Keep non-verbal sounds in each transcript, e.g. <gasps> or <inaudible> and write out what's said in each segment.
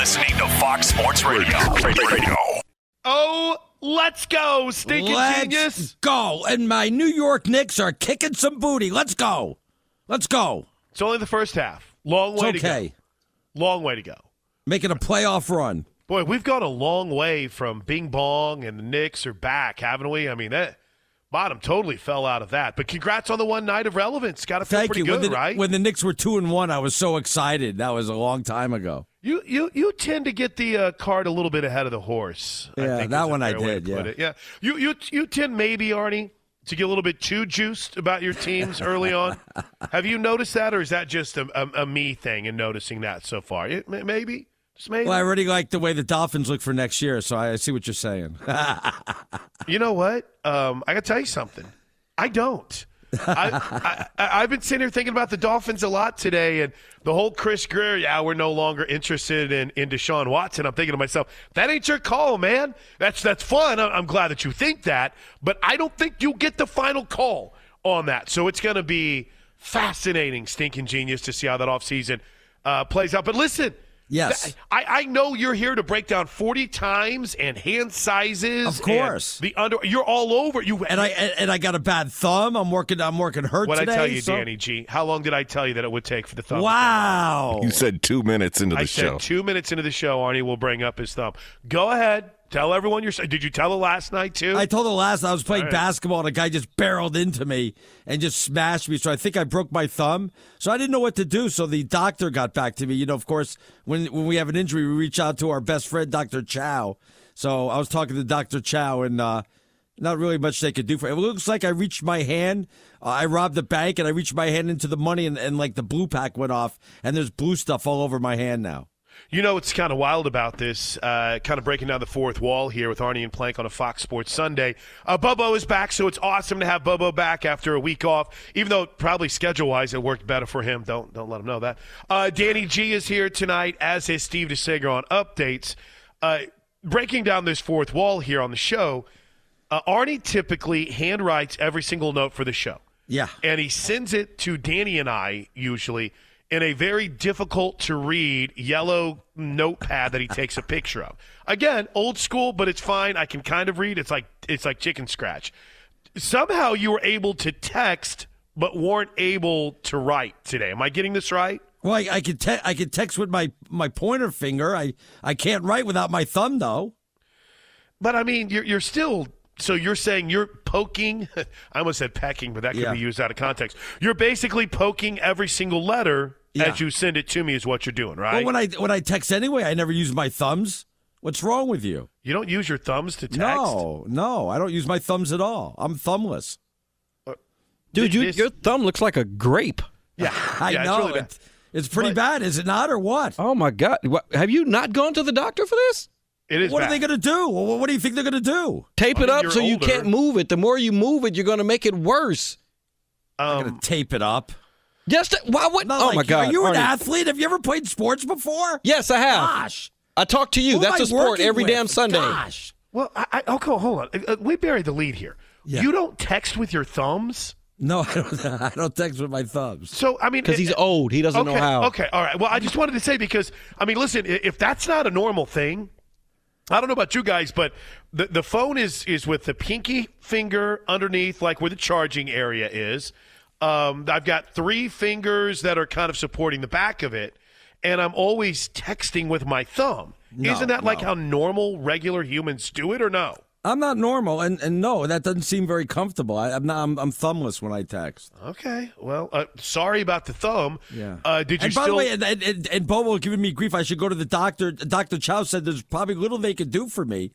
listening to Fox Sports Radio. Radio. Oh, let's go, stinking Let's genius. go. And my New York Knicks are kicking some booty. Let's go. Let's go. It's only the first half. Long way It's to okay. go. Long way to go. Making a playoff run. Boy, we've gone a long way from Bing Bong and the Knicks are back, haven't we? I mean, that bottom totally fell out of that. But congrats on the one night of relevance. Got to feel Thank pretty you. good, when, the, right? when the Knicks were two and one, I was so excited. That was a long time ago. You you you tend to get the uh, cart a little bit ahead of the horse. I Yeah, think that one I fair way to did, yeah. it. yeah. You you you tend maybe Arnie to get a little bit too juiced about your teams <laughs> early on. Have you noticed that, or is that just a, a, a me thing and noticing that so far? It, maybe just maybe. Well, I already like the way the Dolphins look for next year, so I see what you're saying. <laughs> You know what? Um, I got to tell you something. I don't. I, I, I've been sitting here thinking about the Dolphins a lot today, and the whole Chris Grier. Yeah, we're no longer interested in in Deshaun Watson. I'm thinking to myself, that ain't your call, man. That's that's fun. I'm glad that you think that, but I don't think you get the final call on that. So it's going to be fascinating, stinking genius, to see how that offseason uh, plays out. But listen. Yes. I, I know you're here to break down 40 times and hand sizes. Of course. the under. You're all over. You and I and, and I got a bad thumb. I'm working. I'm working hurt What I today. tell you, so- Danny G? How long did I tell you that it would take for the thumb? Wow. You said two minutes into the I show. said two minutes into the show, Arnie will bring up his thumb. Go ahead, tell everyone your. Did you tell it last night too? I told the last I was playing right. basketball and a guy just barreled into me and just smashed me. So I think I broke my thumb. So I didn't know what to do. So the doctor got back to me. You know, of course, when when we have an injury, we reach out to our best friend, Dr. Chow. So I was talking to Dr. Chow and uh, not really much they could do for it. It looks like I reached my hand. Uh, I robbed the bank and I reached my hand into the money and, and like the blue pack went off and there's blue stuff all over my hand now. You know what's kind of wild about this? Uh, kind of breaking down the fourth wall here with Arnie and Plank on a Fox Sports Sunday. Uh, Bobo is back, so it's awesome to have Bobo back after a week off. Even though probably schedule wise it worked better for him. Don't don't let him know that. Uh, Danny G is here tonight, as is Steve DeSager on updates. Uh, breaking down this fourth wall here on the show. Uh, Arnie typically handwrites every single note for the show Yeah. and he sends it to Danny and I usually in a very difficult to read yellow notepad that he takes a picture of. Again, old school, but it's fine. I can kind of read. It's like it's like chicken scratch. Somehow you were able to text but weren't able to write today. Am I getting this right? Well, I, I could te- I could text with my, my pointer finger. I, I can't write without my thumb though. But I mean, you're you're still so you're saying you're poking. <laughs> I almost said pecking, but that could Yeah. be used out of context. You're basically poking every single letter Yeah. as you send it to me. Is what you're doing, right? But when I when I text anyway, I never use my thumbs. What's wrong with you? you don't use your thumbs to text. No, no, I don't use my thumbs at all. I'm thumbless. Dude, you, This- your thumb looks like a grape. Yeah, <laughs> I yeah, know. It's really bad. It's, it's pretty But- bad, is it not, or what? Oh my God! What, have you not gone to the doctor for this? It is. what bad. are they going to do? Well, what do you think they're going to do? Tape I it up you're so you can't move it. The more you move it, you're going to make it worse. They're Um, going to tape it up. Just why would? Not oh like my you. God! Are you an Arnie. athlete? Have you ever played sports before? Yes, I have. Gosh, I talk to you. Who That's a sport every with? damn Sunday. Gosh. well, I, I, oh, okay, hold on. Uh, uh, we buried the lead here. Yeah. You don't text with your thumbs. No, I don't. <laughs> I don't text with my thumbs. So I mean, Because he's uh, uh, old. He doesn't okay, know how. Okay, all right. Well, I just wanted to say because I mean, listen, if that's not a normal thing, I don't know about you guys, but the the phone is is with the pinky finger underneath, like where the charging area is. Um, I've got three fingers that are kind of supporting the back of it, and I'm always texting with my thumb. No, Isn't that like how normal, regular humans do it, or no? I'm not normal, and, and no, that doesn't seem very comfortable. I, I'm not. I'm, I'm thumbless when I text. Okay. Well, uh, sorry about the thumb. Yeah. Uh, did you and by still? the way, and, and, and, and Bobo giving me grief. I should go to the doctor. Dr. Chow said there's probably little they could do for me.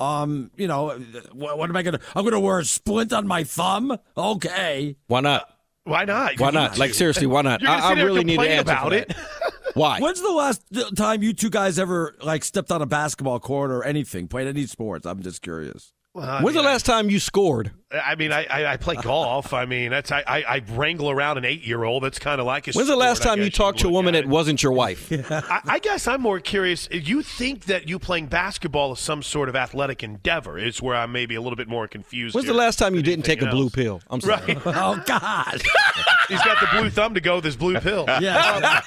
Um, you know, what, what am I gonna? I'm gonna wear a splint on my thumb. Okay. Why not? Why not? Why not? Like seriously, why not? I, I really need to complain answer about for it. that. <laughs> Why? When's the last time you two guys ever like stepped on a basketball court or anything, played any sports? I'm just curious. Well, I When's the last time you scored? I mean, I, I, I play golf. I mean, that's I, I, I wrangle around an eight year old. That's kind of like a. When's the last time you talked to a woman at that wasn't your wife? I, I guess I'm more curious. You think that you playing basketball is some sort of athletic endeavor? Is where I'm maybe a little bit more confused. When's the last time you didn't take a anything blue pill? I'm sorry. Right. <laughs> Oh God. <laughs> he's got the blue thumb to go with his blue pill. <laughs> Yeah.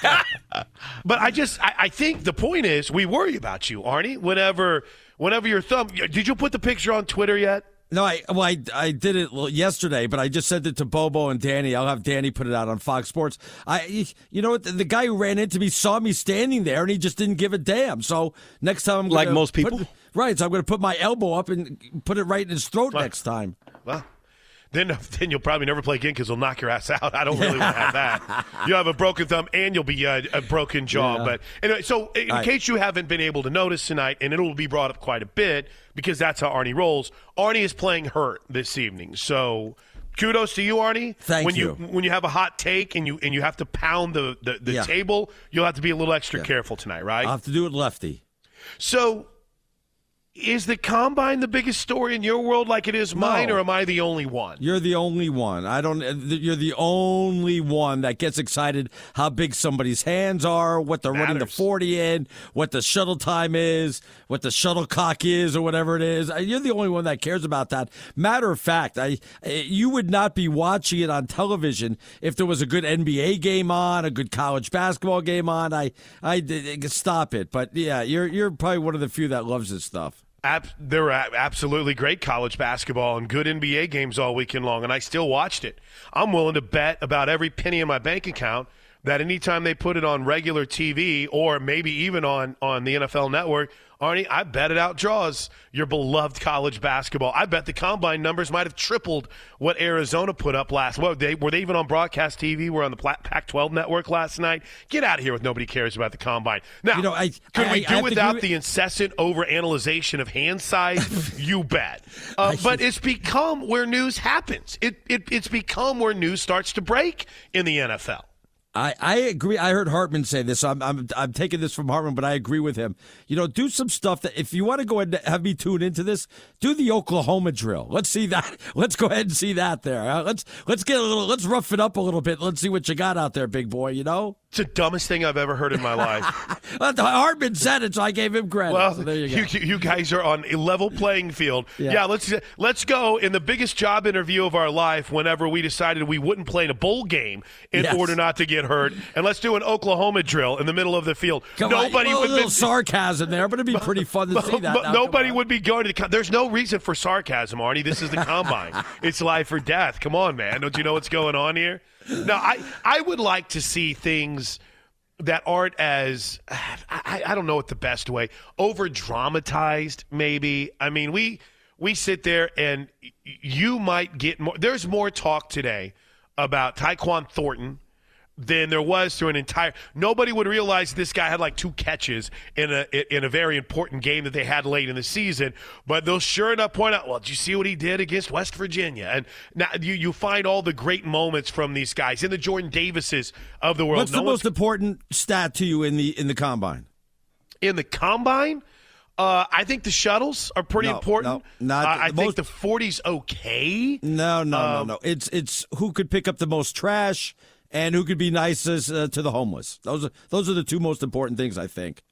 Um, but I just I, I think the point is we worry about you, Arnie. Whenever whenever your thumb did you put the picture on Twitter yet? No, I well, I, I did it yesterday, but I just sent it to Bobo and Danny. I'll have Danny put it out on Fox Sports. I, you know what? The, the guy who ran into me saw me standing there, and he just didn't give a damn. So next time, I'm Like gonna most put- people? right? So I'm going to put my elbow up and put it right in his throat next time. Well, then <laughs> then you'll probably never play again because he'll knock your ass out. I don't really want to have that. <laughs> You'll have a broken thumb and you'll be uh, a broken jaw. Yeah. But anyway, so in All right. case you haven't been able to notice tonight, and it'll be brought up quite a bit because that's how Arnie rolls. Arnie is playing hurt this evening, so. Kudos to you, Arnie. Thank when you. When you have a hot take and you and you have to pound the the, the Yeah. table, you'll have to be a little extra careful tonight, right? I'll have to do it lefty. So, is the combine the biggest story in your world, like it is mine, No. or am I the only one? You're the only one. I don't. You're the only one that gets excited how big somebody's hands are, what they're running the forty in, what the shuttle time is, what the shuttlecock is, or whatever it is. Uh, You're the only one that cares about that. Matter of fact, I you would not be watching it on television if there was a good NBA game on, a good college basketball game on. I I stop it. But yeah, you're you're probably one of the few that loves this stuff. Ab- there were absolutely great college basketball and good NBA games all weekend long, and I still watched it. I'm willing to bet about every penny in my bank account that anytime they put it on regular TV or maybe even on, on the NFL network, Arnie, I bet it outdraws your beloved college basketball. I bet the combine numbers might have tripled what Arizona put up last. What they were they even on broadcast TV? We're on the Pac-12 network last night. Get out of here with nobody cares about the combine. Now, You know, I- could I- we do without the incessant overanalyzation of hand size? <laughs> you bet. Uh, but it's become where news happens. It, it it's become where news starts to break in the NFL. I, I agree. I heard Hartman say this. I'm, I'm I'm taking this from Hartman, but I agree with him. You know, do some stuff that if you want to go ahead and have me tune into this, do the Oklahoma drill. Let's see that. <laughs> Let's go ahead and see that there. Let's let's get a little. Let's rough it up a little bit. Let's see what you got out there, big boy. You know, It's the dumbest thing I've ever heard in my life. <laughs> Well, Hartman said it, so I gave him credit. Well, so there you go. you, you guys are on a level playing field. Yeah. Yeah. let's let's go in the biggest job interview of our life. Whenever we decided we wouldn't play in a bowl game in Yes. order not to get hurt, and let's do an Oklahoma drill in the middle of the field. Come on, Nobody well, would a little sarcasm there, but it'd be pretty fun to <laughs> see that. Now. nobody would be going to the. There's no reason for sarcasm, Arnie. This is the combine. <laughs> it's life or death. Come on, man. Don't you know what's going on here? No, I I would like to see things that aren't as I, I don't know what the best way over dramatized. Maybe I mean we we sit there and you might get more. There's more talk today about Tyquan Thornton than there was through an entire. Nobody would realize this guy had like two catches in a in a very important game that they had late in the season. But they'll sure enough point out, well, did you see what he did against West Virginia? And now you you find all the great moments from these guys in the Jordan Davises of the world. What's No the most important stat to you in the in the combine? in the combine? Uh, I think the shuttles are pretty No, important. no, not Uh, I the think the 40's okay. No, no, Um, no, no. It's it's who could pick up the most trash and who could be nicest uh, to the homeless. Those are those are the two most important things, I think.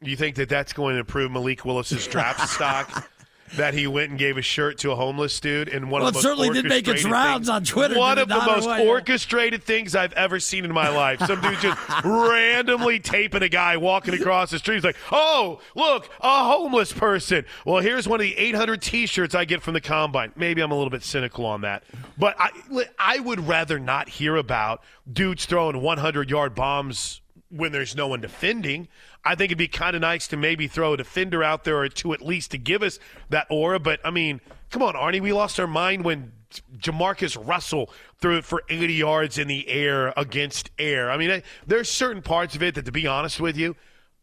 You think that that's going to improve Malik Willis's draft <laughs> stock? That he went and gave a shirt to a homeless dude in one Well, of the it certainly did make its orchestrated rounds things- on Twitter, One of the most? Yeah. orchestrated things I've ever seen in my life. Some dude just <laughs> randomly taping a guy walking across the street. He's like, "Oh, look, a homeless person." Well, here's one of the 800 T-shirts I get from the combine. Maybe I'm a little bit cynical on that, but I, I would rather not hear about dudes throwing 100 yard bombs when there's no one defending. I think it'd be kind of nice to maybe throw a defender out there or two at least to give us that aura. But I mean, come on, Arnie, we lost our mind when Jamarcus Russell threw it for 80 yards in the air against air. I mean, there's certain parts of it that, to be honest with you,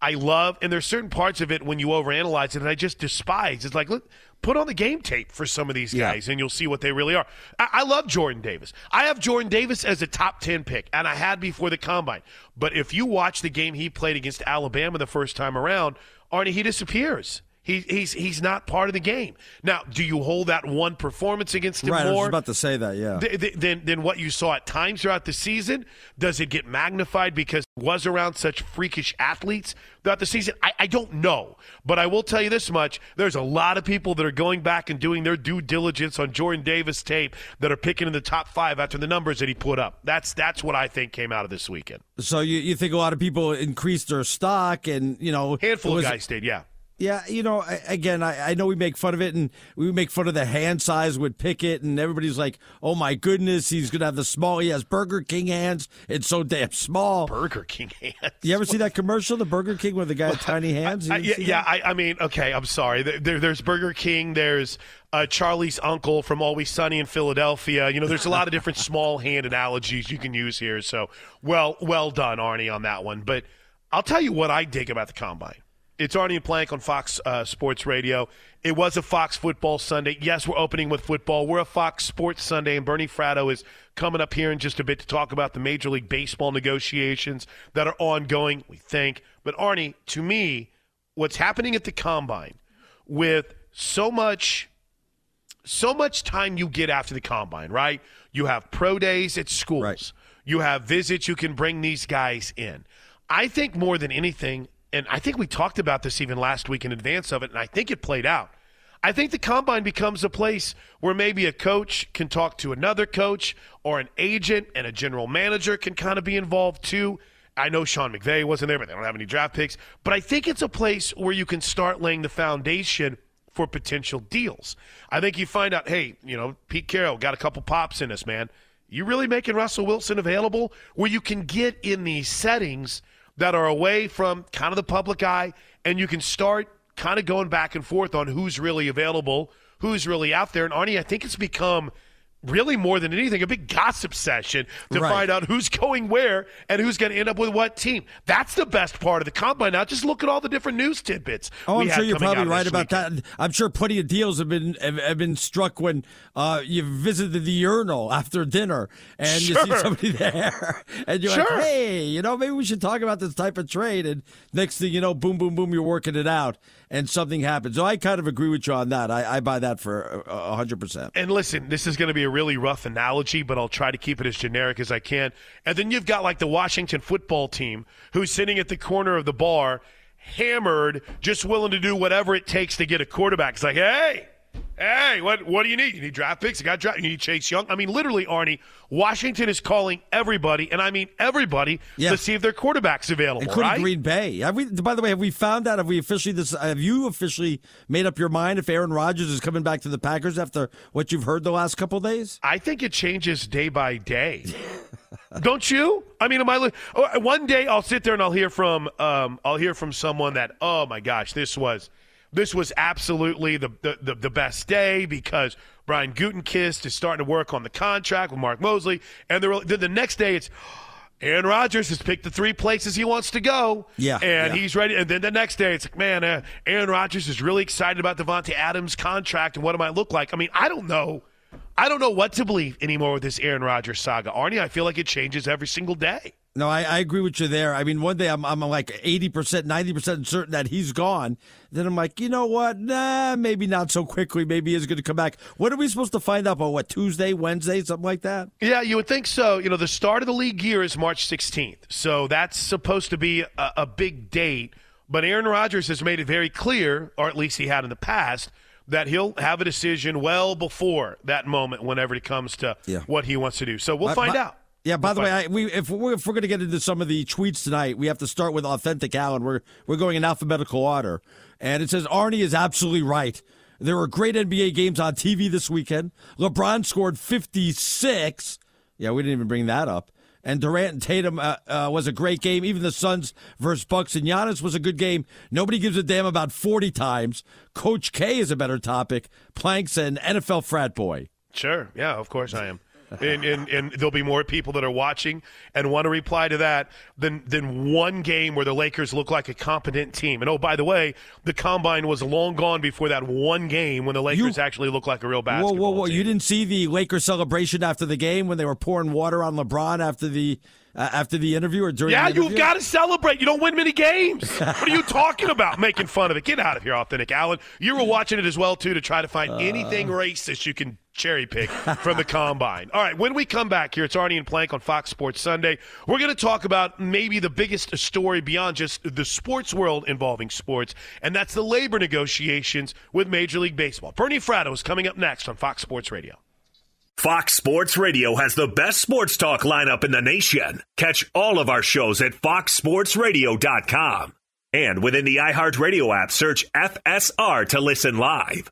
I love, and there's certain parts of it when you overanalyze it, and I just despise. It's like, look, put on the game tape for some of these Yeah. guys, and you'll see what they really are. I, I love Jordan Davis. I have Jordan Davis as a top 10 pick, and I had before the combine. But if you watch the game he played against Alabama the first time around, Arnie, he disappears. He, he's he's not part of the game. Now, do you hold that one performance against him Right, I was more? about to say that. Yeah. th- th- than than what you saw at times throughout the season? Does it get magnified because he was around such freakish athletes throughout the season? I, I don't know, but I will tell you this much: there's a lot of people that are going back and doing their due diligence on Jordan Davis tape that are picking in the top five after the numbers that he put up. That's that's what I think came out of this weekend. So you, you think a lot of people increased their stock, and you know, Handful was- of guys did, yeah. Yeah, you know, I, again, I, I know we make fun of it, and we make fun of the hand size with Pickett, and everybody's like, "Oh my goodness, he's gonna have the small. He has Burger King hands. It's so damn small." Burger King hands. You ever see that commercial, the Burger King with the guy with <laughs> tiny hands? I, yeah, yeah? I, I mean, okay, I'm sorry. There, there's Burger King. There's uh, Charlie's uncle from Always Sunny in Philadelphia. You know, there's a lot of different <laughs> small hand analogies you can use here. So, well, well done, Arnie, on that one. But I'll tell you what I dig about the combine. It's Arnie and Plank on Fox uh, Sports Radio. It was a Fox Football Sunday. Yes, we're opening with football. We're a Fox Sports Sunday, and Bernie Fratto is coming up here in just a bit to talk about the Major League Baseball negotiations that are ongoing, we think. But, Arnie, to me, what's happening at the combine with so much so much time you get after the combine, right? You have pro days at schools. Right. You have visits you can bring these guys in. I think more than anything, and I think we talked about this even last week in advance of it, and I think it played out. I think the combine becomes a place where maybe a coach can talk to another coach or an agent and a general manager can kind of be involved too. I know Sean McVay wasn't there, but they don't have any draft picks. But I think it's a place where you can start laying the foundation for potential deals. I think you find out, hey, you know, Pete Carroll got a couple pops in us, man. You really making Russell Wilson available where you can get in these settings that are away from kind of the public eye and you can start kind of going back and forth on who's really available, who's really out there. And Arnie, I think it's become really more than anything a big gossip session to Right. find out who's going where and who's going to end up with what team. That's the best part of the combine. Now, just look at all the different news tidbits. Oh, I'm sure you're probably right about weekend. that. I'm sure plenty of deals have been have, have been struck when uh, you visited the urinal after dinner and you see somebody <laughs> there, and you're Sure. like, "Hey, you know, maybe we should talk about this type of trade." And next thing you know, boom, boom, boom, you're working it out, and something happens. So I kind of agree with you on that. I, I buy that for hundred percent. And listen, this is going to be a really rough analogy, but I'll try to keep it as generic as I can. And then you've got like the Washington football team who's sitting at the corner of the bar, hammered, just willing to do whatever it takes to get a quarterback. It's like, hey, hey, what what do you need? You need draft picks? You got draft. You need Chase Young. I mean, literally, Arnie, Washington is calling everybody, and I mean everybody, Yeah. to see if their quarterback's available. Including right? Green Bay. Have we? By the way, have we found out? Have we officially? This have you officially made up your mind if Aaron Rodgers is coming back to the Packers after what you've heard the last couple of days? I think it changes day by day. <laughs> Don't you? I mean, am I? oh, One day I'll sit there and I'll hear from um, I'll hear from someone that oh my gosh, this was this was absolutely the the, the, the best day because Brian Gutekunst is starting to work on the contract with Mark Mosley, and then the next day it's. Aaron Rodgers has picked the three places he wants to go. Yeah, And yeah. he's ready. And then the next day, it's like, man, uh, Aaron Rodgers is really excited about Davante Adams' contract and what it might look like. I mean, I don't know. I don't know what to believe anymore with this Aaron Rodgers saga. Arnie, I feel like it changes every single day. No, I, I agree with you there. I mean, one day I'm I'm like eighty percent, ninety percent certain that he's gone. Then I'm like, you know what? Nah, maybe not so quickly. Maybe he's going to come back. What are we supposed to find out? About what Tuesday, Wednesday, something like that? Yeah, you would think so. You know, the start of the league year is March 16th. So that's supposed to be a, a big date. But Aaron Rodgers has made it very clear, or at least he had in the past, that he'll have a decision well before that moment whenever it comes to Yeah. what he wants to do. So we'll By- find by- out. Yeah. By the way, I, we if we're, if we're going to get into some of the tweets tonight, we have to start with authentic Allen. We're we're going in alphabetical order, and it says Arnie is absolutely right. There were great NBA games on TV this weekend. LeBron scored 56. Yeah, we didn't even bring that up. And Durant and Tatum uh, uh, was a great game. Even the Suns versus Bucks and Giannis was a good game. Nobody gives a damn about 40 times. Coach K is a better topic. Planks and NFL frat boy. Sure. Yeah, of course I am. And, and and there'll be more people that are watching and want to reply to that than than one game where the Lakers look like a competent team. And oh, by the way, the combine was long gone before that one game when the Lakers actually looked like a real Whoa, basketball whoa, whoa! team. You didn't see the Lakers celebration after the game when they were pouring water on LeBron after the uh, after the interview or during Yeah, you've got to celebrate. You don't win many games. what are you talking about? Making fun of it. Get out of here, Authentic Allen. You were watching it as well, too, to try to find anything racist you can cherry pick from the combine. All right, when we come back here, it's Arnie and Plank on Fox Sports Sunday. We're going to talk about maybe the biggest story beyond just the sports world involving sports, and that's the labor negotiations with Major League Baseball. Bernie Fratto is coming up next on Fox Sports Radio. Fox Sports Radio has the best sports talk lineup in the nation. Catch all of our shows at foxsportsradio.com. And within the iHeartRadio app, search FSR to listen live.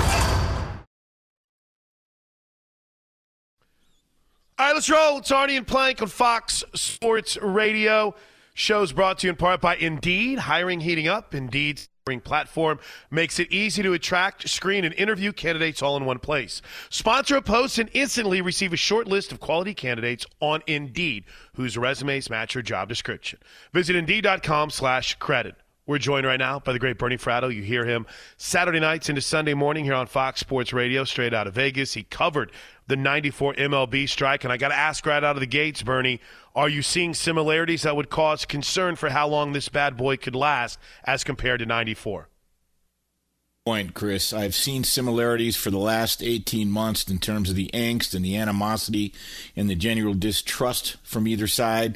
All right, let's roll. It's Arnie and Plank on Fox Sports Radio. Shows brought to you in part by Indeed. Hiring heating up. Indeed's hiring platform makes it easy to attract, screen, and interview candidates all in one place. Sponsor a post and instantly receive a short list of quality candidates on Indeed whose resumes match your job description. Visit Indeed.com slash credit. We're joined right now by the great Bernie Fratto. You hear him Saturday nights into Sunday morning here on Fox Sports Radio, straight out of Vegas. He covered the 94 MLB strike. And I got to ask right out of the gates, Bernie, are you seeing similarities that would cause concern for how long this bad boy could last as compared to 94? point, Chris. I've seen similarities for the last 18 months in terms of the angst and the animosity and the general distrust from either side.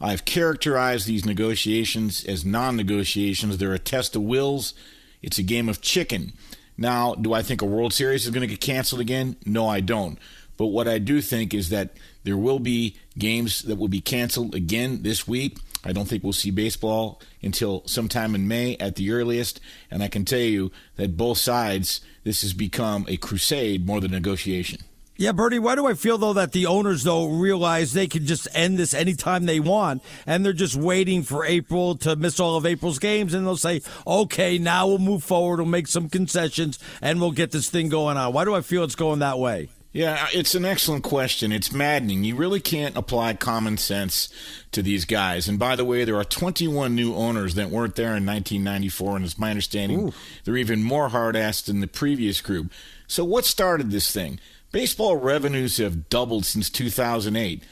I've characterized these negotiations as non negotiations. They're a test of wills, it's a game of chicken. Now, do I think a World Series is going to get canceled again? No, I don't. But what I do think is that there will be games that will be canceled again this week. I don't think we'll see baseball until sometime in May at the earliest. And I can tell you that both sides, this has become a crusade more than negotiation. Yeah, Bernie, why do I feel though that the owners though realize they can just end this anytime they want and they're just waiting for April to miss all of April's games and they'll say, "Okay, now we'll move forward, we'll make some concessions and we'll get this thing going on." Why do I feel it's going that way? Yeah, it's an excellent question. It's maddening. You really can't apply common sense to these guys. And by the way, there are 21 new owners that weren't there in 1994, and it's my understanding Ooh. they're even more hard assed than the previous group. So, what started this thing? Baseball revenues have doubled since 2008,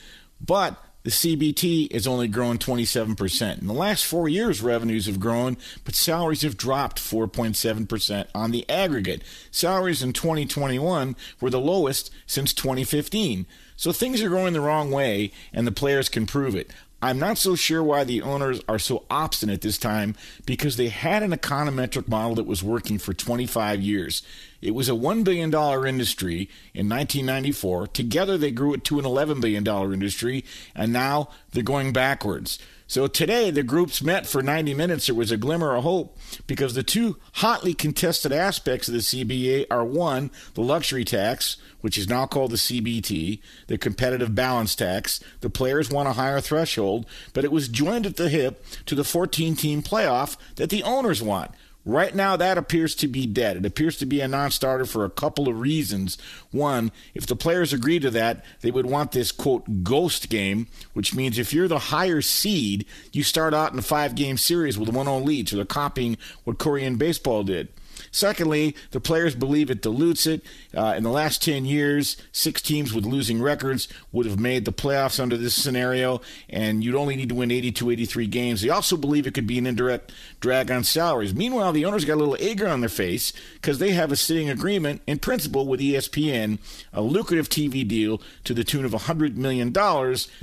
but the CBT has only grown 27%. In the last four years, revenues have grown, but salaries have dropped 4.7% on the aggregate. Salaries in 2021 were the lowest since 2015. So things are going the wrong way, and the players can prove it. I'm not so sure why the owners are so obstinate this time because they had an econometric model that was working for 25 years. It was a $1 billion industry in 1994. Together, they grew it to an $11 billion industry, and now they're going backwards. So today, the groups met for 90 minutes. There was a glimmer of hope because the two hotly contested aspects of the CBA are one, the luxury tax, which is now called the CBT, the competitive balance tax. The players want a higher threshold, but it was joined at the hip to the 14 team playoff that the owners want. Right now, that appears to be dead. It appears to be a non starter for a couple of reasons. One, if the players agree to that, they would want this, quote, ghost game, which means if you're the higher seed, you start out in a five game series with a 1 0 lead. So they're copying what Korean baseball did. Secondly, the players believe it dilutes it. Uh, in the last 10 years, six teams with losing records would have made the playoffs under this scenario, and you'd only need to win 82, 83 games. They also believe it could be an indirect drag on salaries. Meanwhile, the owners got a little egg on their face because they have a sitting agreement in principle with ESPN, a lucrative TV deal to the tune of $100 million,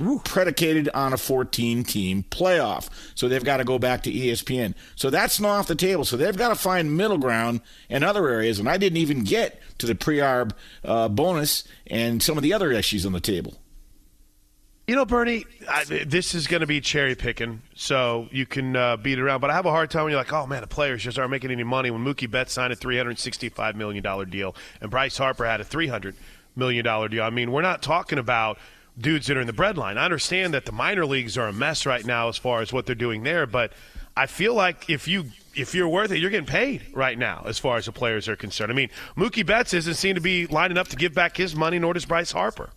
Ooh. predicated on a 14 team playoff. So they've got to go back to ESPN. So that's not off the table. So they've got to find middle ground and other areas. And I didn't even get to the pre-arb uh, bonus and some of the other issues on the table. You know, Bernie, I, this is going to be cherry picking, so you can uh, beat around. But I have a hard time when you're like, oh man, the players just aren't making any money. When Mookie Betts signed a $365 million deal and Bryce Harper had a $300 million deal. I mean, we're not talking about dudes that are in the breadline. I understand that the minor leagues are a mess right now as far as what they're doing there, but I feel like if you if you're worth it, you're getting paid right now as far as the players are concerned. I mean, Mookie Betts doesn't seem to be lining up to give back his money, nor does Bryce Harper.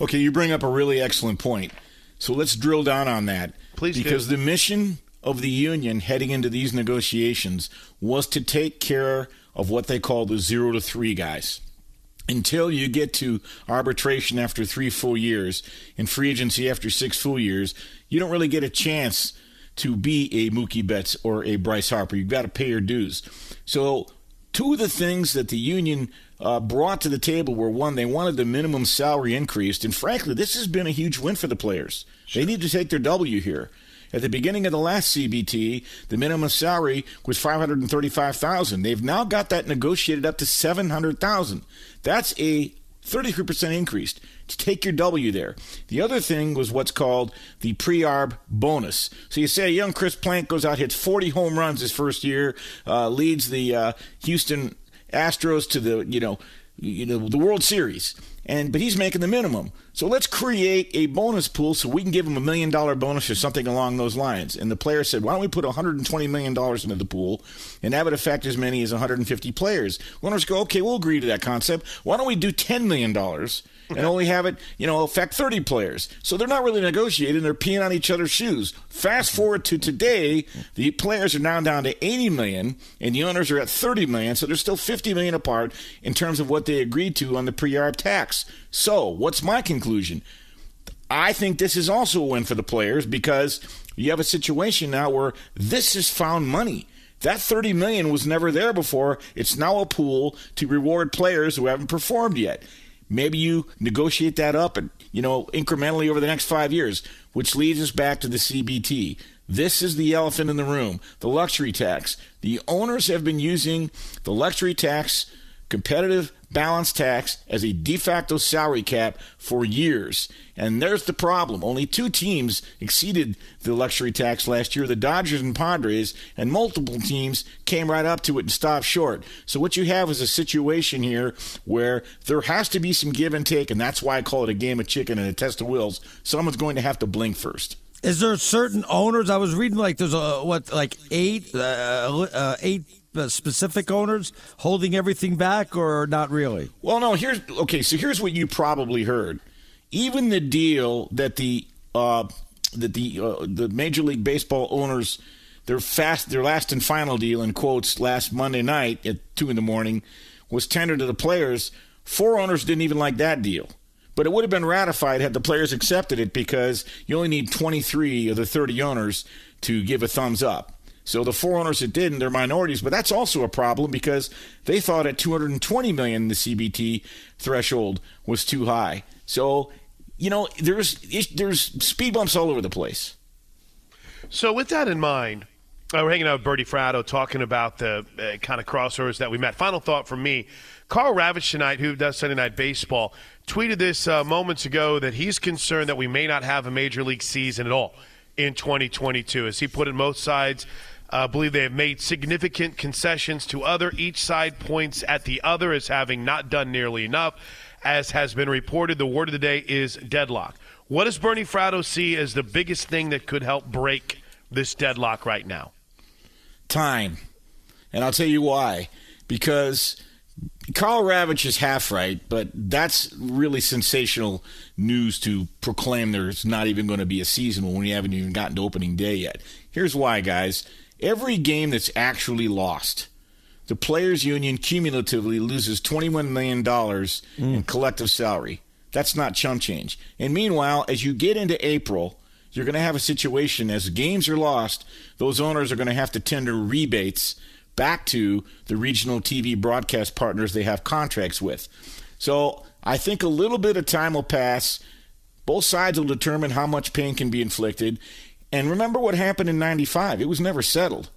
Okay, you bring up a really excellent point. So let's drill down on that. Please do. Because the mission of the union heading into these negotiations was to take care of what they call the zero to three guys. Until you get to arbitration after three full years and free agency after six full years, you don't really get a chance to be a Mookie Betts or a Bryce Harper. You've got to pay your dues. So, two of the things that the union uh, brought to the table were one, they wanted the minimum salary increased, and frankly, this has been a huge win for the players. They need to take their W here. At the beginning of the last CBT, the minimum salary was 535,000. They've now got that negotiated up to 700,000. That's a 33% increase take your W there. The other thing was what's called the pre-arb bonus. So you say a young Chris Plank goes out, hits 40 home runs his first year, uh, leads the uh, Houston Astros to the you know you know the World Series and but he's making the minimum. So let's create a bonus pool so we can give him a million dollar bonus or something along those lines. And the player said, "Why don't we put 120 million dollars into the pool, and that would affect as many as 150 players?" Owners go, "Okay, we'll agree to that concept. Why don't we do 10 million dollars?" And only have it, you know, affect 30 players. So they're not really negotiating, they're peeing on each other's shoes. Fast forward to today, the players are now down to 80 million and the owners are at 30 million, so they're still 50 million apart in terms of what they agreed to on the pre-arb tax. So, what's my conclusion? I think this is also a win for the players because you have a situation now where this is found money. That 30 million was never there before. It's now a pool to reward players who haven't performed yet. Maybe you negotiate that up and, you know, incrementally over the next 5 years, which leads us back to the CBT. This is the elephant in the room, the luxury tax. The owners have been using the luxury tax competitive balance tax as a de facto salary cap for years. And there's the problem. Only two teams exceeded the luxury tax last year the Dodgers and Padres, and multiple teams came right up to it and stopped short. So, what you have is a situation here where there has to be some give and take, and that's why I call it a game of chicken and a test of wills. Someone's going to have to blink first. Is there certain owners? I was reading like there's a what like eight uh, uh, eight specific owners holding everything back, or not really? Well, no. Here's okay. So here's what you probably heard. Even the deal that the uh, that the uh, the Major League Baseball owners their fast their last and final deal in quotes last Monday night at two in the morning was tendered to the players. Four owners didn't even like that deal. But it would have been ratified had the players accepted it because you only need 23 of the 30 owners to give a thumbs up. So the four owners that didn't, they're minorities, but that's also a problem because they thought at 220 million the CBT threshold was too high. So, you know, there's there's speed bumps all over the place. So with that in mind, uh, we're hanging out with Bernie Fratto talking about the uh, kind of crossovers that we met. Final thought from me: Karl Ravech tonight, who does Sunday Night Baseball, tweeted this uh, moments ago that he's concerned that we may not have a major league season at all in 2022. As he put it, most sides uh, believe they have made significant concessions to other. Each side points at the other as having not done nearly enough. As has been reported, the word of the day is deadlock. What does Bernie Fratto see as the biggest thing that could help break this deadlock right now? Time. And I'll tell you why. Because Karl Ravech is half right, but that's really sensational news to proclaim there's not even going to be a season when we haven't even gotten to opening day yet. Here's why, guys. Every game that's actually lost, the Players Union cumulatively loses $21 million mm. in collective salary. That's not chump change. And meanwhile, as you get into April, you're going to have a situation as games are lost, those owners are going to have to tender rebates back to the regional TV broadcast partners they have contracts with. So I think a little bit of time will pass. Both sides will determine how much pain can be inflicted. And remember what happened in 95. It was never settled.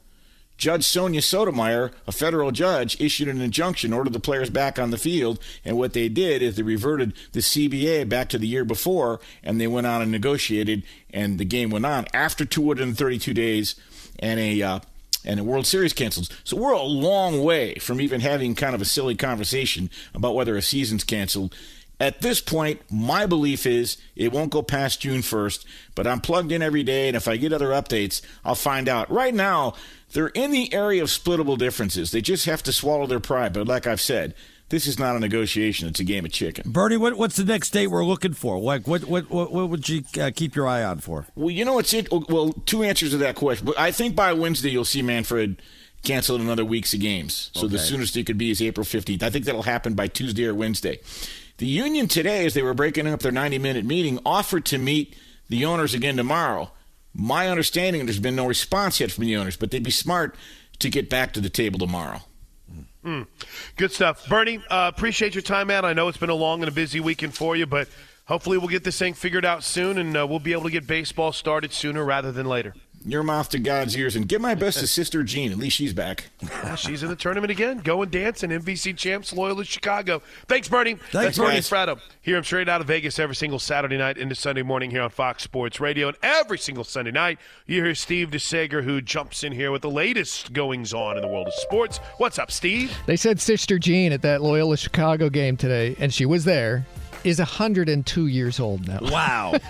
Judge Sonia Sotomayor, a federal judge, issued an injunction, ordered the players back on the field, and what they did is they reverted the CBA back to the year before, and they went on and negotiated, and the game went on after 232 days and a uh, and the World Series cancels. So we're a long way from even having kind of a silly conversation about whether a season's canceled. At this point, my belief is it won't go past June 1st, but I'm plugged in every day, and if I get other updates, I'll find out. Right now, they're in the area of splittable differences. They just have to swallow their pride. But like I've said, this is not a negotiation; it's a game of chicken. Bernie, what, what's the next date we're looking for? Like, what what what, what would you uh, keep your eye on for? Well, you know what's it? Well, two answers to that question. But I think by Wednesday you'll see Manfred cancel another weeks of games. So the soonest it could be is April 15th. I think that'll happen by Tuesday or Wednesday. The union today, as they were breaking up their 90-minute meeting, offered to meet the owners again tomorrow. My understanding, there's been no response yet from the owners, but they'd be smart to get back to the table tomorrow. Good stuff. Bernie, uh, appreciate your time, man. I know it's been a long and a busy weekend for you, but hopefully we'll get this thing figured out soon and uh, we'll be able to get baseball started sooner rather than later. Your mouth to God's ears, and give my best to Sister Jean. At least she's back. Yeah, she's in the tournament again. Going dancing. MVC champs, Loyola Chicago. Thanks, Bernie. That's Thanks, Bernie guys. Fratto. Hear him straight out of Vegas every single Saturday night into Sunday morning here on Fox Sports Radio. And every single Sunday night, you hear Steve DeSager, who jumps in here with the latest goings on in the world of sports. What's up, Steve? They said Sister Jean at that Loyola Chicago game today, and she was there, is 102 years old now. Wow. <laughs>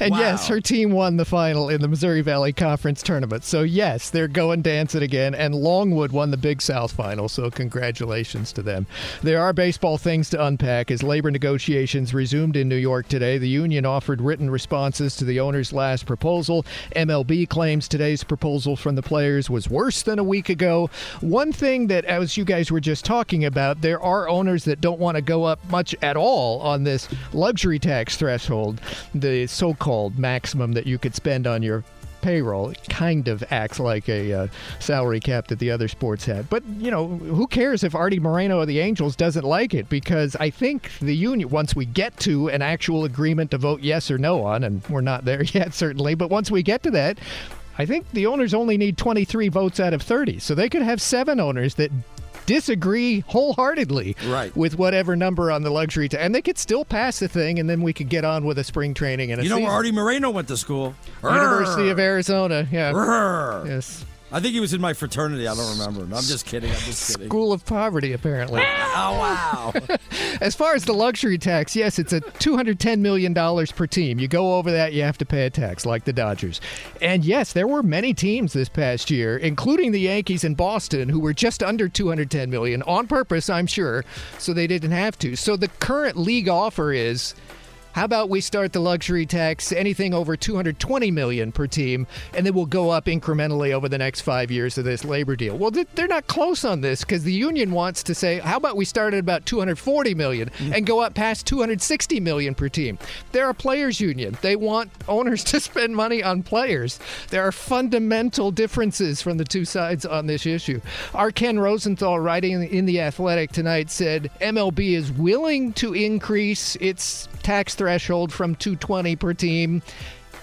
And Wow. yes, her team won the final in the Missouri Valley Conference tournament. So yes, they're going dancing again. And Longwood won the Big South final. So congratulations to them. There are baseball things to unpack as labor negotiations resumed in New York today. The union offered written responses to the owner's last proposal. MLB claims today's proposal from the players was worse than a week ago. One thing that, as you guys were just talking about, there are owners that don't want to go up much at all on this luxury tax threshold, the so-called maximum that you could spend on your payroll. It kind of acts like a uh, salary cap that the other sports had. But you know who cares if Arte Moreno of the angels doesn't like it? Because i think the union once we get to an actual agreement to vote yes or no on and we're not there <laughs> yet certainly but once we get to that i think the owners only need 23 votes out of 30 so they could have seven owners that disagree wholeheartedly Right. with whatever number on the luxury ta- and they could still pass the thing and then we could get on with a spring training and a You know where. Arte Moreno went to school? University of Arizona yeah yes I think he was in my fraternity. I don't remember. I'm just kidding. I'm just kidding. School of Poverty, apparently. Oh wow. <laughs> as far as the luxury tax, yes, it's a $210 million per team. You go over that, you have to pay a tax, like the Dodgers. And yes, there were many teams this past year, including the Yankees in Boston, who were just under 210 million on purpose, I'm sure, so they didn't have to. So the current league offer is. How about we start the luxury tax anything over 220 million per team, and then we'll go up incrementally over the next five years of this labor deal? Well, they're not close on this because the union wants to say, how about we start at about 240 million mm. and go up past 260 million per team? They're a players' union. They want owners <laughs> to spend money on players. There are fundamental differences from the two sides on this issue. Our Ken Rosenthal, writing in the Athletic tonight, said MLB is willing to increase its tax threshold from 220 per team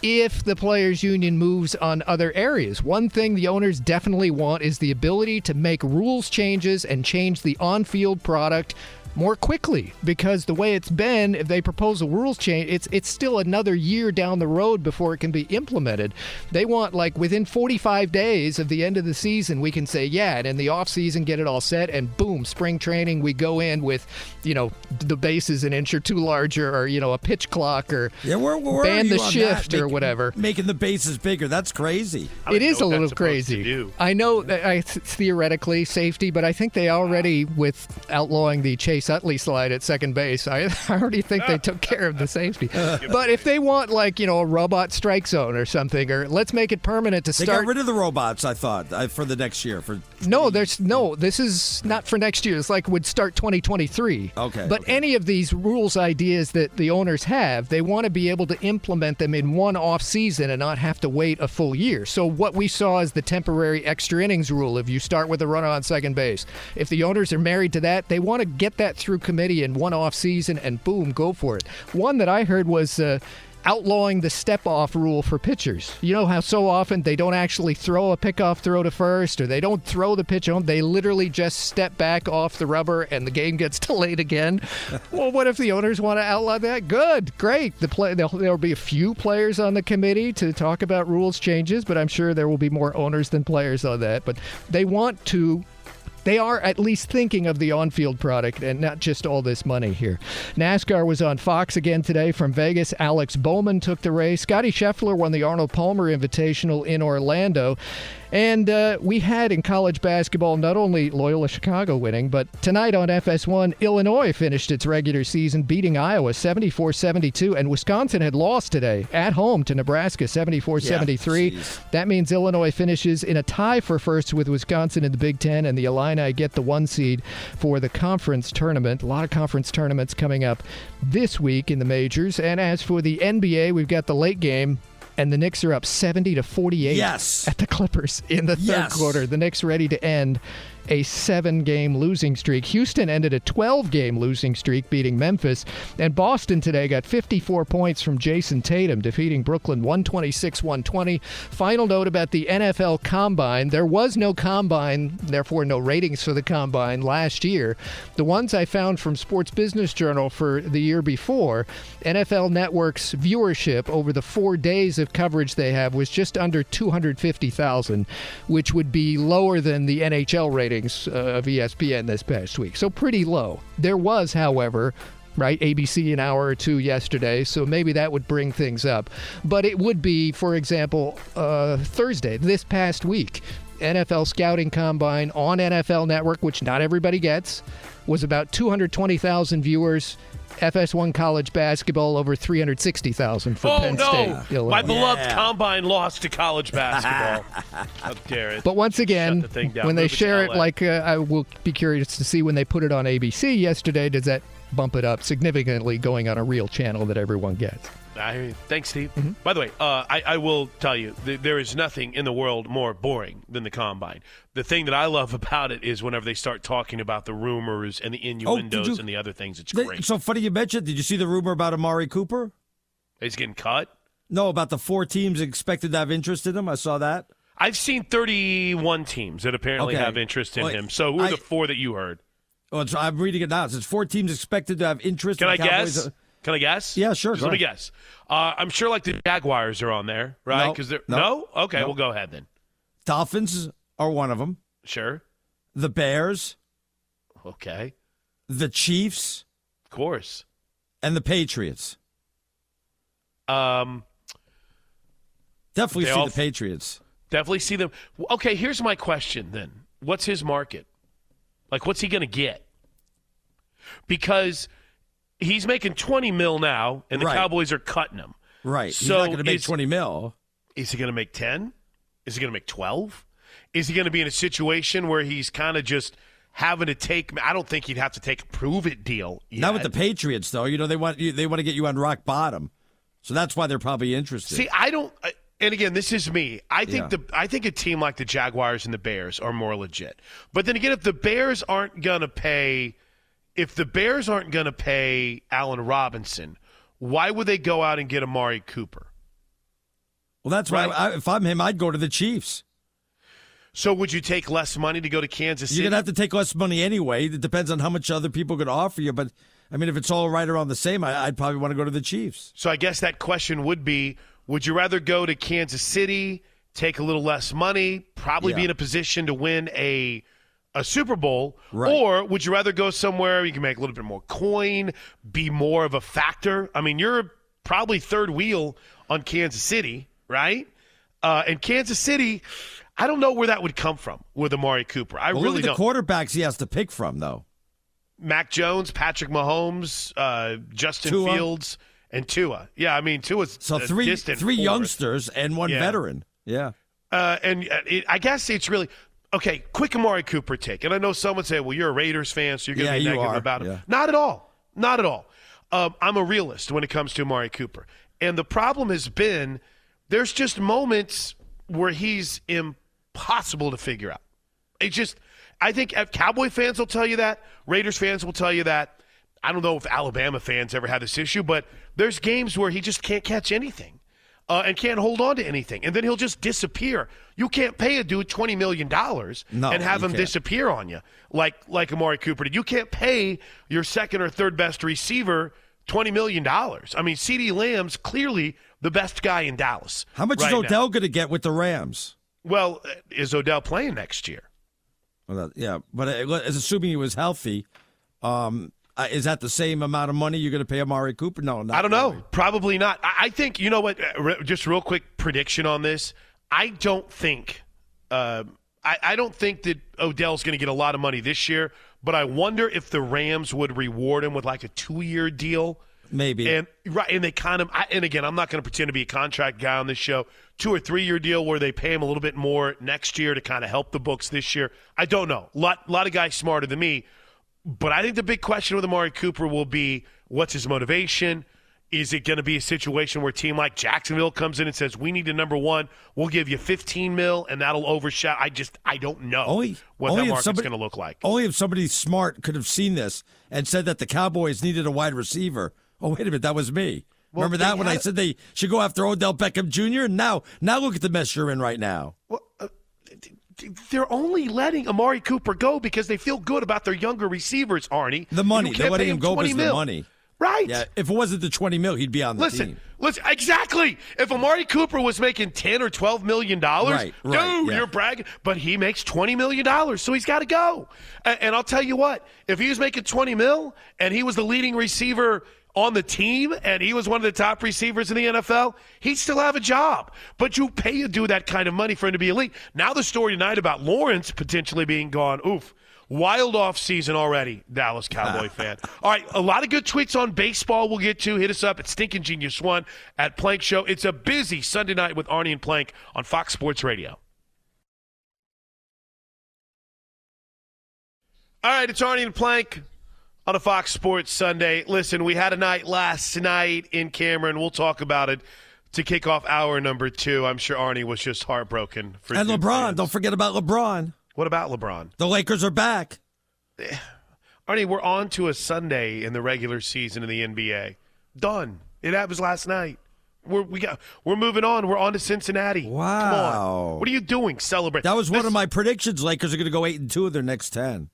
if the players union moves on other areas. One thing the owners definitely want is the ability to make rules changes and change the on-field product more quickly because the way it's been if they propose a rules change it's it's still another year down the road before it can be implemented they want like within 45 days of the end of the season we can say yeah and in the off season get it all set and boom spring training we go in with you know the bases an inch or two larger or you know a pitch clock or Yeah, where, where ban are you the on shift that? or Make- whatever Making the bases bigger. That's crazy. It is a little that's supposed to crazy. I know that I, it's theoretically safety, but I think they already, with outlawing the Chase Utley slide at second base, I, <laughs> I already think they took care of the safety. <laughs> but if they want, like, you know, a robot strike zone or something, or let's make it permanent to They start. got rid of the robots. I thought uh, for the next year. For No, there's no. This is not for next year. It's like would start 2023. Okay, But okay. any of these rules ideas that the owners have, they want to be able to implement them in one off season and not have to wait a full year. So what we saw is the temporary extra innings rule. If you start with a runner on second base, if the owners are married to that, they want to get that through committee in one off season and boom, go for it. One that I heard was. Uh, outlawing the step off rule for pitchers. You know how so often they don't actually throw a pickoff throw to first or they don't throw the pitch home. They literally just step back off the rubber and the game gets <laughs> delayed again. well, what if the owners want to outlaw that? Good, great. The play there'll be a few players on the committee to talk about rules changes, but I'm sure there will be more owners than players on that. But they want to they are at least thinking of the on-field product and not just all this money here. NASCAR was on Fox again today from Vegas. Alex Bowman took the race. Scottie Scheffler won the Arnold Palmer Invitational in Orlando. And uh, we had in college basketball not only Loyola Chicago winning, but tonight on FS1, Illinois finished its regular season beating Iowa 74 72, and Wisconsin had lost today at home to Nebraska 74 73. That means Illinois finishes in a tie for first with Wisconsin in the Big Ten, and the Illini get the one seed for the conference tournament. A lot of conference tournaments coming up this week in the majors. And as for the NBA, we've got the late game and the Knicks are up 70 to 48 Yes. at the Clippers in the third Yes. quarter. The Knicks ready to end a seven game losing streak. Houston ended a 12 game losing streak, beating Memphis. And Boston today got 54 points from Jayson Tatum, defeating Brooklyn 126 120. Final note about the NFL Combine there was no Combine, therefore, no ratings for the Combine last year. The ones I found from Sports Business Journal for the year before, NFL Network's viewership over the four days of coverage they have was just under 250,000, which would be lower than the NHL ratings uh, of ESPN this past week. So pretty low. There was, however, right? ABC an hour or two yesterday, so maybe that would bring things up. But it would be, for example, uh, Thursday, this past week, NFL Scouting Combine on NFL Network, which not everybody gets, was about 220,000 viewers. FS1 college basketball over 360,000 for Oh Penn no! State. Illinois. My beloved Yeah. combine lost to college basketball. How dare it? But once again, the when they Move share it, LA. like uh, I will be curious to see when they put it on ABC yesterday, does that bump it up significantly going on a real channel that everyone gets? I hear you. Thanks, Steve. Mm-hmm. By the way, uh, I, I will tell you, th- there is nothing in the world more boring than the combine. The thing that I love <laughs> about it is whenever they start talking about the rumors and the innuendos Oh, you- and the other things, it's great. so funny you mentioned. Did you see the rumor about Amari Cooper? He's getting cut. No, about the four teams expected to have interest in him. I saw that. I've seen 31 teams that apparently Okay. have interest in Well, him. So who are I- the four that you heard? Oh, it's, I'm reading it now. It says four teams expected to have interest. Can in I Cowboys. guess? Can I guess? Yeah, sure, Just let me guess. Uh, I'm sure like the Jaguars are on there, right? No, Because they're no, no. Okay, no. we'll go ahead then. Dolphins are one of them. Sure. The Bears, Okay. the Chiefs, Of course. and the Patriots. Um, Definitely see all- the Patriots. definitely see them. Okay, here's my question then. What's his market? Like, what's he going to get? Because he's making 20 mil now, and the Right. Cowboys are cutting him. Right. He's So not going to make is- 20 mil. Is he going to make 10? Is he going to make 12? Is he going to be in a situation where he's kind of just having to take? I don't think he'd have to take a prove it deal. Not with the. Patriots, though. You know they want you, they want to get you on rock bottom, so that's why they're probably interested. See, I don't. I- And again, this is me. I think Yeah. the I think a team like the Jaguars and the Bears are more legit. But then again, if the Bears aren't gonna pay, if the Bears aren't gonna pay Allen Robinson, why would they go out and get Amari Cooper? well, that's why Right. I, if I'm him, I'd go to the Chiefs. So would you take less money to go to Kansas City? You're gonna have to take less money anyway. It depends on how much other people could offer you. But I mean, if it's all right around the same, I, I'd probably want to go to the Chiefs. So I guess that question would be: Would you rather go to Kansas City, take a little less money, probably be in a position to win a a Super Bowl, Right. or would you rather go somewhere you can make a little bit more coin, be more of a factor? I mean, you're probably third wheel on Kansas City, right? Uh, and Kansas City, I don't know where that would come from with Amari Cooper. I Well, really look don't. the quarterbacks he has to pick from, though. Mac Jones, Patrick Mahomes, uh, Justin Tua. Fields, and Tua. Yeah, I mean Tua's So three three youngsters and one Yeah. veteran. Yeah. Uh, and uh, it, I guess it's really okay. Quick Amari Cooper take, and I know someone say, "Well, you're a Raiders fan, so you're going to Yeah, be negative about him." Yeah. Not at all. Not at all. Um, I'm a realist when it comes to Amari Cooper, and the problem has been there's just moments where he's impossible to figure out. It just, I think Cowboy fans will tell you that. Raiders fans will tell you that. I don't know if Alabama fans ever had this issue, but there's games where he just can't catch anything uh, and can't hold on to anything, and then he'll just disappear. You can't pay a dude twenty million dollars No, and have him can't. disappear on you like like Amari Cooper did. You can't pay your second or third best receiver twenty million dollars. I mean, CeeDee Lamb's clearly the best guy in Dallas. How much right is. Odell going to get with the Rams? Well, uh, is Odell playing next year? Well, yeah, but uh, as assuming he was healthy, um, uh, is that the same amount of money you're going to pay Amari Cooper? No, not I don't know. Probably not. I, I think you know what. uh, Just real quick prediction on this. I don't think. Uh, I, I don't think that Odell's going to get a lot of money this year. But I wonder if the Rams would reward him with like a two-year deal. Maybe. And right, and they kind of. I, and again, I'm not going to pretend to be a contract guy on this show. Two or three-year deal where they pay him a little bit more next year to kind of help the books this year. I don't know. lot lot of guys smarter than me. But I think the big question with Amari Cooper will be what's his motivation? Is it going to be a situation where a team like Jacksonville comes in and says, we need a number one, we'll give you 15 mil, and that'll overshadow? I just, I don't know Only- what only that if market's somebody- going to look like. Only if somebody smart could have seen this and said that the Cowboys needed a wide receiver. Oh, wait a minute, that was me. Remember that when I said they should go after Odell Beckham Jr. And Now, now look at the mess you're in right now. Well, uh, they're only letting Amari Cooper go because they feel good about their younger receivers, Arnie. The money, they're letting him go 20 because of the money. Right. Yeah, if it wasn't the 20 mil, he'd be on the Listen, team. listen, exactly. If Amari Cooper was making ten or twelve million dollars, Right, right, dude, yeah. you're bragging. But he makes twenty million dollars, so he's got to go. And, and I'll tell you what, if he was making twenty mil and he was the leading receiver on the team and he was one of the top receivers in the NFL, he'd still have a job. But you pay a dude that kind of money for him to be elite. Now the story tonight about Lawrence potentially being gone. Oof. Wild off season already, Dallas Cowboy <laughs> fan. All right, a lot of good tweets on baseball we'll get to. Hit us up at Stinking Genius One at Plank Show. It's a busy Sunday night with Arnie and Plank on Fox Sports Radio. All right, it's Arnie and Plank on a Fox Sports Sunday. Listen, we had a night last night in Cameron. We'll talk about it to kick off hour number two. I'm sure Arnie was just heartbroken. For And LeBron, fans. don't forget about LeBron. What about LeBron? The Lakers are back. <sighs> Arnie, we're on to a Sunday in the regular season in the NBA. Done. It happens last night. We're we got we're moving on. We're on to Cincinnati. Come Wow. on. What are you doing? Celebrate. That was one This- of my predictions. Lakers are going to go eight and two of their next ten.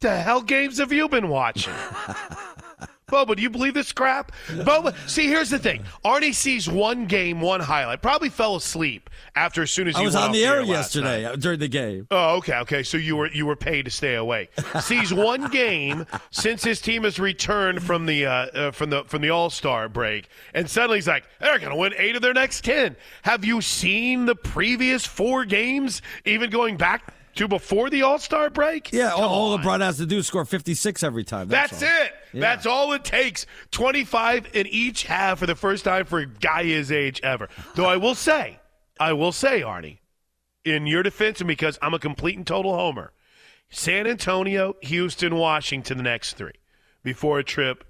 The hell games have you been watching? <laughs> Boba, do you believe this crap? Boba, see, here's the thing. Arnie sees one game, one highlight. Probably fell asleep after as soon as I was on the air yesterday night. during the game. Oh, okay, okay. So you were you were paid to stay awake. Sees one game since his team has returned from the uh, uh, from the from the All Star break, and suddenly he's like, they're going to win eight of their next ten. Have you seen the previous four games, even going back to before the All Star break? Yeah, all, Come all on. LeBron has to do is score 56 every time. That's, That's, it. That's all it takes. 25 in each half for the first time for a guy his age ever. Though I will say, I will say, Arnie, in your defense, and because I'm a complete and total homer, San Antonio, Houston, Washington, the next three before a trip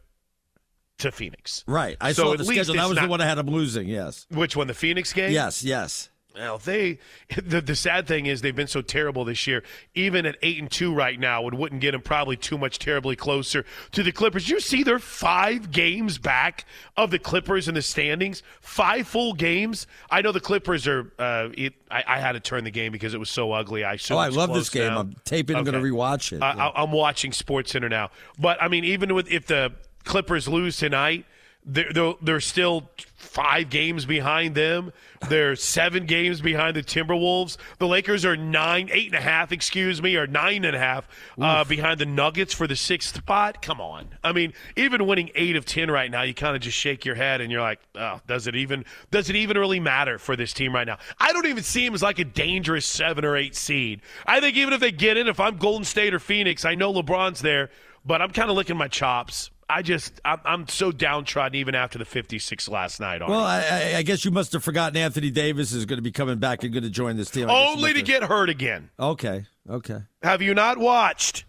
to Phoenix. Right. I So saw the schedule. That was the one I had them losing. Yes. Which one? The Phoenix game? Yes. Yes. Well, they the, the sad thing is they've been so terrible this year. Even at eight and two right now, it wouldn't get them probably too much terribly closer to the Clippers. You see, they're five games back of the Clippers in the standings. Five full games. I know the Clippers are. Uh, it, I, I had to turn the game because it was so ugly. I Oh, I love this game. now. I'm taping. I'm going to rewatch it. I, I- I'm watching Sports Center now. But I mean, even with if the Clippers lose tonight, they're, they're, still five games behind them. They're seven games behind the Timberwolves. The Lakers are nine, eight and a half, excuse me, or nine and a half uh, behind the Nuggets for the sixth spot. Come on. I mean, even winning eight of ten right now, you kind of just shake your head and you're like, oh, does it even does it even really matter for this team right now? I don't even see them as like a dangerous seven or eight seed. I think even if they get in, if I'm Golden State or Phoenix, I know LeBron's there, but I'm kind of licking my chops. I just I'm, I'm so downtrodden even after the 56 last night. Well, I, I, guess you must have forgotten Anthony Davis is going to be coming back and going to join this team. I only to get hurt again. Okay. Okay. Have you not watched?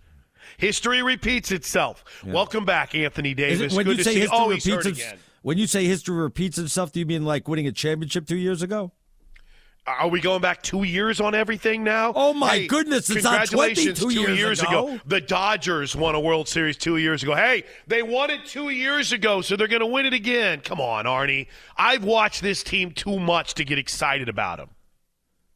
History repeats itself. Welcome back, Anthony Davis. it, when Good you to say see history Oh, repeats its- again. when you say history repeats itself, do you mean like winning a championship two years ago? Are we going back two years on everything now? Oh, my Hey, goodness, it's congratulations! 22 two years ago. the Dodgers won a World Series two years ago. Hey, they won it two years ago, so they're going to win it again. Come on, Arnie. I've watched this team too much to get excited about them.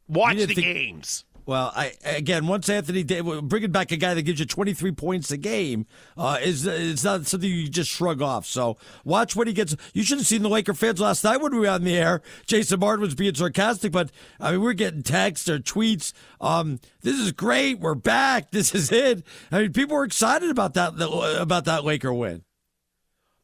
Watch the think- games. Well, I again, once Anthony Davis, bringing back a guy that gives you 23 points a game uh, is is not something you just shrug off. So watch what he gets. You should have seen the Laker fans last night when we were on the air. Jason Martin was being sarcastic, but I mean, we're getting texts or tweets. Um, this is great. We're back. <laughs> This is it. I mean, people were excited about that about that Laker win.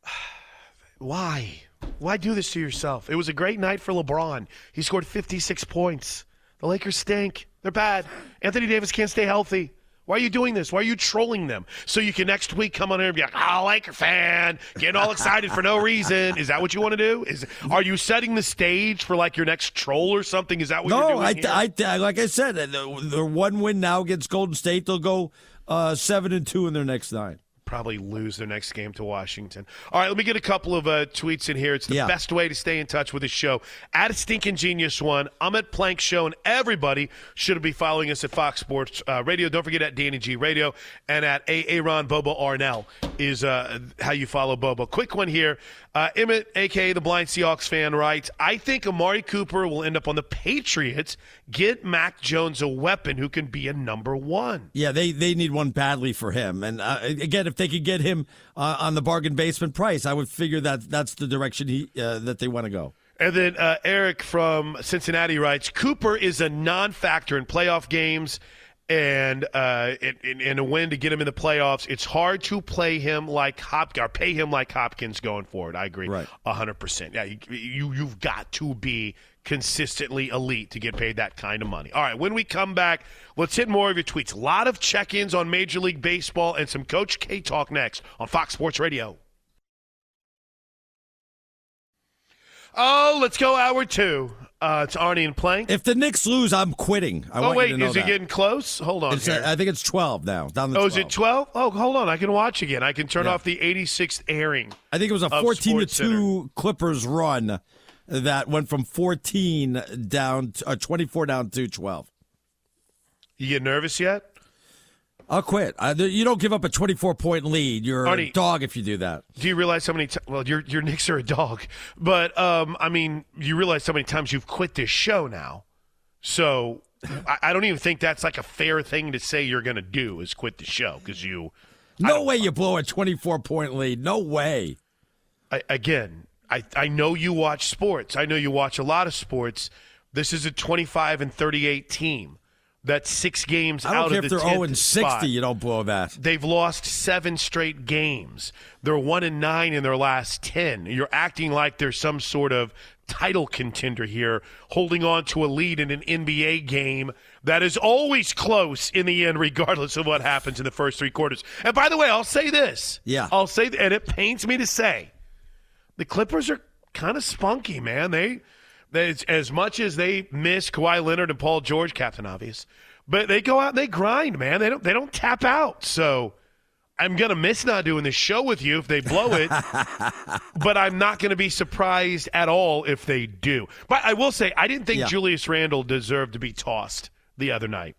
<sighs> Why? Why do this to yourself? It was a great night for LeBron. He scored 56 points. The Lakers stink. They're bad. Anthony Davis can't stay healthy. Why are you doing this? Why are you trolling them? So you can next week come on here and be like, "Oh, Laker fan, getting all excited for no reason." Is that what you want to do? Is are you setting the stage for like your next troll or something? Is that what no, you're doing? I, here? I, like I said, the, the one win now against Golden State, they'll go uh, seven and two in their next nine probably lose their next game to Washington. All right, let me get a couple of uh, tweets in here. It's the yeah. best way to stay in touch with the show. At a stinking genius one, I'm at Plank Show, and everybody should be following us at Fox Sports uh, Radio. Don't forget at Danny G Radio and at Aaron Bobo Arnell is uh, how you follow Bobo. Quick one here. Uh, Emmett, aka the blind Seahawks fan, writes: I think Amari Cooper will end up on the Patriots. Get Mac Jones a weapon who can be a number one. Yeah, they they need one badly for him. And uh, again, if they could get him uh, on the bargain basement price, I would figure that that's the direction he uh, that they want to go. And then uh, Eric from Cincinnati writes: Cooper is a non-factor in playoff games and uh, in, in, a win to get him in the playoffs. It's hard to play him like Hop or pay him like Hopkins going forward. I agree, right, hundred percent. Yeah, you, you you've got to be consistently elite to get paid that kind of money. All right, when we come back, let's hit more of your tweets. A lot of check-ins on Major League Baseball and some Coach K talk next on Fox Sports Radio. Oh, let's go hour two. Uh, it's Arnie and Plank. If the Knicks lose, I'm quitting. I oh wait, is it getting close? Hold on. Uh, I think it's 12 now. Down the oh, 12. is it 12? Oh, hold on. I can watch again. I can turn yeah. off the 86th airing. I think it was a 14 to two Clippers run that went from 14 down, to, uh, 24 down to 12. You get nervous yet? I'll quit. I, you don't give up a 24 point lead. You're Arnie, a dog if you do that. Do you realize how many? T- well, your your Knicks are a dog, but um, I mean, you realize how many times you've quit this show now. So I, I don't even think that's like a fair thing to say you're going to do is quit the show because you. No way you blow a 24 point lead. No way. I, again, I I know you watch sports. I know you watch a lot of sports. This is a 25 and 38 team. That's six games I don't out care of the if they're 0 and 60, spot. you don't blow that. They've lost seven straight games. They're one and nine in their last ten. You're acting like there's some sort of title contender here, holding on to a lead in an NBA game that is always close in the end, regardless of what happens in the first three quarters. And by the way, I'll say this. Yeah. I'll say, and it pains me to say, the Clippers are kind of spunky, man. They as, as much as they miss Kawhi Leonard and Paul George, Captain Obvious, but they go out and they grind, man. They don't they don't tap out. So I'm gonna miss not doing this show with you if they blow it, <laughs> but I'm not gonna be surprised at all if they do. But I will say I didn't think Yeah. Julius Randle deserved to be tossed the other night.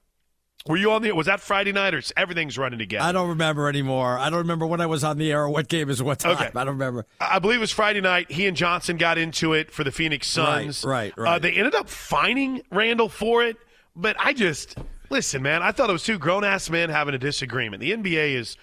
Were you on the? Was that Friday night or everything's running together? I don't remember anymore. I don't remember when I was on the air or what game is what time. Okay. I don't remember. I believe it was Friday night. He and Johnson got into it for the Phoenix Suns. Right, right, Uh, right. they ended up fining Randle for it, but I just listen, man. I thought it was two grown ass men having a disagreement. The NBA is.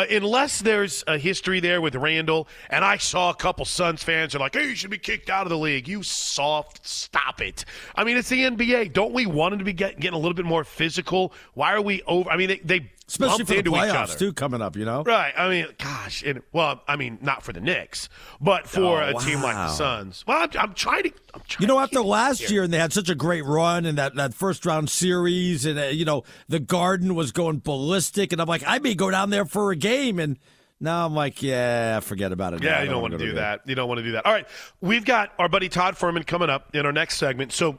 Uh, unless there's a history there with Randle, and I saw a couple Suns fans are like, "Hey, you should be kicked out of the league." You soft, stop it. I mean, it's the NBA. Don't we want him to be get, getting a little bit more physical? Why are we over? I mean, they, they Especially for the playoffs too coming up. You know. Right. I mean, gosh. And, well, I mean, not for the Knicks, but for Oh, a team like the. Suns. Well, I'm, I'm trying to. I'm trying You know, to after last year, and they had such a great run and that, that first round series, and uh, you know the Garden was going ballistic, and I'm like, I may go down there for a game, and now I'm like, yeah, forget about it. Yeah. I you don't want wanna do that. You don't want to do that. All right, we've got our buddy Todd Fuhrman coming up in our next segment. So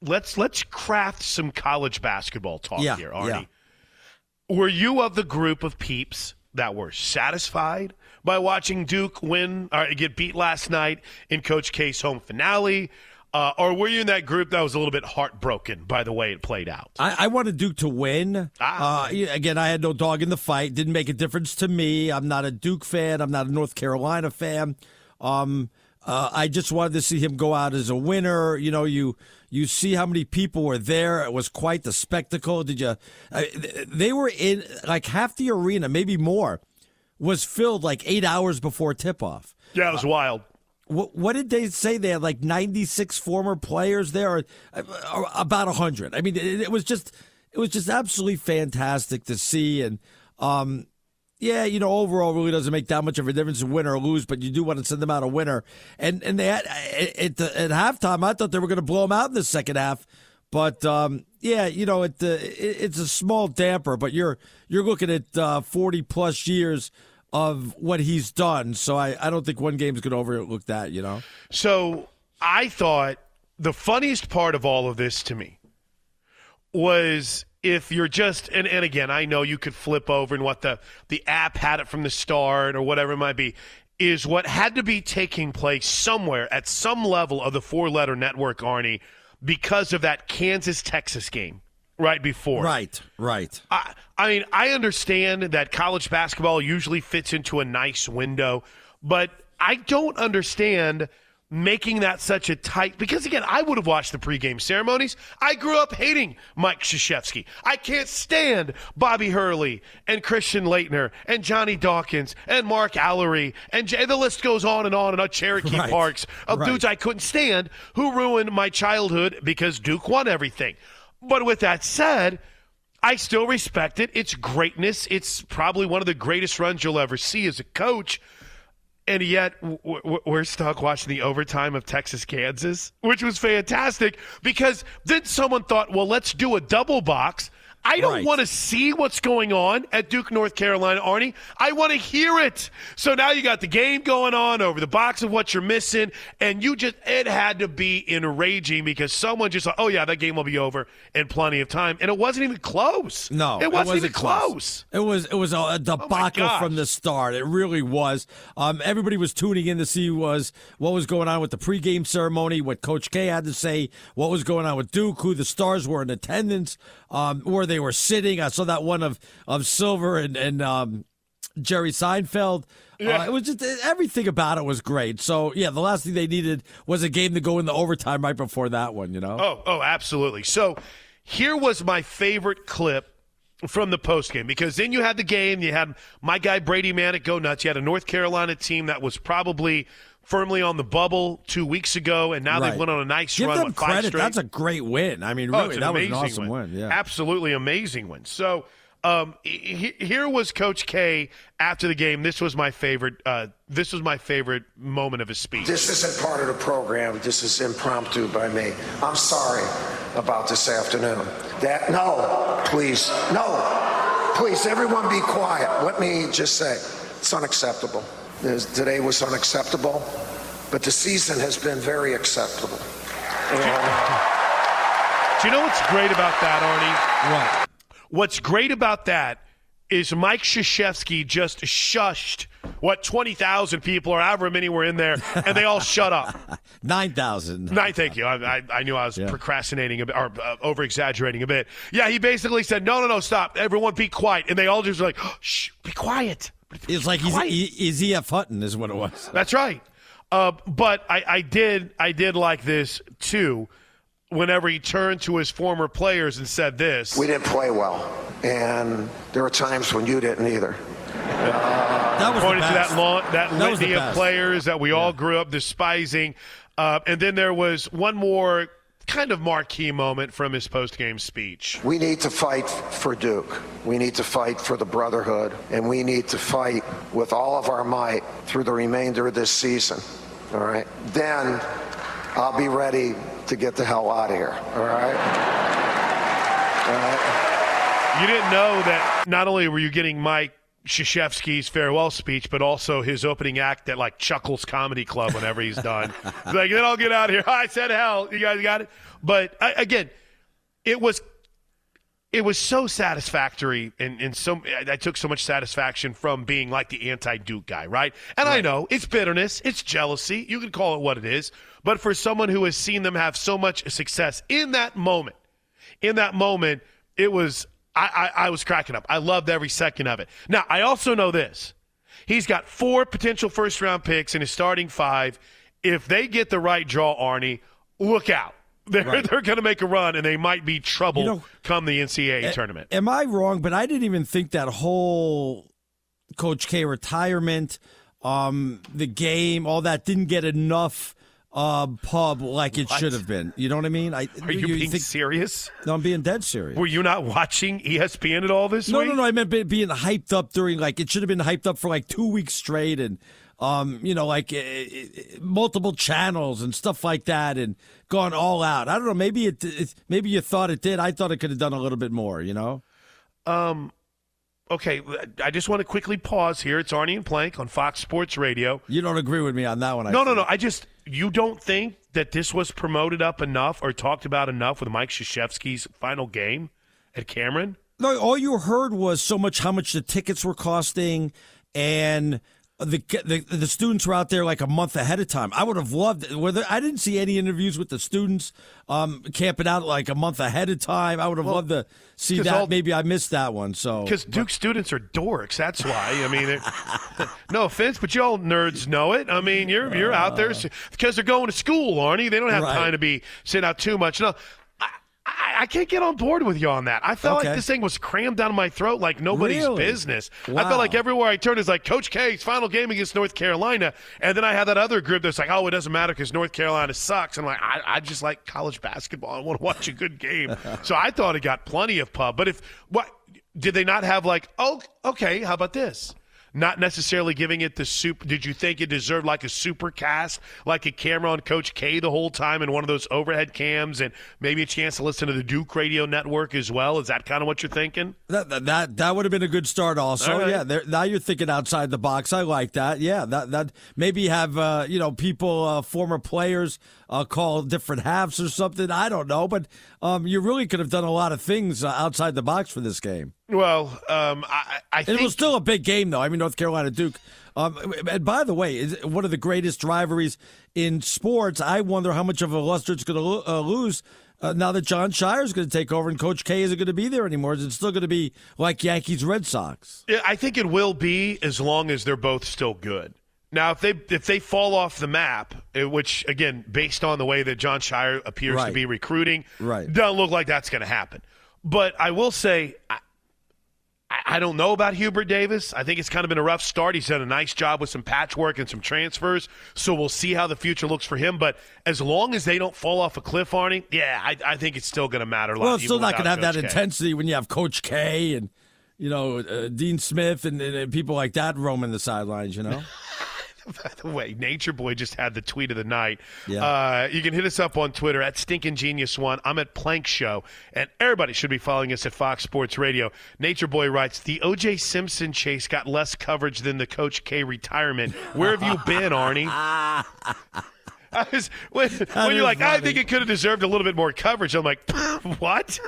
let's let's craft some college basketball talk Yeah, here, Arnie. yeah. Were you of the group of peeps that were satisfied by watching Duke win or get beat last night in Coach K's home finale? Uh, or were you in that group that was a little bit heartbroken by the way it played out? I, I wanted Duke to win. Ah. Uh, again, I had no dog in the fight. Didn't make a difference to me. I'm not a Duke fan. I'm not a North Carolina fan. Um, uh, I just wanted to see him go out as a winner. You know, you You see how many people were there. It was quite the spectacle. Did you? Uh, they were in like half the arena, maybe more, was filled like eight hours before tip off. Yeah, it was wild. What, what did they say? They had like 96 former players there, or, or about 100. I mean, it, it, was just it was just absolutely fantastic to see. And um, yeah, you know, overall, really doesn't make that much of a difference in win or lose, but you do want to send them out a winner. And and they had at, the, at halftime, I thought they were going to blow them out in the second half, but um, yeah, you know, it, uh, it, it's a small damper, but you're you're looking at uh, 40 plus years of what he's done. So I, I don't think one game is going to overlook that, you know? So I thought the funniest part of all of this to me was if you're just and, and again i know you could flip over and what the the app had it from the start or whatever it might be is what had to be taking place somewhere at some level of the four letter network arnie because of that kansas texas game right before. Right, right. I, I mean, I understand that college basketball usually fits into a nice window, but I don't understand making that such a tight because again i would have watched the pregame ceremonies i grew up hating mike Krzyzewski. i can't stand bobby hurley and christian laettner and johnny dawkins and mark alarie and the list goes on and on and on cherokee <laughs> right. parks of right. dudes i couldn't stand who ruined my childhood because duke won everything but with that said, I still respect it. It's greatness. It's probably one of the greatest runs you'll ever see as a coach. And yet, we're stuck watching the overtime of Texas Kansas, which was fantastic because then someone thought, well, let's do a double box I don't right. want to see what's going on at Duke, North Carolina, Arnie. I want to hear it. So now you got the game going on over the box of what you're missing, and you just it had to be enraging because someone just thought, oh yeah, that game will be over in plenty of time, and it wasn't even close. No, it wasn't, it wasn't even close. close. It was it was a, a debacle oh from the start. It really was. Um, everybody was tuning in to see was what was going on with the pregame ceremony, what Coach K had to say, what was going on with Duke, who the stars were in attendance um, where they were sitting. I saw that one of of Silver and and um, Jerry Seinfeld. Uh, yeah. Uh, it was just everything about it was great. So yeah, the last thing they needed was a game to go in the overtime right before that one. You know? Oh, oh, absolutely. So here was my favorite clip from the post game because then you had the game. You had my guy Brady Manek go nuts. You had a North Carolina team that was probably firmly on the bubble two weeks ago, and now right. they've went on a nice Give run. Them with credit. Straight. That's a great win. I mean, oh, really, oh, that was an awesome win. win. Yeah, absolutely amazing win. So. Um, he, here was Coach K after the game. This was my favorite. Uh, this was my favorite moment of his speech. This isn't part of the program. This is impromptu by me. I'm sorry about this afternoon. That no, please, no, please, everyone, be quiet. Let me just say, it's unacceptable. Today was unacceptable, but the season has been very acceptable. Do you know what's great about that, Arnie? What? What's great about that is Mike Krzyzewski just shushed what twenty thousand people or however many were in there, and they all <laughs> shut up. Nine thousand. Nine. Thank you. I, I, I knew I was yeah. procrastinating a bit or uh, over exaggerating a bit. Yeah, he basically said, "No, no, no, stop! Everyone, be quiet!" And they all just were like, <gasps> "Shh, be quiet." It's like he's, he, is he F Hutton is what it was. That's right. Uh, but I, I did I did like this too. Whenever he turned to his former players and said this, we didn't play well, and there were times when you didn't either. Uh, that was pointed to that long, that, that litany of players that we yeah. all grew up despising, uh, and then there was one more kind of marquee moment from his post-game speech. We need to fight for Duke. We need to fight for the brotherhood, and we need to fight with all of our might through the remainder of this season. All right. Then I'll be ready to get the hell out of here. All right. All right. You didn't know that not only were you getting Mike Krzyzewski's farewell speech, but also his opening act at like Chuckles Comedy Club whenever he's done. he's <laughs> like, then I'll get out of here. <laughs> I said hell. You guys got it. But I, again, it was it was so satisfactory and, and so I took so much satisfaction from being like the anti-Duke guy, right? And right. I know it's bitterness, it's jealousy. You can call it what it is. But for someone who has seen them have so much success in that moment, in that moment, it was I, I, I was cracking up. I loved every second of it. Now, I also know this. He's got four potential first round picks in his starting five. If they get the right draw, Arnie, look out. <laughs> they're Right. they're going to make a run, and they might be trouble You know- come the NCAA tournament. Am I wrong? But I didn't even think that whole Coach K retirement, um, the game, all that didn't get enough uh, pub like it What? should have been. You know what I mean? I, Are you, being think, serious? No, I'm being dead serious. Were you not watching ESPN at all this No, week? no, no. No. I meant be- being hyped up during like it should have been hyped up for like two weeks straight, and um, you know, like uh, uh, multiple channels and stuff like that, and gone all out. I don't know. Maybe it, it maybe you thought it did. I thought it could have done a little bit more. You know. Um, okay, I just want to quickly pause here. It's Arnie and Plank on Fox Sports Radio. You don't agree with me on that one. I No, no, no. I just you don't think that this was promoted up enough or talked about enough with Mike Krzyzewski's final game at Cameron? No, all you heard was so much how much the tickets were costing, and the the, the students were out there like a month ahead of time. I would have loved. it. Whether I didn't see any interviews with the students um, camping out like a month ahead of time. I would have loved to see that. all- Maybe I missed that one. So Because Duke students are dorks. That's why. I mean, it, no offense, but y'all nerds know it. I mean, you're you're out there because they're going to school, Arnie. They don't have Right. time to be sitting out too much. No. I, can't get on board with you on that. I felt Okay. like this thing was crammed down my throat like nobody's Really? business. I felt like everywhere I turned is like Coach K's final game against North Carolina, and then I had that other group that's like, oh, it doesn't matter because North Carolina sucks. And I'm like, I, I just like college basketball. I want to watch a good game. <laughs> so I thought it got plenty of pub. But if what did they not have like, oh, okay, how about this? Not necessarily giving it the soup. Did you think it deserved like a super cast, like a camera on Coach K the whole time and one of those overhead cams, and maybe a chance to listen to the Duke Radio Network as well? Is that kind of what you're thinking? that that that, would have been a good start. Also, right. yeah. There, now you're thinking outside the box. I like that. Yeah, that that maybe have uh, you know people, uh, former players, uh, call different halves or something. I don't know, but um, you really could have done a lot of things uh, outside the box for this game. Well, um, I, I It was still a big game, though. I mean, North Carolina Duke. Um, and by the way, is one of the greatest rivalries in sports. I wonder how much of a luster it's going to lo- uh, lose uh, now that Jon Scheyer is going to take over and Coach K isn't going to be there anymore. Is it still going to be like Yankees Red Sox? Yeah, I think it will be as long as they're both still good. Now, if they if they fall off the map, eh, which again, based on the way that Jon Scheyer appears to be recruiting, Right. doesn't look like that's going to happen. But I will say, I, I- don't know about Hubert Davis. I think it's kind of been a rough start. He's done a nice job with some patchwork and some transfers, so we'll see how the future looks for him. But as long as they don't fall off a cliff, Arnie, yeah, I, I think it's still going to matter a lot. Well, it's still not going to have without that K. intensity when you have Coach K and you know uh, Dean Smith and, and people like that roaming the sidelines. You know. <laughs> <laughs> By the way, Nature Boy just had the tweet of the night. Yeah. Uh, you can hit us up on Twitter at Stinking Genius One. I'm at Plank Show, and everybody should be following us at Fox Sports Radio. Nature Boy writes: The O.J. Simpson chase got less coverage than the Coach K retirement. Where have you been, Arnie? <laughs> <laughs> I was, when, when you're like, I think it could have deserved a little bit more coverage. I'm like, <laughs> what?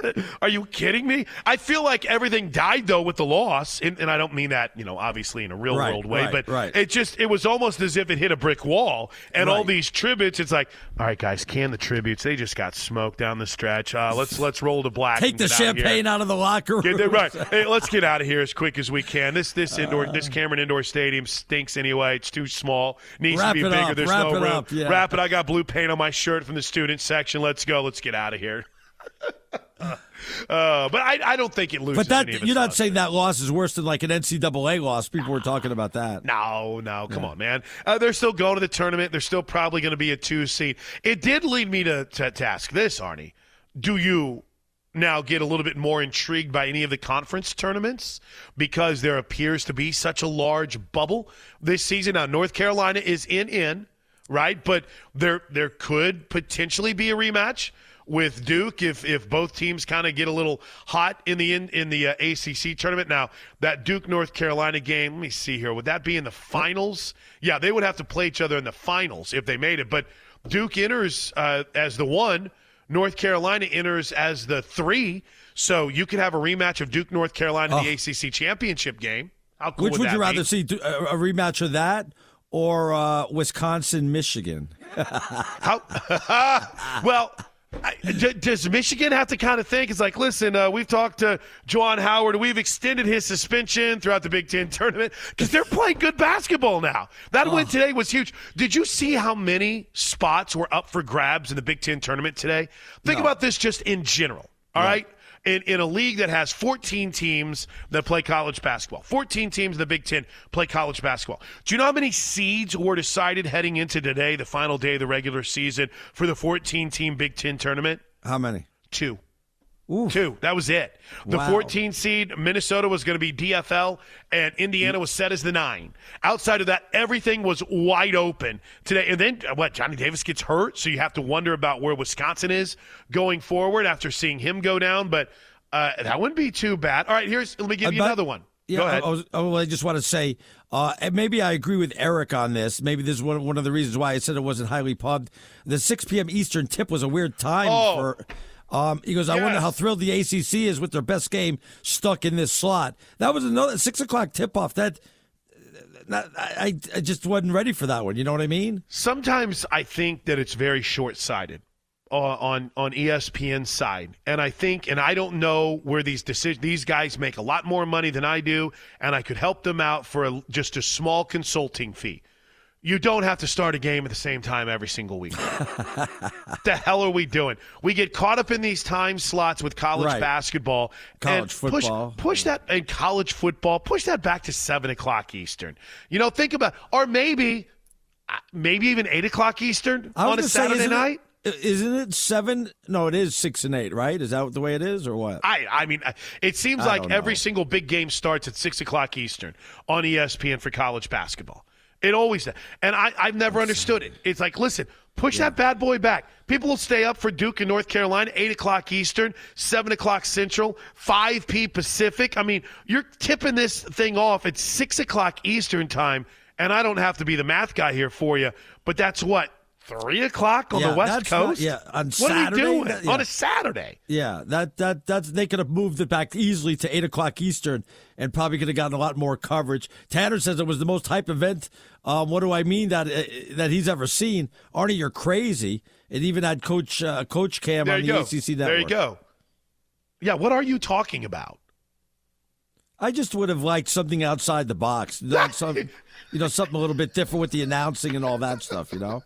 Are you kidding me? I feel like everything died though with the loss, and, and I don't mean that, you know, obviously in a real Right, world way, right, but right. it just it was almost as if it hit a brick wall. And all these tributes, it's like, all right, guys, can the tributes? They just got smoked down the stretch. Uh, let's let's roll to black. Take the get out of champagne out of the locker room. Get right. Hey, let's get out of here as quick as we can. This this indoor this Cameron Indoor Stadium stinks anyway. It's too small. Needs to be bigger. up. There's Wrap no it room. up, yeah. Wrap it. I got blue paint on my shirt from the student section. Let's go. Let's get out of here. <laughs> uh, but I, I don't think it loses. But that you're not saying that loss is worse than like an NCAA loss. People were talking about that. No, no, come on, man. Uh, they're still going to the tournament. They're still probably going to be a two seed. It did lead me to, to, to ask this, Arnie. Do you now get a little bit more intrigued by any of the conference tournaments because there appears to be such a large bubble this season? Now, North Carolina is in in, right? But there there could potentially be a rematch with Duke if if both teams kind of get a little hot in the in, in the uh, ACC tournament. Now that Duke North Carolina game, let me see here. Would that be in the finals? Yeah, they would have to play each other in the finals if they made it. But Duke enters uh, as the one. North Carolina enters as the three, so you could have a rematch of Duke North Carolina in the ACC championship game. How cool Which would that you be? rather see, a, a rematch of that or uh, Wisconsin Michigan? <laughs> How? <laughs> well, I, d- does Michigan have to kind of think? It's like, listen, uh, we've talked to Juwan Howard. We've extended his suspension throughout the Big Ten tournament because they're playing good basketball now. That win today was huge. Did you see how many spots were up for grabs in the Big Ten tournament today? Think about this just in general. All right. In, in a league that has 14 teams that play college basketball, 14 teams in the Big Ten play college basketball. Do you know how many seeds were decided heading into today, the final day of the regular season, for the 14 team Big Ten tournament? How many? Two. Two. That was it. The Wow. 14 seed, Minnesota was going to be DFL, and Indiana was set as the nine. Outside of that, everything was wide open today. And then, uh, what, Johnny Davis gets hurt, so you have to wonder about where Wisconsin is going forward after seeing him go down. But uh, that wouldn't be too bad. All right, here's, let me give you About- another one. Yeah, go ahead. I, I, was, oh, I just want to say, uh, and maybe I agree with Eric on this. Maybe this is one, one of the reasons why I said it wasn't highly pubbed. The 6 p.m. Eastern tip was a weird time Oh. for. Um, he goes, I wonder how thrilled the ACC is with their best game stuck in this slot. That was another six o'clock tip off. That, that I, I just wasn't ready for that one. You know what I mean? sometimes I think that it's very short sighted uh, on on ESPN's side, and I think, and I don't know where these decisions. These guys make a lot more money than I do, and I could help them out for a, just a small consulting fee. You don't have to start a game at the same time every single week. What <laughs> the hell are we doing? We get caught up in these time slots with college Right. basketball, College and push- football. Push, that and college football. Push that back to seven o'clock Eastern. You know, think about, or maybe uh, maybe even eight o'clock Eastern on a say, Saturday it- night. Isn't it seven? No, it is six and eight, right? Is that the way it is, or what? I, I mean, it seems I like every single big game starts at six o'clock Eastern on ESPN for college basketball. It always does, and I, I've never understood it. It's like, listen, push that bad boy back. People will stay up for Duke and North Carolina, eight o'clock Eastern, seven o'clock Central, five p Pacific. I mean, you're tipping this thing off at six o'clock Eastern time, and I don't have to be the math guy here for you, but that's what three o'clock on Yeah, the West that's not- Coast. yeah, on what Saturday, are we doing that- yeah. on a Saturday? Yeah, that that that's they could have moved it back easily to eight o'clock Eastern, and probably could have gotten a lot more coverage. Tanner says it was the most hype event. Um, what do I mean that uh, that he's ever seen? Arnie, you're crazy. It even had Coach uh, Coach Cam There on the go. ACC network. There you go. Yeah, what are you talking about? I just would have liked something outside the box, some, <laughs> you know, something a little bit different with the announcing and all that stuff. You know.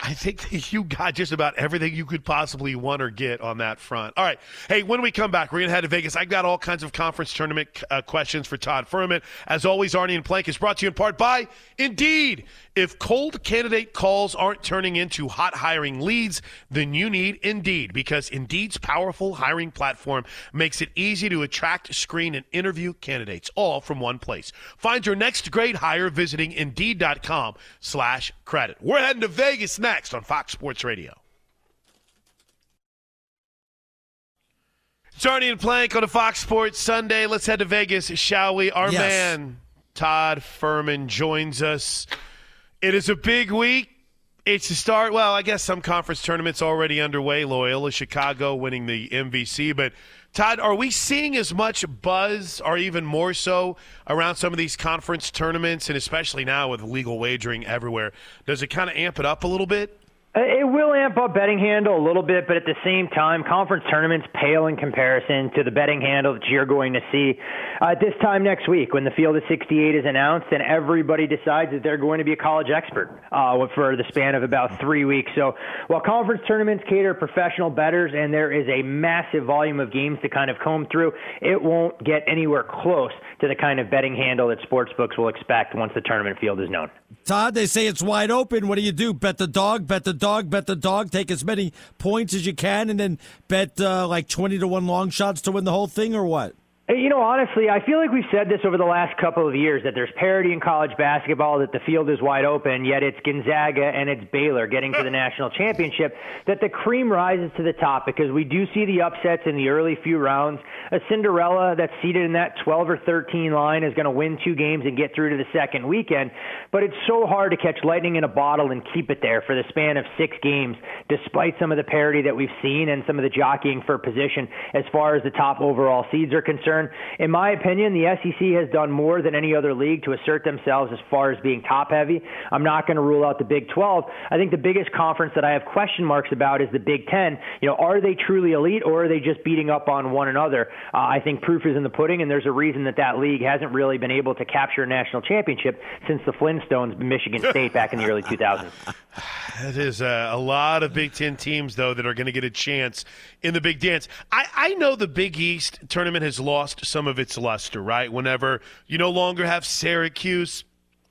I think that you got just about everything you could possibly want or get on that front. All right. Hey, when we come back, we're going to head to Vegas. I've got all kinds of conference tournament uh, questions for Todd Fuhrman. As always, Arnie and Plank is brought to you in part by Indeed. If cold candidate calls aren't turning into hot hiring leads, then you need Indeed because Indeed's powerful hiring platform makes it easy to attract, screen, and interview candidates all from one place. Find your next great hire visiting Indeed.com slash credit. We're heading to Vegas next on Fox Sports Radio. It's Arnie and Plank on a Fox Sports Sunday. Let's head to Vegas, shall we? Our Yes. man, Todd Fuhrman, joins us. It is a big week. It's the start. Well, I guess some conference tournaments already underway. Loyola Chicago winning the MVC. But, Todd, are we seeing as much buzz or even more so around some of these conference tournaments? And especially now with legal wagering everywhere, does it kind of amp it up a little bit? Uh, It will amp up betting handle a little bit, but at the same time, conference tournaments pale in comparison to the betting handle that you're going to see uh, at this time next week when the field of 68 is announced and everybody decides that they're going to be a college expert uh, for the span of about three weeks. So while conference tournaments cater professional bettors and there is a massive volume of games to kind of comb through, it won't get anywhere close to the kind of betting handle that sportsbooks will expect once the tournament field is known. Todd, they say it's wide open. What do you do? Bet the dog, bet the dog, bet the dog. Take as many points as you can, and then bet uh, like twenty to one long shots to win the whole thing, or what? You know, honestly, I feel like we've said this over the last couple of years that there's parity in college basketball, that the field is wide open, yet it's Gonzaga and it's Baylor getting to the national championship, that the cream rises to the top because we do see the upsets in the early few rounds. A Cinderella that's seated in that 12 or 13 line is going to win two games and get through to the second weekend, but it's so hard to catch lightning in a bottle and keep it there for the span of six games, despite some of the parity that we've seen and some of the jockeying for position as far as the top overall seeds are concerned. In my opinion, the SEC has done more than any other league to assert themselves as far as being top heavy. I'm not going to rule out the Big 12. I think the biggest conference that I have question marks about is the Big 10. You know, are they truly elite or are they just beating up on one another? Uh, I think proof is in the pudding, and there's a reason that that league hasn't really been able to capture a national championship since the Flintstones, Michigan State, back in the early 2000s. <laughs> That is uh, a lot of Big Ten teams, though, that are going to get a chance in the Big Dance. I, I know the Big East tournament has lost some of its luster, right? Whenever you no longer have Syracuse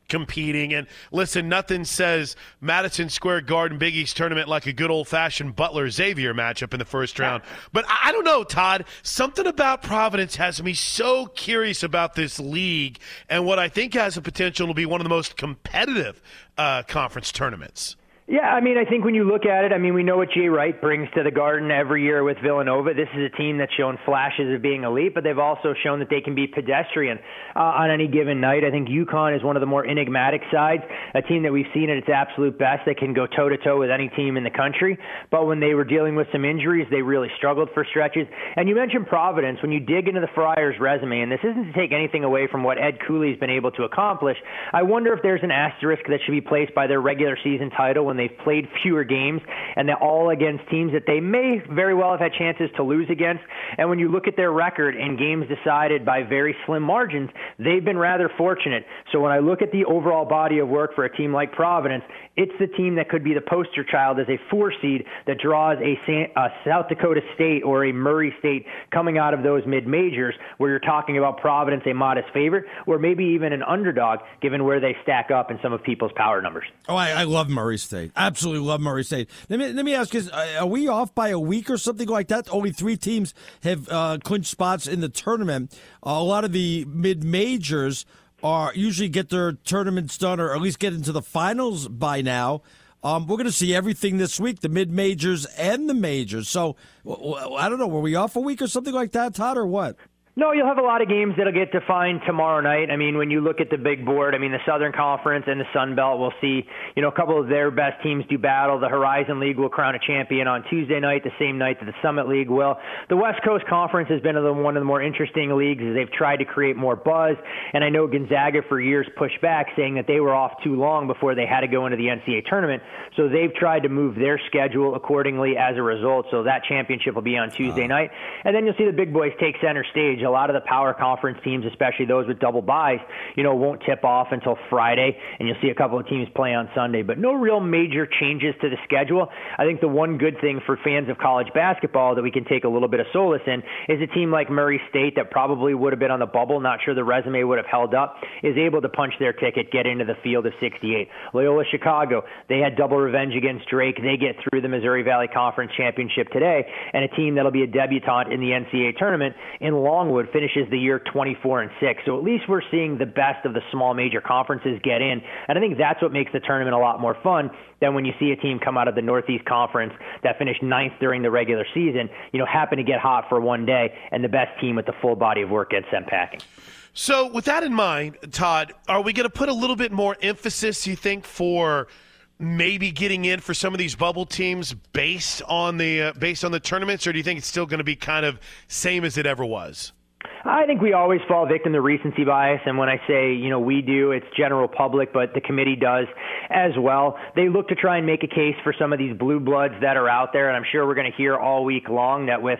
competing. And listen, nothing says Madison Square Garden Big East tournament like a good old fashioned Butler Xavier matchup in the first round. But I don't know, Todd. Something about Providence has me so curious about this league and what I think has the potential to be one of the most competitive uh, conference tournaments. Yeah, I mean, I think when you look at it, I mean, we know what Jay Wright brings to the Garden every year with Villanova. This is a team that's shown flashes of being elite, but they've also shown that they can be pedestrian uh, on any given night. I think UConn is one of the more enigmatic sides, a team that we've seen at its absolute best that can go toe to toe with any team in the country. But when they were dealing with some injuries, they really struggled for stretches. And you mentioned Providence. When you dig into the Friars' resume, and this isn't to take anything away from what Ed Cooley's been able to accomplish, I wonder if there's an asterisk that should be placed by their regular season title when they've played fewer games and they're all against teams that they may very well have had chances to lose against. And when you look at their record in games decided by very slim margins, they've been rather fortunate. So when I look at the overall body of work for a team like Providence, it's the team that could be the poster child as a four seed that draws a, a South Dakota State or a Murray State coming out of those mid majors, where you're talking about Providence a modest favorite, or maybe even an underdog, given where they stack up in some of people's power numbers. Oh, I, I love Murray State. Absolutely love Murray State. Let me let me ask you: Are we off by a week or something like that? Only three teams have uh, clinched spots in the tournament. Uh, a lot of the mid majors are usually get their tournaments done, or at least get into the finals by now. Um, we're going to see everything this week, the mid majors and the majors. So I don't know, were we off a week or something like that, Todd, or what? No, you'll have a lot of games that'll get defined tomorrow night. I mean, when you look at the big board, I mean, the Southern Conference and the Sun Belt will see, you know, a couple of their best teams do battle. The Horizon League will crown a champion on Tuesday night, the same night that the Summit League will. The West Coast Conference has been one of the more interesting leagues as they've tried to create more buzz. And I know Gonzaga for years pushed back, saying that they were off too long before they had to go into the NCAA tournament. So they've tried to move their schedule accordingly as a result. So that championship will be on Tuesday uh. night. And then you'll see the big boys take center stage. A lot of the power conference teams, especially those with double byes, you know, won't tip off until Friday, and you'll see a couple of teams play on Sunday. But no real major changes to the schedule. I think the one good thing for fans of college basketball that we can take a little bit of solace in is a team like Murray State that probably would have been on the bubble, not sure the resume would have held up, is able to punch their ticket, get into the field of 68. Loyola Chicago, they had double revenge against Drake. They get through the Missouri Valley Conference Championship today, and a team that'll be a debutante in the NCAA tournament in Longwood finishes finishes the year 24 and 6. So at least we're seeing the best of the small major conferences get in. And I think that's what makes the tournament a lot more fun than when you see a team come out of the Northeast Conference that finished ninth during the regular season, you know, happen to get hot for one day, and the best team with the full body of work gets sent packing. So, with that in mind, Todd, are we going to put a little bit more emphasis, you think, for maybe getting in for some of these bubble teams based on the uh, based on the tournaments, or do you think it's still going to be kind of same as it ever was? I think we always fall victim to recency bias, and when I say you know we do, it's general public, but the committee does as well. They look to try and make a case for some of these blue bloods that are out there, and I'm sure we're going to hear all week long that with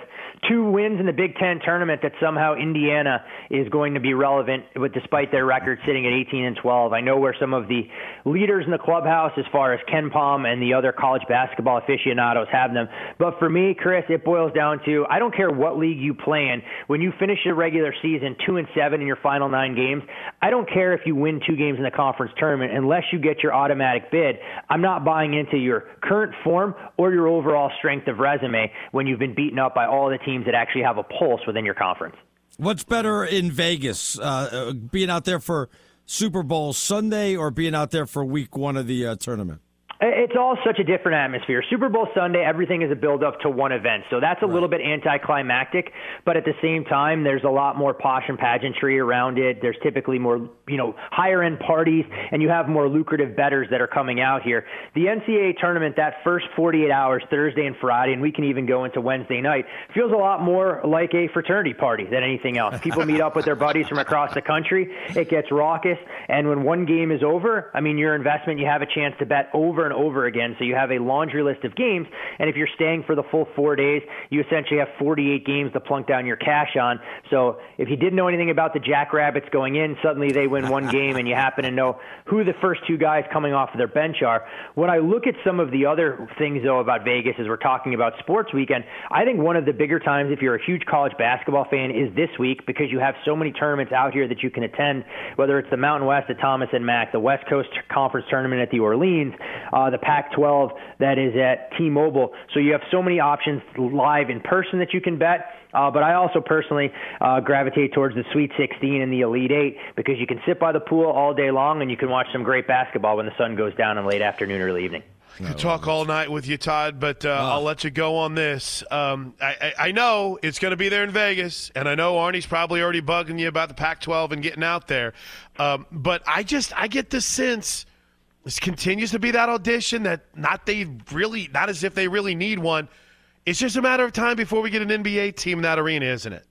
two wins in the Big Ten tournament, that somehow Indiana is going to be relevant, but despite their record sitting at 18 and 12. I know where some of the leaders in the clubhouse, as far as KenPom and the other college basketball aficionados, have them. But for me, Chris, it boils down to I don't care what league you play in. When you finish a regular season, two and seven in your final nine games. I don't care if you win two games in the conference tournament unless you get your automatic bid. I'm not buying into your current form or your overall strength of resume when you've been beaten up by all the teams that actually have a pulse within your conference. What's better in Vegas, uh, uh being out there for Super Bowl Sunday or being out there for Week One of the uh, tournament? It's all such a different atmosphere. Super Bowl Sunday, everything is a build up to one event. So that's a right. little bit anticlimactic, but at the same time, there's a lot more posh and pageantry around it. There's typically more, you know, higher end parties, and you have more lucrative betters that are coming out here. The NCAA tournament, that first 48 hours, Thursday and Friday, and we can even go into Wednesday night, feels a lot more like a fraternity party than anything else. People meet up with their buddies from across the country. It gets raucous, and when one game is over, I mean, your investment, you have a chance to bet over and and over again. So you have a laundry list of games, and if you're staying for the full four days, you essentially have 48 games to plunk down your cash on. So if you didn't know anything about the Jackrabbits going in, suddenly they win one <laughs> game, and you happen to know who the first two guys coming off of their bench are. When I look at some of the other things, though, about Vegas as we're talking about sports weekend, I think one of the bigger times, if you're a huge college basketball fan, is this week because you have so many tournaments out here that you can attend, whether it's the Mountain West at Thomas and Mack, the West Coast Conference Tournament at the Orleans, uh, the Pac-12 that is at T-Mobile. So you have so many options live in person that you can bet. Uh, but I also personally uh, gravitate towards the Sweet 16 and the Elite Eight because you can sit by the pool all day long and you can watch some great basketball when the sun goes down in late afternoon, early evening. I could talk all night with you, Todd, but uh, oh. I'll let you go on this. Um, I, I, I, know it's going to be there in Vegas, and I know Arnie's probably already bugging you about the Pac-12 and getting out there. Um, but I just I get the sense this continues to be that audition that not they really not as if they really need one. It's just a matter of time before we get an NBA team in that arena, isn't it?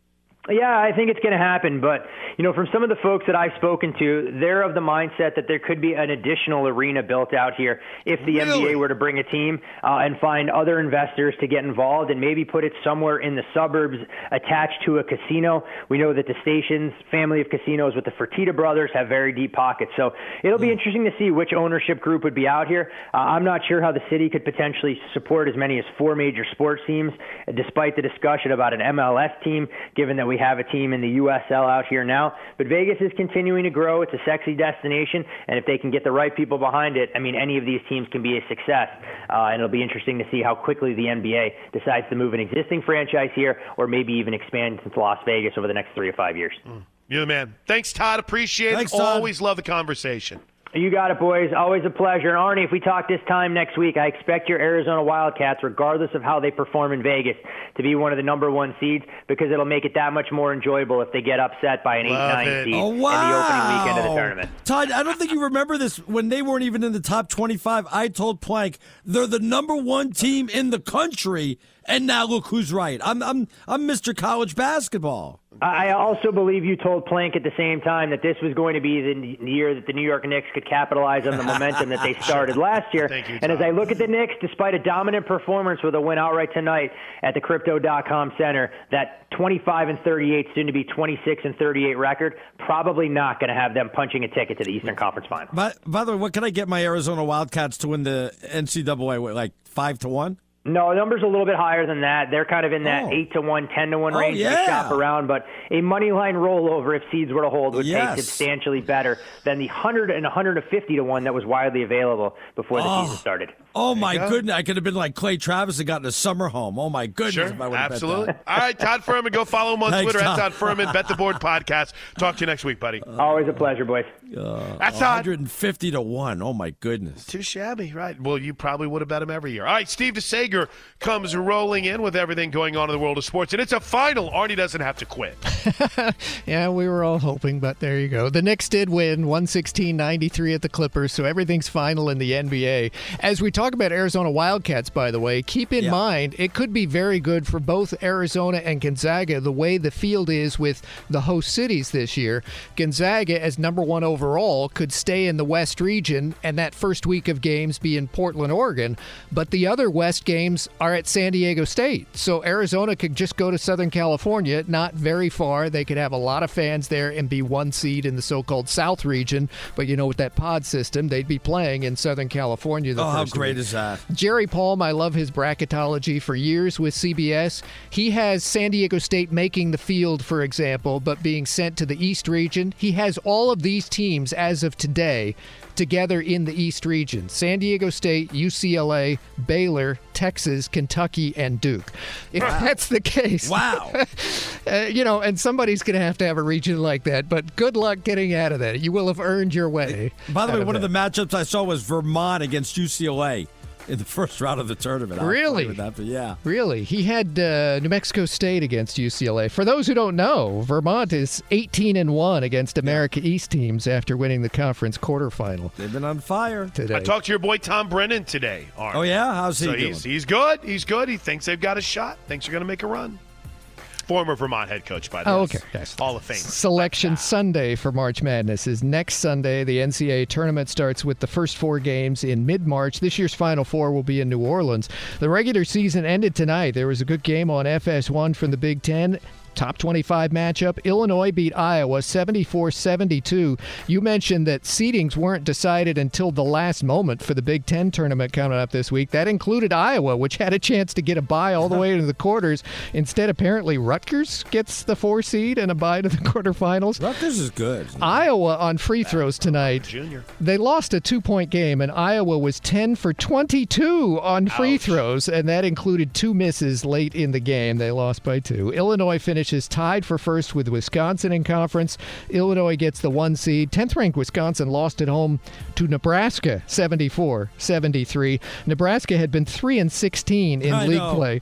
Yeah, I think it's going to happen. But, you know, from some of the folks that I've spoken to, they're of the mindset that there could be an additional arena built out here if the really? NBA were to bring a team uh, and find other investors to get involved and maybe put it somewhere in the suburbs attached to a casino. We know that the station's family of casinos with the Fertitta brothers have very deep pockets. So it'll be interesting to see which ownership group would be out here. Uh, I'm not sure how the city could potentially support as many as four major sports teams, despite the discussion about an MLS team, given that we have a team in the USL out here now. But Vegas is continuing to grow. It's a sexy destination, and if they can get the right people behind it, I mean, any of these teams can be a success. Uh, and it'll be interesting to see how quickly the NBA decides to move an existing franchise here, or maybe even expand into Las Vegas over the next three or five years. Mm. You're the man. Thanks, Todd. Appreciate Thanks, it. Todd. Always love the conversation. You got it, boys. Always a pleasure. And Arnie, if we talk this time next week, I expect your Arizona Wildcats, regardless of how they perform in Vegas, to be one of the number one seeds because it'll make it that much more enjoyable if they get upset by an eight nine seed oh, wow. in the opening weekend of the tournament. Todd, I don't think you remember this when they weren't even in the top twenty five. I told Plank they're the number one team in the country, and now look who's right. I'm I'm I'm Mr. College Basketball. I also believe you told Plank at the same time that this was going to be the year that the New York Knicks could capitalize on the momentum that they <laughs> started last year. You, and as I look at the Knicks, despite a dominant performance with a win outright tonight at the Crypto.com Center, that 25 and 38, soon to be 26 and 38 record, probably not going to have them punching a ticket to the Eastern Conference Final. By, by the way, what can I get my Arizona Wildcats to win the NCAA? Like five to one? No, the number's a little bit higher than that. They're kind of in that oh. eight to one, ten to one oh, range. Yeah. They shop around, but a money line rollover if seeds were to hold would yes. pay substantially better than the hundred and one hundred and fifty to one that was widely available before the oh. season started. Oh my go. goodness! I could have been like Clay Travis and gotten a summer home. Oh my goodness! Sure, absolutely. All right, Todd Fuhrman, go follow him on Thanks, Twitter Todd. at Todd Fuhrman, Bet the Board podcast. Talk to you next week, buddy. Uh, <laughs> Always a pleasure, boys. Uh, That's Todd. 150 to one. Oh my goodness! Too shabby, right? Well, you probably would have bet him every year. All right, Steve DeSager comes rolling in with everything going on in the world of sports, and it's a final. Arnie doesn't have to quit. <laughs> yeah, we were all hoping, but there you go. The Knicks did win 116-93 at the Clippers, so everything's final in the NBA. As we talk about Arizona Wildcats, by the way, keep in Yeah. mind it could be very good for both Arizona and Gonzaga the way the field is with the host cities this year. Gonzaga, as number one overall, could stay in the West region and that first week of games be in Portland, Oregon. But the other West games are at San Diego State. So Arizona could just go to Southern California, not very far. They could have a lot of fans there and be one seed in the so called South region. But you know, with that pod system, they'd be playing in Southern California. The Oh, how first great is that? Jerry Palm, I love his bracketology for years with CBS. He has San Diego State making the field, for example, but being sent to the East region. He has all of these teams as of today together in the East region San Diego State, UCLA, Baylor, Texas, Kentucky, and Duke. If that's the case, Wow. <laughs> uh, you know, and somebody's going to have to have a region like that. But good luck getting out of that. You will have earned your way. By the way, one that. of the matchups I saw was Vermont against UCLA in the first round of the tournament. I was Really? that, but yeah. Really? He had uh, New Mexico State against UCLA. For those who don't know, Vermont is 18 and 1 against America East teams after winning the conference quarterfinal They've been on fire. today. I talked to your boy Tom Brennan today. Arn. Oh, yeah? How's he so doing? he's he's good. He's good. He thinks they've got a shot. Thinks they're going to make a run. Former Vermont head coach, by the oh, way. Oh, okay. Yes. Hall of Fame. Selection Sunday for March Madness is next Sunday. The NCAA tournament starts with the first four games in mid March. This year's Final Four will be in New Orleans. The regular season ended tonight. There was a good game on FS1 from the Big Ten. Top 25 matchup. Illinois beat Iowa 74 72. You mentioned that seedings weren't decided until the last moment for the Big Ten tournament coming up this week. That included Iowa, which had a chance to get a bye all the way into the quarters. Instead, apparently, Rutgers gets the four seed and a bye to the <laughs> quarterfinals. Rutgers is good. Iowa on free throws tonight. Junior. They lost a two point game, and Iowa was 10 for 22 on free throws, and that included two misses late in the game. They lost by two. Illinois finishes tied for first with Wisconsin in conference. Illinois gets the one seed. 10th ranked Wisconsin lost at home to Nebraska 74 73. Nebraska had been 3 and 16 in I league know. play.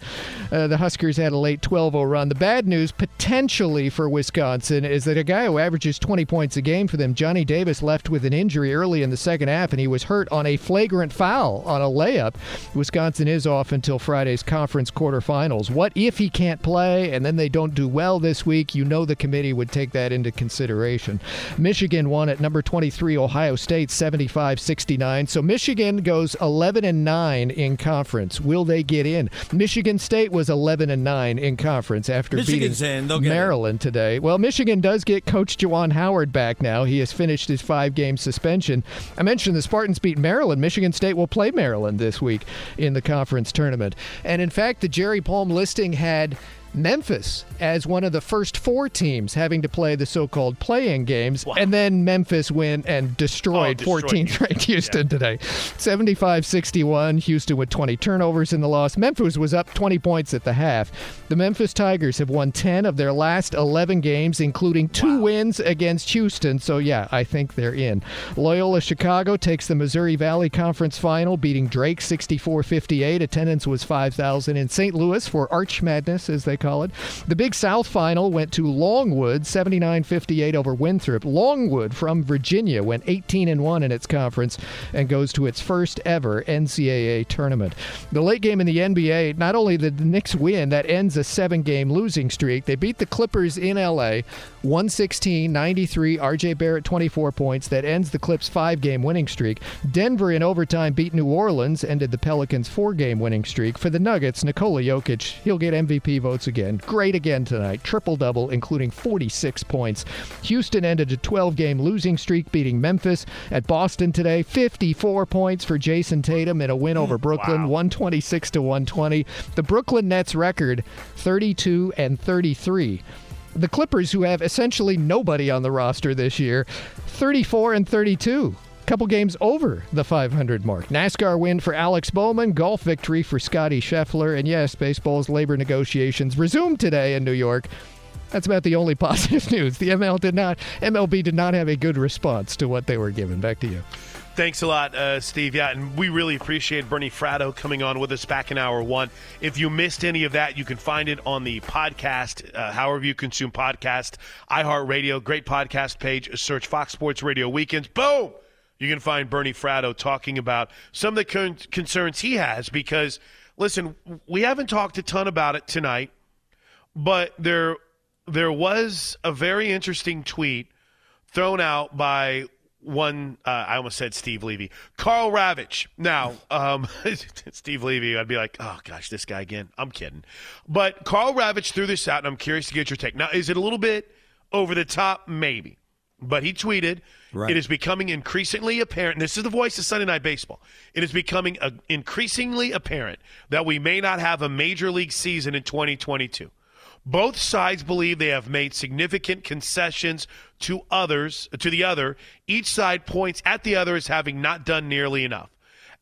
Uh, the Huskers had a late 12 0 run. The bad news, potentially for Wisconsin, is that a guy who averages 20 points a game for them, Johnny Davis, left with an injury early in the second half, and he was hurt on a flagrant foul on a layup. Wisconsin is off until Friday's conference quarterfinals. What if he can't play and then they don't do well this week? You know the committee would take that into consideration. Michigan won at number 23 Ohio State 75 69. So Michigan goes 11 and 9 in conference. Will they get in? Michigan State was 11 and 9 in conference after Michigan's beating in. They'll get in. Maryland today. Well, Michigan does get Coach Juwan Howard back now. He has finished his five game suspension. I mentioned the Spartans beat Maryland. Michigan State will play Maryland this week in the conference tournament. And in fact, the Jerry Palm listing had Memphis as one of the first four teams having to play the so-called play-in games, and then Memphis win and destroyed, Oh, destroyed 14th <laughs> ranked Houston today, 75-61. Houston with 20 turnovers in the loss. Memphis was up 20 points at the half. The Memphis Tigers have won 10 of their last 11 games, including two wins against Houston. So yeah, I think they're in. Loyola Chicago takes the Missouri Valley Conference Final, beating Drake 64-58. Attendance was 5,000 in St. Louis for Arch Madness, as they call it. The Big South Final went to Longwood, 79-58 over Winthrop. Longwood from Virginia went 18 and 1 in its conference and goes to its first ever NCAA tournament. The late game in the NBA, not only did the Knicks win, that ends a seven-game losing streak. They beat the Clippers in LA, 116-93. RJ Barrett 24 points. That ends the Clips five-game winning streak. Denver in overtime beat New Orleans, ended the Pelicans four-game winning streak. For the Nuggets, Nikola Jokic, he'll get MVP votes again. Great again tonight. Triple double, including 46 points. Houston ended a 12 game losing streak, beating Memphis. At Boston today, 54 points for Jayson Tatum in a win over mm, Brooklyn, 126 to 120. The Brooklyn Nets record 32 and 33. The Clippers, who have essentially nobody on the roster this year, 34 and 32 couple games over the 500 mark. NASCAR win for Alex Bowman, golf victory for Scottie Scheffler, and yes, baseball's labor negotiations resumed today in New York. That's about the only <laughs> positive news. The ML did not, MLB did not have a good response to what they were given. Back to you. Thanks a lot, uh, Steve. Yeah, and we really appreciate Bernie Fratto coming on with us back in hour one. If you missed any of that, you can find it on the podcast, uh, however you consume podcast, iHeartRadio, great podcast page. Search Fox Sports Radio Weekends. Boom! You can find Bernie Fratto talking about some of the con- concerns he has because, listen, we haven't talked a ton about it tonight, but there there was a very interesting tweet thrown out by one uh, I almost said Steve Levy, Karl Ravech. Now, um, <laughs> Steve Levy, I'd be like, oh gosh, this guy again. I'm kidding, but Karl Ravech threw this out, and I'm curious to get your take. Now, is it a little bit over the top? Maybe, but he tweeted. Right. It is becoming increasingly apparent. This is the voice of Sunday Night Baseball. It is becoming uh increasingly apparent that we may not have a major league season in 2022. Both sides believe they have made significant concessions to others, to the other. Each side points at the other as having not done nearly enough.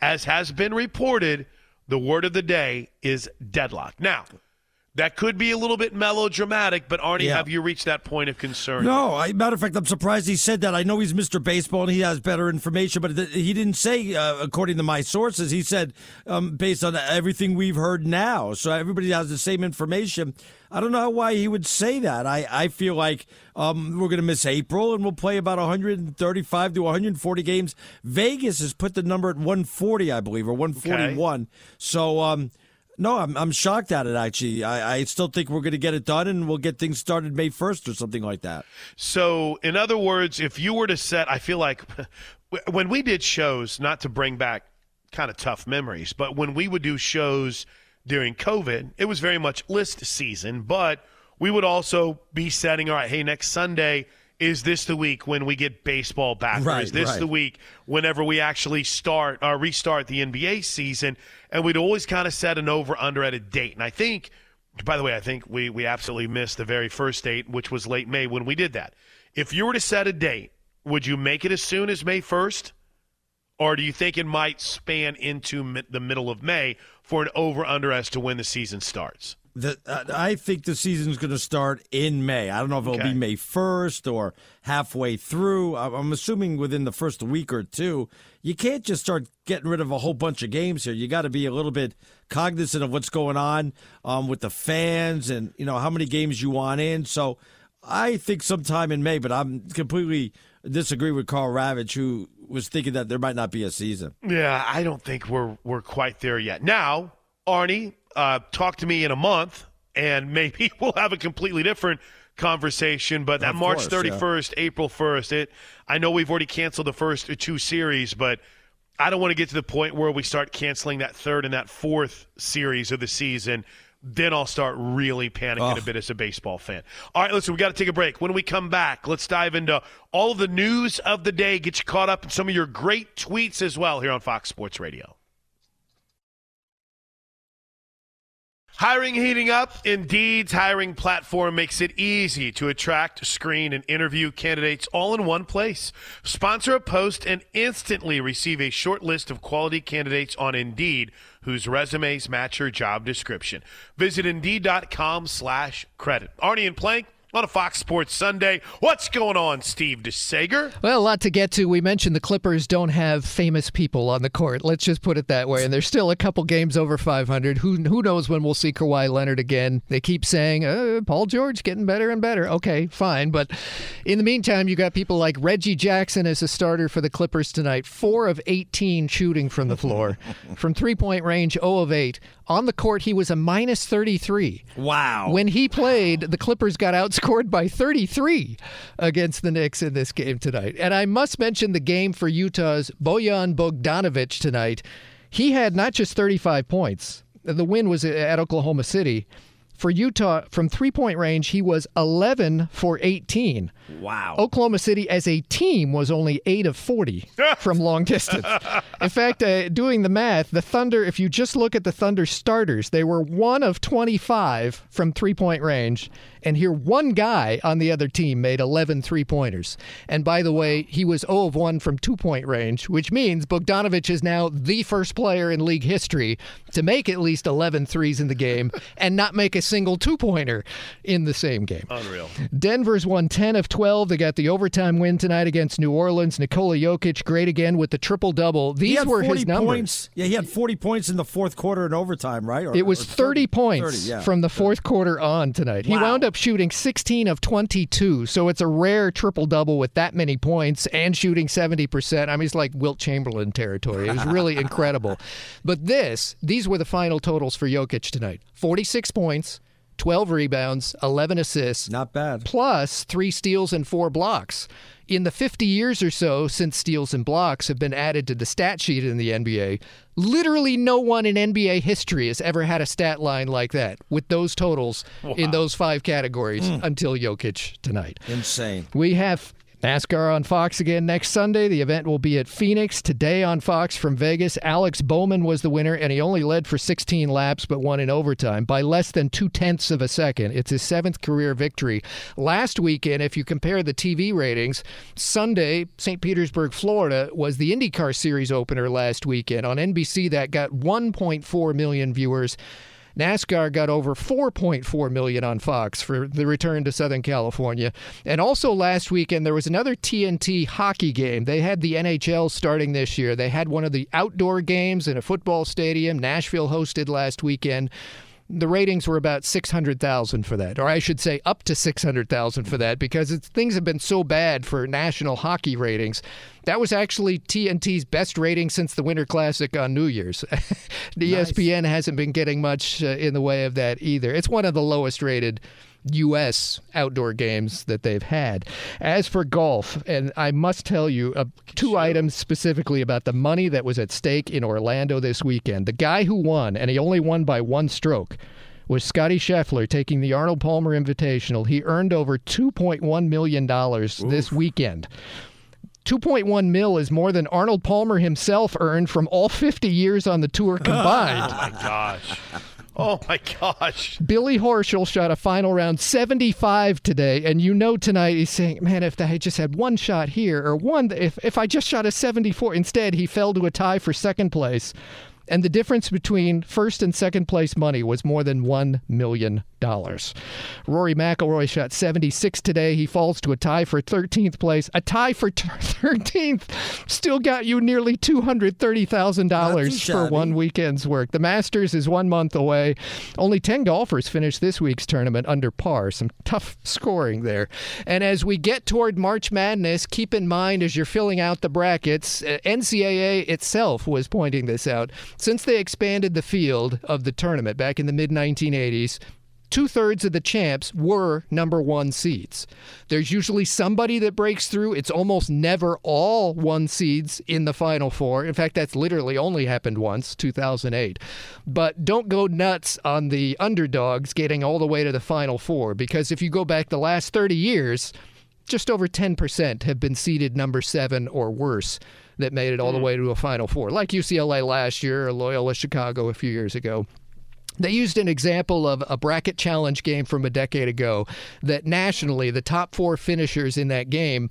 As has been reported, The word of the day is deadlock. Now, that could be a little bit melodramatic, but Arnie, Yeah. have you reached that point of concern? No, I, matter of fact, I'm surprised he said that. I know he's Mr. Baseball and he has better information, but th- he didn't say, uh, according to my sources, he said um, based on everything we've heard now. So everybody has the same information. I don't know why he would say that. I, I feel like um, we're going to miss April and we'll play about 135 to 140 games. Vegas has put the number at 140, I believe, or 141. Okay. So, um, no, I'm I'm shocked at it. Actually, I, I still think we're going to get it done, and we'll get things started May first or something like that. So, in other words, if you were to set, I feel like <laughs> when we did shows, not to bring back kind of tough memories, but when we would do shows during COVID, it was very much list season, but we would also be setting, all right, hey, next Sunday, is this the week when we get baseball back? or is this right. the week whenever we actually start or restart the NBA season? And we'd always kind of set an over under at a date. And I think, by the way, I think we, we absolutely missed the very first date, which was late May when we did that. If you were to set a date, would you make it as soon as May 1st? Or do you think it might span into mi- the middle of May for an over under as to when the season starts? The, uh, I think the season's going to start in May. I don't know if it'll Okay. be May 1st or halfway through. I'm assuming within the first week or two. You can't just start getting rid of a whole bunch of games here. You got to be a little bit cognizant of what's going on um, with the fans and you know how many games you want in. So I think sometime in May, but I'm completely disagree with Karl Ravech, who was thinking that there might not be a season. Yeah, I don't think we're we're quite there yet. Now, Arnie, uh, talk to me in a month, and maybe <laughs> we'll have a completely different conversation. But that Of March thirty first, yeah. April first, it. I know we've already canceled the first two series, but I don't want to get to the point where we start canceling that third and that fourth series of the season. Then I'll start really panicking a bit as a baseball fan. All right, listen, we got to take a break. When we come back, let's dive into all of the news of the day, get you caught up in some of your great tweets as well here on Fox Sports Radio. Hiring heating up. Indeed's hiring platform makes it easy to attract, screen, and interview candidates all in one place. Sponsor a post and instantly receive a short list of quality candidates on Indeed whose resumes match your job description. Visit Indeed.com slash credit. Arnie and Plank on a Fox Sports Sunday. What's going on, Steve DeSager? Well, a lot to get to. We mentioned the Clippers don't have famous people on the court. Let's just put it that way. And there's still a couple games over 500. Who who knows when we'll see Kawhi Leonard again? They keep saying uh, Paul George getting better and better. Okay, fine. But in the meantime, you got people like Reggie Jackson as a starter for the Clippers tonight. Four of 18 shooting from the floor, <laughs> from three point range, 0 of 8. On the court, he was a minus 33. Wow. When he played, the Clippers got outscored by 33 against the Knicks in this game tonight. And I must mention the game for Utah's Bojan Bogdanovic tonight. He had not just 35 points. The win was at Oklahoma City. For Utah, from three point range, he was 11 for 18. Wow. Oklahoma City as a team was only 8 of 40 <laughs> from long distance. In fact, uh, doing the math, the Thunder, if you just look at the Thunder starters, they were 1 of 25 from three point range. And here, one guy on the other team made 11 three pointers. And by the way, he was 0 of 1 from two point range, which means Bogdanovic is now the first player in league history to make at least 11 threes in the game and not make a single two pointer in the same game. Unreal. Denver's won 10 of 12. They got the overtime win tonight against New Orleans. Nikola Jokic, great again with the triple double. These were 40 his numbers. points. Yeah, he had 40 points in the fourth quarter in overtime, right? Or- It was or 30 points 30, yeah. from the fourth quarter on tonight. He wound up shooting 16 of 22, so it's a rare triple double with that many points and shooting 70%. I mean, it's like Wilt Chamberlain territory. It was really <laughs> incredible. But this, these were the final totals for Jokic tonight 46 points, 12 rebounds, 11 assists, Not bad. plus three steals and four blocks. In the 50 years or so since steals and blocks have been added to the stat sheet in the NBA, literally no one in NBA history has ever had a stat line like that with those totals in those five categories hmm. until Jokic tonight. Insane. We have NASCAR on Fox again next Sunday. The event will be at Phoenix. Today on Fox from Vegas, Alex Bowman was the winner, and he only led for 16 laps but won in overtime by less than two tenths of a second. It's his seventh career victory. Last weekend, if you compare the TV ratings, Sunday, St. Petersburg, Florida, was the IndyCar Series opener last weekend. On NBC, that got 1.4 million viewers. NASCAR got over 4.4 million on Fox for the return to Southern California. And also last weekend there was another TNT hockey game. They had the NHL starting this year. They had one of the outdoor games in a football stadium. Nashville hosted last weekend the ratings were about 600,000 for that, or I should say up to 600,000 for that, because things have been so bad for national hockey ratings. That was actually TNT's best rating since the Winter Classic on New Year's. <laughs> the nice. ESPN hasn't been getting much uh, in the way of that either. It's one of the lowest rated U.S. outdoor games that they've had. As for golf, and I must tell you uh, two sure. items specifically about the money that was at stake in Orlando this weekend. The guy who won, and he only won by one stroke, was Scottie Scheffler taking the Arnold Palmer Invitational. He earned over $2.1 million this weekend. 2.1 mil is more than Arnold Palmer himself earned from all 50 years on the tour <laughs> combined. oh my gosh. <laughs> Oh my gosh. Billy Horschel shot a final round 75 today, and you know tonight he's saying, Man, if I just had one shot here, or one, if, if I just shot a 74, instead he fell to a tie for second place and the difference between first and second place money was more than $1 million. Rory McIlroy shot 76 today. He falls to a tie for 13th place. A tie for t- <laughs> 13th still got you nearly $230,000 for one weekend's work. The Masters is one month away. Only 10 golfers finished this week's tournament under par. Some tough scoring there. And as we get toward March Madness, keep in mind as you're filling out the brackets, uh, NCAA itself was pointing this out. Since they expanded the field of the tournament back in the mid 1980s, two thirds of the champs were number one seeds. There's usually somebody that breaks through. It's almost never all one seeds in the final four. In fact, that's literally only happened once, 2008. But don't go nuts on the underdogs getting all the way to the final four because if you go back the last 30 years, just over 10% have been seeded number seven or worse that made it all the mm. way to a Final Four, like UCLA last year or Loyola Chicago a few years ago. They used an example of a bracket challenge game from a decade ago that nationally, the top four finishers in that game,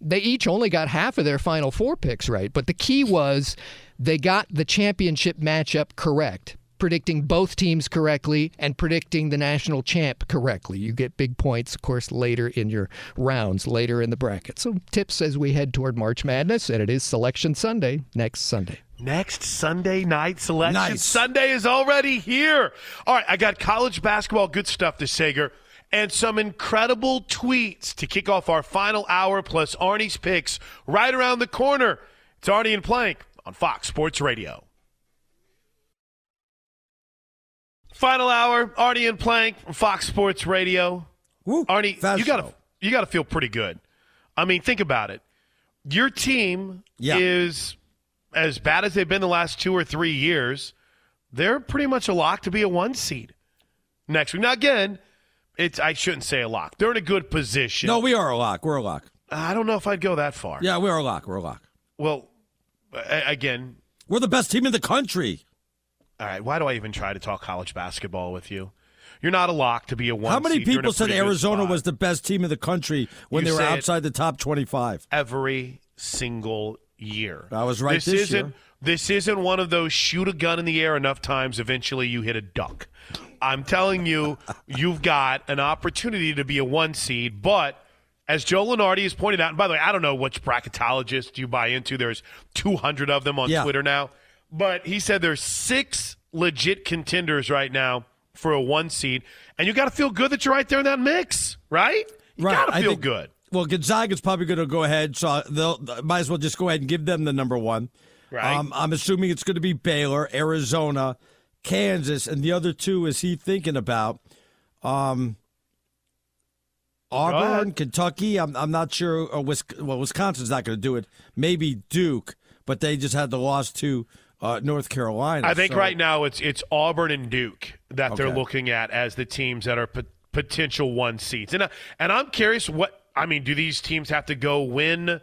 they each only got half of their final four picks right. But the key was they got the championship matchup correct predicting both teams correctly and predicting the national champ correctly. You get big points, of course, later in your rounds, later in the bracket. So, tips as we head toward March Madness, and it is Selection Sunday next Sunday. Next Sunday night selection. Nice. Sunday is already here. All right, I got college basketball good stuff to Sager and some incredible tweets to kick off our final hour plus Arnie's picks right around the corner. It's Arnie and Plank on Fox Sports Radio. Final hour, Arnie and Plank from Fox Sports Radio. Woo, Arnie, you gotta you gotta feel pretty good. I mean, think about it. Your team yeah. is as bad as they've been the last two or three years. They're pretty much a lock to be a one seed next week. Now again, it's I shouldn't say a lock. They're in a good position. No, we are a lock. We're a lock. I don't know if I'd go that far. Yeah, we're a lock. We're a lock. Well, again, we're the best team in the country. All right, why do I even try to talk college basketball with you? You're not a lock to be a one. How many seed. people said Arizona was the best team in the country when you they were outside the top 25? Every single year. I was right this, this isn't, year. This isn't one of those shoot a gun in the air enough times, eventually you hit a duck. I'm telling you, you've got an opportunity to be a one seed, but as Joe Lunardi has pointed out, and by the way, I don't know which bracketologist you buy into. There's 200 of them on yeah. Twitter now. But he said there's six legit contenders right now for a one seed, and you got to feel good that you're right there in that mix, right? You right. got to feel think, good. Well, Gonzaga's probably going to go ahead, so they'll might as well just go ahead and give them the number one. Right. Um, I'm assuming it's going to be Baylor, Arizona, Kansas, and the other two is he thinking about? Um, Auburn, Kentucky. I'm I'm not sure. Or well, Wisconsin's not going to do it. Maybe Duke, but they just had the loss to uh, North Carolina. I think so. right now it's it's Auburn and Duke that Okay. they're looking at as the teams that are potential one seeds. And I, and I'm curious what I mean, do these teams have to go win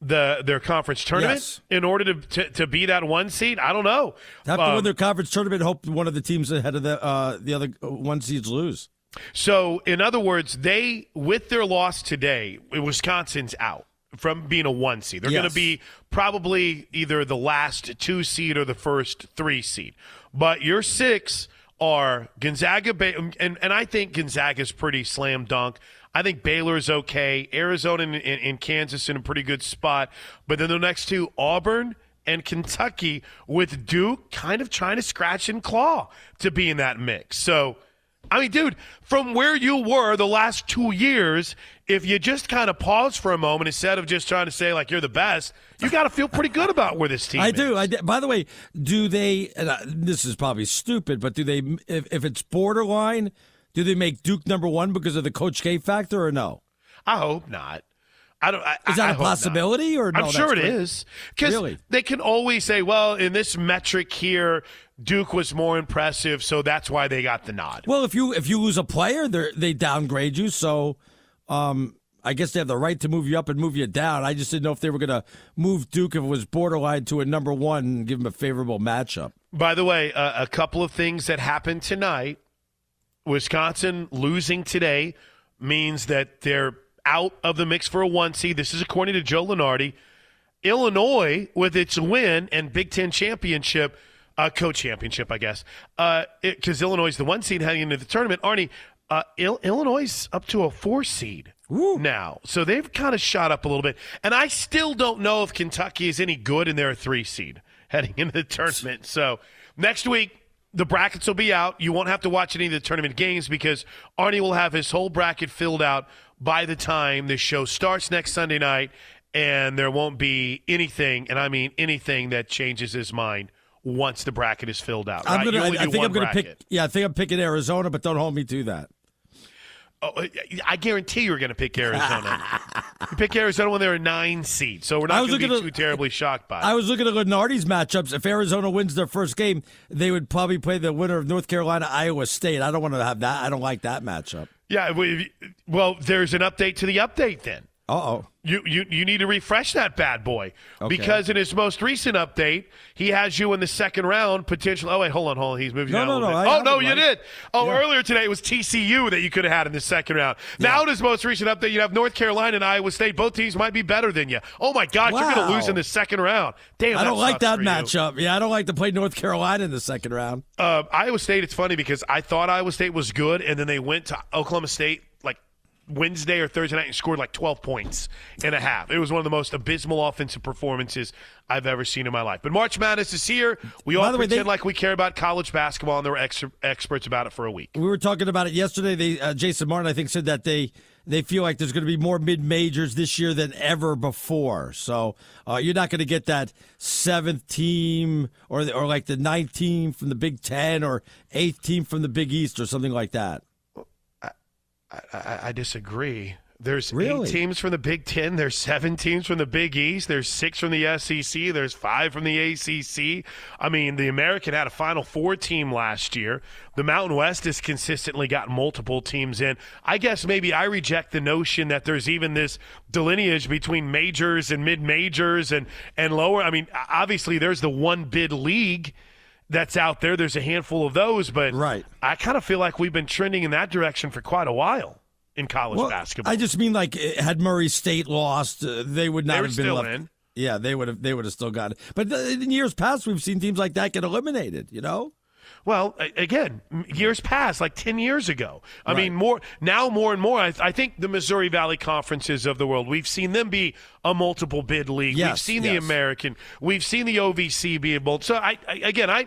the their conference tournament Yes. in order to, to to be that one seed? I don't know. Have to Um, win their conference tournament. Hope one of the teams ahead of the uh, the other one seeds lose. So, in other words, they with their loss today, Wisconsin's out from being a one seed. They're going to be probably either the last two seed or the first three seed. But your six are Gonzaga, and and I think Gonzaga's pretty slam dunk. I think Baylor is okay. Arizona and, and, and Kansas in a pretty good spot. But then the next two, Auburn and Kentucky, with Duke kind of trying to scratch and claw to be in that mix. So. I mean, dude, from where you were the last two years, if you just kind of pause for a moment instead of just trying to say like you're the best, you got to feel pretty good about where this team I is. do. I do. By the way, do they? And I, this is probably stupid, but do they? If, if it's borderline, do they make Duke number one because of the Coach K factor or no? I hope not. I don't. I, Is that I a possibility or no? I'm sure it great. is because Really? they can always say, "Well, in this metric here, Duke was more impressive, so that's why they got the nod." Well, if you if you lose a player, they they downgrade you. So, um, I guess they have the right to move you up and move you down. I just didn't know if they were going to move Duke if it was borderline to a number one and give them a favorable matchup. By the way, uh, a couple of things that happened tonight. Wisconsin losing today means that they're out of the mix for a one seed. This is according to Joe Lunardi. Illinois, with its win and Big Ten championship, uh, co-championship, I guess, because Illinois is the one seed heading into the tournament. Arnie, uh, Il- Illinois is up to a four seed now, so they've kind of shot up a little bit. And I still don't know if Kentucky is any good, and they're a three seed <laughs> heading into the tournament. So next week. The brackets will be out. You won't have to watch any of the tournament games because Arnie will have his whole bracket filled out by the time this show starts next Sunday night, and there won't be anything, and I mean anything that changes his mind once the bracket is filled out. I'm gonna. I, I think I'm gonna pick. Yeah, I think I'm picking Arizona, but don't hold me to that. Oh, uh, I guarantee you're going to pick Arizona. you pick Arizona when they're a nine seed, so we're not going to be too terribly shocked by it. I was looking at Lunardi's matchups. If Arizona wins their first game, they would probably play the winner of North Carolina Iowa State. I don't want to have that. I don't like that matchup. Yeah, we- well, there's an update to the update then. Uh oh. You, you you need to refresh that bad boy because in his most recent update, he has you in the second round potentially. Oh wait, hold on, hold on. He's moving. No, down no, a little no. I oh no, you did. Oh, Yeah. earlier today it was TCU that you could have had in the second round. Now in his most recent update, you have North Carolina and Iowa State. Both teams might be better than you. Oh my God, you're going to lose in the second round. Damn, I don't like that you. matchup. Yeah, I don't like to play North Carolina in the second round. Uh, Iowa State, it's funny because I thought Iowa State was good, and then they went to Oklahoma State Wednesday or Thursday night and scored like 12 points and a half. It was one of the most abysmal offensive performances I've ever seen in my life. But March Madness is here. We all By the way, pretend they- like we care about college basketball, and there were ex- experts about it for a week. We were talking about it yesterday. They, uh, Jason Martin, I think, said that they they feel like there's going to be more mid majors this year than ever before. So uh, you're not going to get that seventh team or the, or like the ninth team from the Big Ten or eighth team from the Big East or something like that. I, I, I disagree. There's Really? eight teams from the Big Ten. There's seven teams from the Big East. There's six from the SEC. There's five from the ACC. I mean, the American had a Final Four team last year. The Mountain West has consistently got multiple teams in. I guess maybe I reject the notion that there's even this delineage between majors and mid majors and, and lower. I mean, obviously, there's the one bid league that's out there. There's a handful of those, but Right. I kind of feel like we've been trending in that direction for quite a while in college Well, basketball. I just mean like eh, had Murray State lost, uh, they would not They have been still left. in. Yeah, they would have. They would have still got it. But uh, in years past, we've seen teams like that get eliminated. You know. Well, again, years past, like ten years ago. I mean, more now, more and more. I, I think the Missouri Valley conferences of the world, we've seen them be a multiple bid league. we've Yes, seen the. American. We've seen the OVC be a multiple. So, I, I again, I.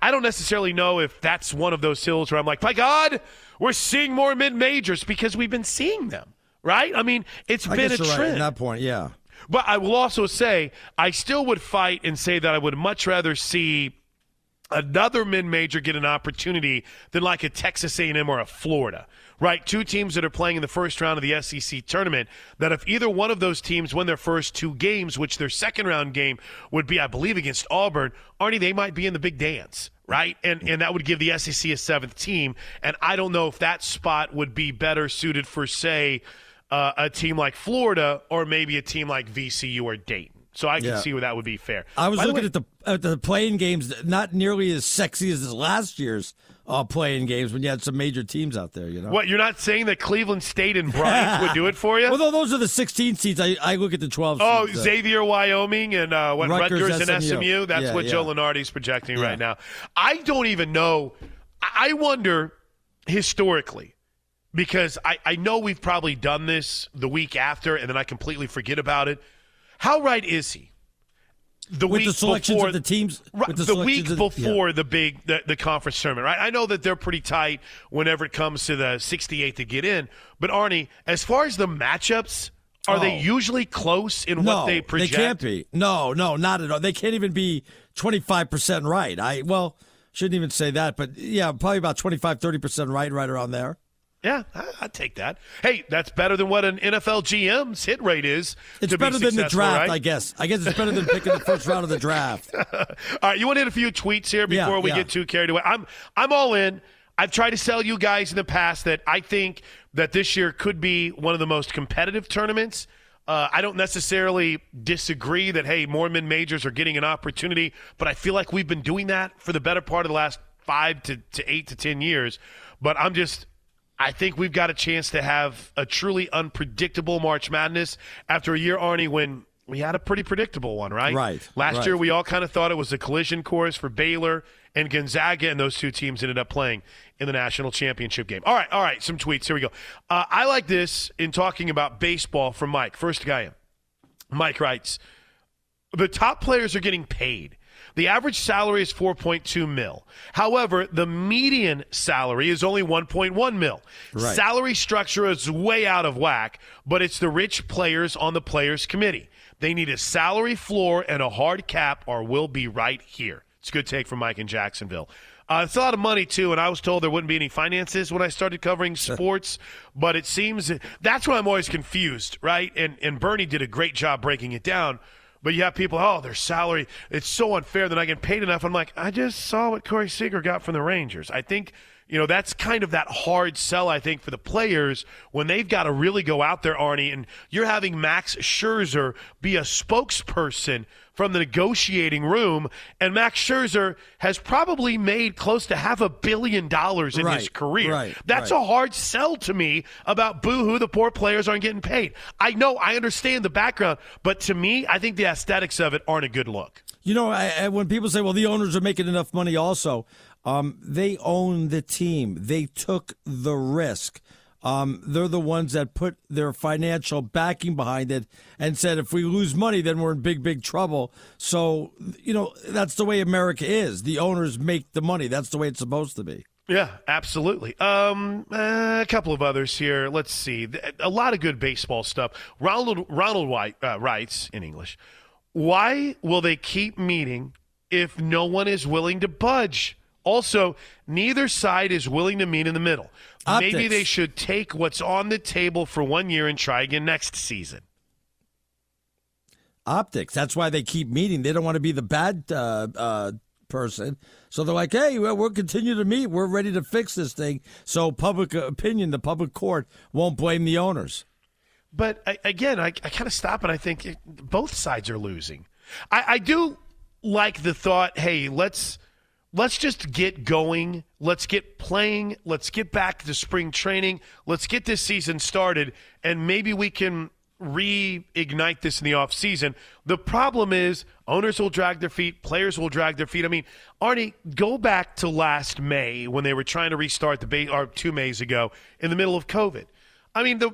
I don't necessarily know if that's one of those hills where I'm like, by God, we're seeing more mid majors because we've been seeing them, right? I mean, it's I been a you're right trend. at that point. Yeah. But I will also say I still would fight and say that I would much rather see another mid-major get an opportunity than like a Texas A&M or a Florida. Right, two teams that are playing in the first round of the SEC tournament. That if either one of those teams win their first two games, which their second round game would be, I believe, against Auburn, Arnie, they might be in the big dance, right? And and that would give the SEC a seventh team. And I don't know if that spot would be better suited for, say, uh, a team like Florida or maybe a team like VCU or Dayton. So I can Yeah. see where that would be fair. I was By the looking way- at the at the playing games, not nearly as sexy as last year's uh, playing games when you had some major teams out there. You know. What you're not saying that Cleveland State and Bryant would do it for you? <laughs> Well, those are the 16 seeds. I, I look at the 12. Oh, seeds, uh, Xavier, Wyoming, and uh, what Rutgers, Rutgers, and SMU. SMU. That's Yeah, what yeah. Joe Lunardi's projecting right now. I don't even know. I I wonder historically because I, I know we've probably done this the week after, and then I completely forget about it. How right is he? The with week the selections before, of the teams. Right, the, selections week of- yeah. before the big the, the conference tournament, right? I know that they're pretty tight whenever it comes to the 68 to get in. But Arnie, as far as the matchups, are they Oh. usually close in no, what they project? They can't be. No, no, not at all. They can't even be 25% right. I well, shouldn't even say that, but yeah, probably about 25 30% right right around there. Yeah, I, I'd take that. Hey, that's better than what an NFL GM's hit rate is. It's to be better than the draft, right? I guess. I guess it's better than picking the first round of the <laughs> draft. All right, you want to hit a few tweets here Yeah, before we yeah. get too carried away? I'm I'm all in. I've tried to sell you guys in the past that I think that this year could be one of the most competitive tournaments. Uh, I don't necessarily disagree that hey, more mid majors are getting an opportunity, but I feel like we've been doing that for the better part of the last five to, to eight to ten years. But I'm just I think we've got a chance to have a truly unpredictable March Madness after a year, Arnie, when we had a pretty predictable one, right? Right, Last right. year, we all kind of thought it was a collision course for Baylor and Gonzaga, and those two teams ended up playing in the national championship game. All right, all right, some tweets. Here we go. Uh, I like this in talking about baseball from Mike. First guy in. Mike writes, the top players are getting paid. The average salary is 4.2 mil. However, the median salary is only 1.1 mil. Right. Salary structure is way out of whack, but it's the rich players on the players committee. They need a salary floor and a hard cap, or we'll be right here. It's a good take from Mike in Jacksonville. Uh, it's a lot of money too, and I was told there wouldn't be any finances when I started covering <laughs> sports. But it seems that's why I'm always confused, right? And and Bernie did a great job breaking it down. But you have people, oh, their salary, it's so unfair that I get paid enough. I'm like, I just saw what Corey Seager got from the Rangers. I think, you know, that's kind of that hard sell, I think, for the players when they've got to really go out there, Arnie, and you're having Max Scherzer be a spokesperson from the negotiating room. And Max Scherzer has probably made close to half a billion dollars in his career. right, That's right. a hard sell to me about boohoo, the poor players aren't getting paid. I know, I understand the background, but to me, I think the aesthetics of it aren't a good look. You know, I, I, when people say, well, the owners are making enough money also, um, they own the team. They took the risk. Um, they're the ones that put their financial backing behind it and said, if we lose money, then we're in big, big trouble. So, you know, that's the way America is. The owners make the money. That's the way it's supposed to be. Yeah, absolutely. Um, uh, a couple of others here. Let's see. A lot of good baseball stuff. Ronald Ronald White uh, writes in English, "Why will they keep meeting if no one is willing to budge? Also, neither side is willing to meet in the middle. Maybe they should take what's on the table for one year and try again next season." Optics. That's why they keep meeting. They don't want to be the bad uh, uh, person. So they're like, hey, well, we'll continue to meet. We're ready to fix this thing. So public opinion, the public court won't blame the owners. But I, again, I, I kind of stop and I think it, both sides are losing. I, I do like the thought, hey, let's let's just get going. Let's get playing. Let's get back to spring training. Let's get this season started, and maybe we can reignite this in the offseason. The problem is owners will drag their feet, players will drag their feet. I mean, Arnie, go back to last May when they were trying to restart the base, or two Mays ago in the middle of COVID. I mean, the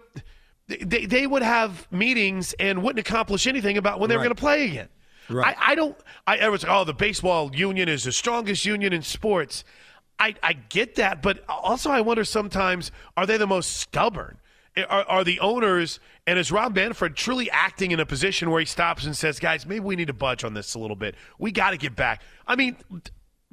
they, they would have meetings and wouldn't accomplish anything about when they were going to play again. Right. I, I don't. I everyone's like, oh, the baseball union is the strongest union in sports. I, I get that, but also I wonder sometimes are they the most stubborn? Eh, are, are the owners and is Rob Manfred truly acting in a position where he stops and says, "Guys, maybe we need to budge on this a little bit. We got to get back." I mean,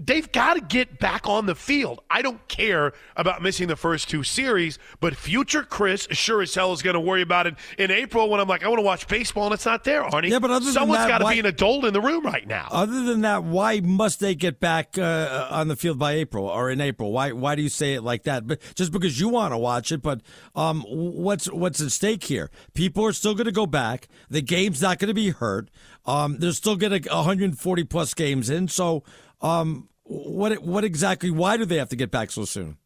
they've got to get back on the field. I don't care about missing the first two series, but future Chris sure as hell is going to worry about it in April when I'm like, I want to watch baseball and it's not there, Arnie. Yeah, but other someone's got to be an adult in the room right now. Other than that, why must they get back uh, on the field by April or in April? Why why do you say it like that? But just because you want to watch it, but um, what's what's at stake here? People are still going to go back. The game's not going to be hurt. Um, they're still getting 140 plus games in. So, um, what what exactly? Why do they have to get back so soon?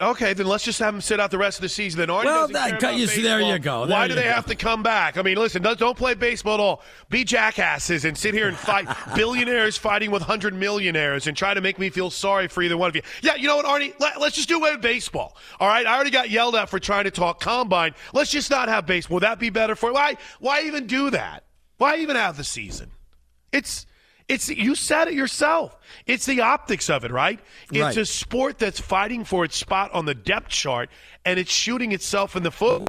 Okay, then let's just have them sit out the rest of the season. Then Arnie Well, that- uh, about you see, there you go. There Why do they go. have to come back? I mean, listen, don't, don't play baseball at all. Be jackasses and sit here and fight <laughs> billionaires fighting with hundred millionaires and try to make me feel sorry for either one of you. Yeah, you know what, Arnie? Let, let's just do away with baseball. All right, I already got yelled at for trying to talk combine. Let's just not have baseball. Would that be better for why? Why even do that? Why even have the season? It's it's you said it yourself. It's the optics of it, right? It's Right. a sport that's fighting for its spot on the depth chart and it's shooting itself in the foot.